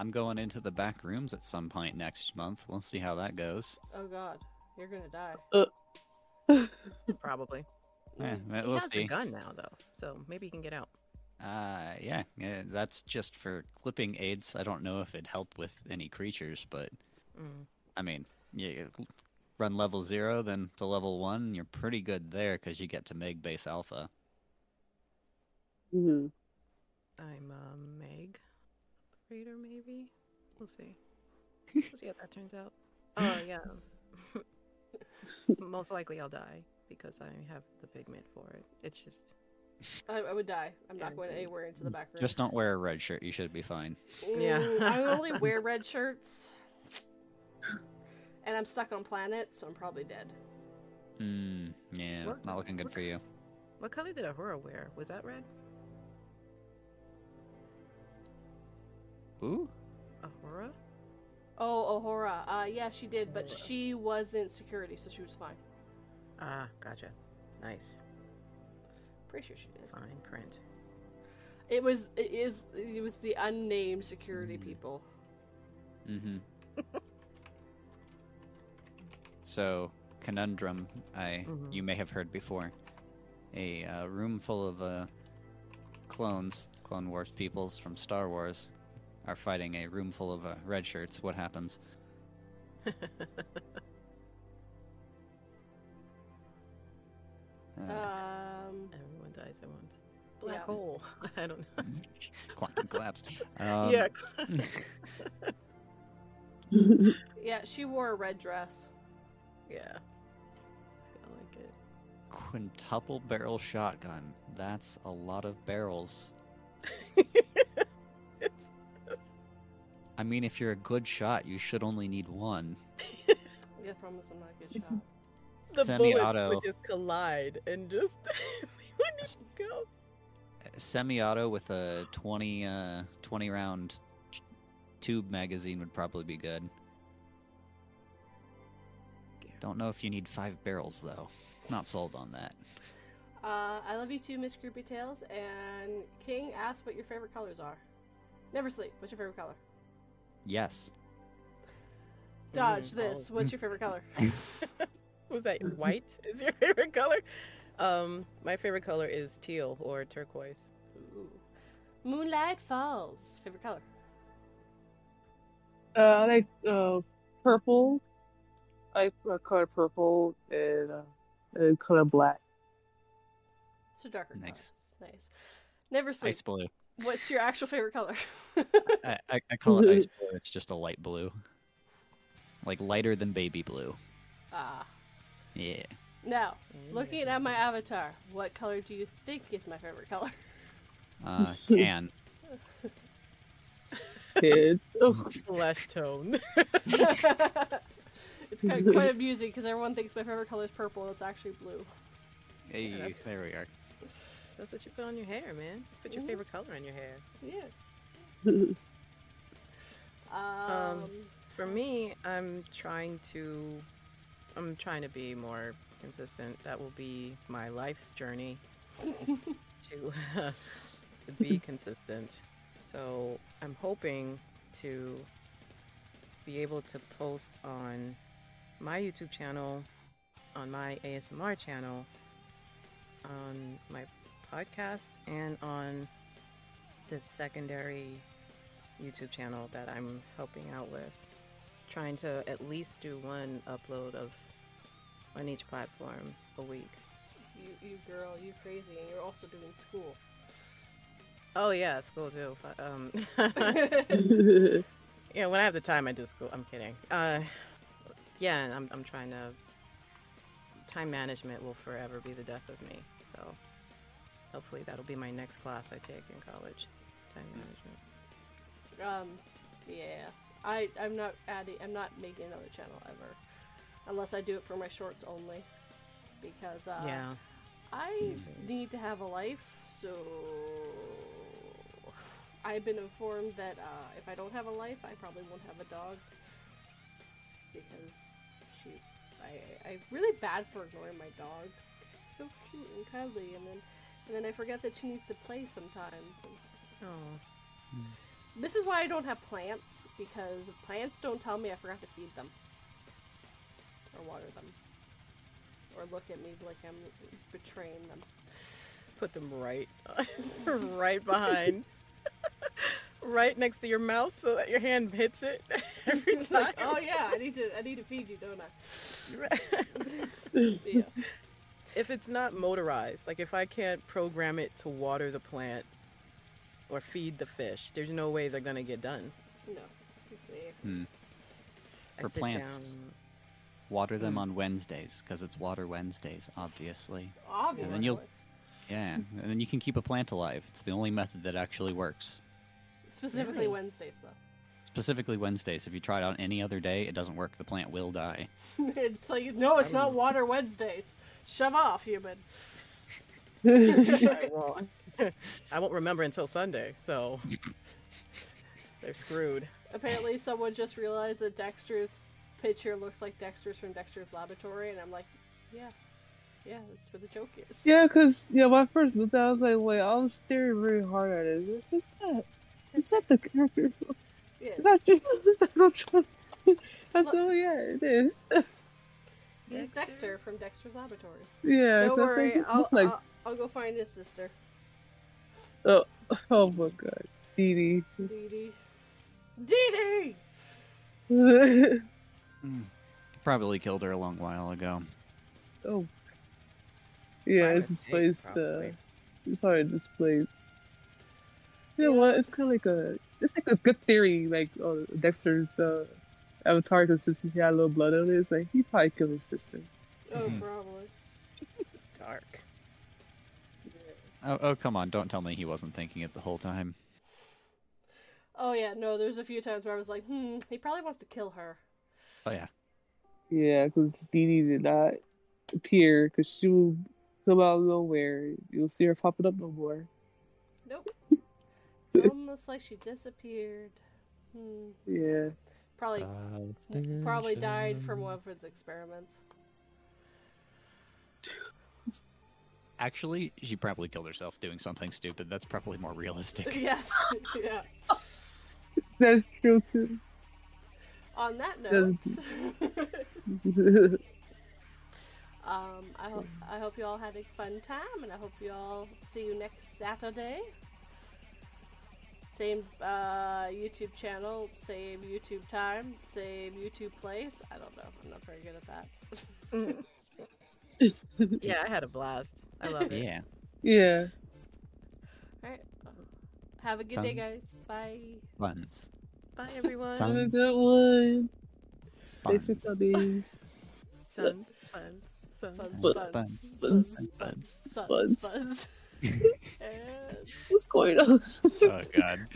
I'm going into the back rooms at some point next month. We'll see how that goes. Oh God, you're gonna die. *laughs* Probably. Yeah, Mm. He we'll has the see. gun now, though, so maybe he can get out. Uh, yeah, yeah, that's just for clipping aids. I don't know if it'd help with any creatures, but Mm. I mean, you run level zero, then to level one, you're pretty good there because you get to Meg base alpha. Mm-hmm. I'm a Meg operator, maybe. We'll see. *laughs* We'll see how that turns out. Oh yeah. *laughs* Most likely I'll die because I have the pigment for it. It's just I, I would die. I'm not going Guaranteed. anywhere into the back room. Just don't wear a red shirt. You should be fine. Yeah. Mm, I *laughs* only wear red shirts, and I'm stuck on planet, so I'm probably dead. Mm, yeah, What- not looking good what for you. what color did Ahura wear? Was that red? Ooh, Ahura? Oh, Ohora. Uh, yeah, she did, but Ohura. she wasn't security, so she was fine. Ah, gotcha. Nice. Pretty sure she did. Fine print. It was. It is. It was the unnamed security Mm. people. mm-hmm. so, conundrum. I Mhm. you may have heard before. A uh, room full of uh, clones, Clone Wars peoples from Star Wars, are fighting a room full of uh, red shirts. What happens? *laughs* Uh, Um. Everyone dies at once. Black Yeah. hole. *laughs* I don't know. *laughs* quantum collapse. Um, yeah. Yeah, she wore a red dress. yeah. I like it. Quintuple barrel shotgun. That's a lot of barrels. It's- I mean, if you're a good shot, you should only need one. *laughs* Yeah, promise I'm not a good shot. *laughs* the Semi-auto. bullets would just collide and just *laughs* they wouldn't go. Semi-auto with a 20, uh, 20 round ch- tube magazine would probably be good. Don't know if you need five barrels though. Not sold on that. Uh, I love you too, Miss Groupie Tails. And King asked what your favorite colors are. Never sleep. What's your favorite color? Yes. Dodge Mm, this. What's your favorite color? *laughs* Was that *laughs* white? Is your favorite color? Um, my favorite color is teal or turquoise. Ooh. Moonlight Falls. Favorite color? Uh, I like uh, purple. I like uh, color purple and uh, and color black. It's a darker Nice. color. Nice. Never sleep. Ice blue. What's your actual favorite color? *laughs* I, I, I call it ice *laughs* blue. It's just a light blue. Like lighter than baby blue. ah. Yeah. Now, looking at my avatar, what color do you think is my favorite color? Uh, *laughs* tan. Kids. Ugh. flesh tone. it's kind of quite amusing because everyone thinks my favorite color is purple. It's actually blue. Hey, that's- there we are. That's what you put on your hair, man. Put your Mhm. favorite color on your hair. Yeah. *laughs* Um, For me, I'm trying to I'm trying to be more consistent. That will be my life's journey *laughs* to to *laughs* be consistent. So, I'm hoping to be able to post on my YouTube channel, on my ASMR channel, on my podcast and on this secondary YouTube channel that I'm helping out with. Trying to at least do one upload of on each platform a week. you, you girl, you crazy, and you're also doing school. Oh yeah, school too. Um, *laughs* *laughs* yeah, when I have the time, I do school. I'm kidding. Uh, yeah, and I'm I'm trying to. Time management will forever be the death of me. So, hopefully, that'll be my next class I take in college. Time management. Um, yeah, I I'm not adding. I'm not making another channel ever, unless I do it for my shorts only, because uh, yeah. I need to have a life. So I've been informed that uh, if I don't have a life, I probably won't have a dog because she, I, I'm really bad for ignoring my dog. She's so cute and cuddly, and then and then I forget that she needs to play sometimes. And Oh. Hmm. this is why I don't have plants because plants don't tell me I forgot to feed them or water them or look at me like I'm betraying them. Put them right, *laughs* right behind, *laughs* right next to your mouth, so that your hand hits it *laughs* every time. like, oh yeah, I need to I need to feed you, don't I? yeah. Yeah. if it's not motorized, like if I can't program it to water the plant or feed the fish, there's no way they're gonna get done. No. See. Hmm. For plants. down- Water them Mm. on Wednesdays because it's Water Wednesdays, obviously. Obviously. then you'll- Yeah, and then you can keep a plant alive. It's the only method that actually works. Specifically Really? Wednesdays though. Specifically Wednesdays. If you try it on any other day, it doesn't work. The plant will die. *laughs* it's like no, it's not water Wednesdays. Shove off, human. *laughs* I won't. I won't remember until Sunday, so *laughs* they're screwed. Apparently someone just realized that Dexter's picture looks like Dexter's from Dexter's laboratory and I'm like, Yeah. Yeah, that's where the joke is. yeah, because yeah, when I first looked at it, I was like, wait, I was staring very hard at it. What's this that? Is that the character? Yeah. That's just it's like I'm trying. I said, oh yeah, it is. He's Dexter? Dexter from Dexter's Laboratories. Yeah, Don't 'cause worry, like, it I'll, like I'll, I'll go find his sister, oh, oh my god, Dee Dee. Dee Dee. Dee Dee! *laughs* Mm. Probably killed her a long while ago. oh, yeah, it's mistake, displaced. Uh, probably. it's probably displayed. You know Yeah. what? It's kind of like a, it's like a good theory, like oh, Dexter's uh, avatar, because since he had a little blood on it, it's like he probably killed his sister. Oh, Mhm. probably. *laughs* Dark. Oh, oh, come on! Don't tell me he wasn't thinking it the whole time. Oh, yeah, no, there's a few times where I was like, hmm, he probably wants to kill her. Oh yeah. Yeah, because Dee Dee did not appear, because she will come out of nowhere. You'll see her popping up no more. Nope. It's *laughs* almost like she disappeared. Hmm. Yeah. Probably, probably died from one of his experiments. Actually, she probably killed herself doing something stupid. That's probably more realistic. *laughs* yes. *laughs* yeah. That's true too. On that note, um, I hope I hope you all had a fun time, and I hope you all see you next Saturday. Same uh, YouTube channel, same YouTube time, same YouTube place. I don't know. I'm not very good at that. *laughs* Yeah, I had a blast. I love it. Yeah. Yeah. All right. Have a good day, guys. Bye. Buns. Bye, everyone. Sounds- Have a good one. Thanks for *laughs* Buns. coming. Sun, fun, sun. Suns, Buns, buns, buns, suns, buns, buns, suns, buns. buns. And What's going on? Oh god.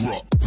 Drop.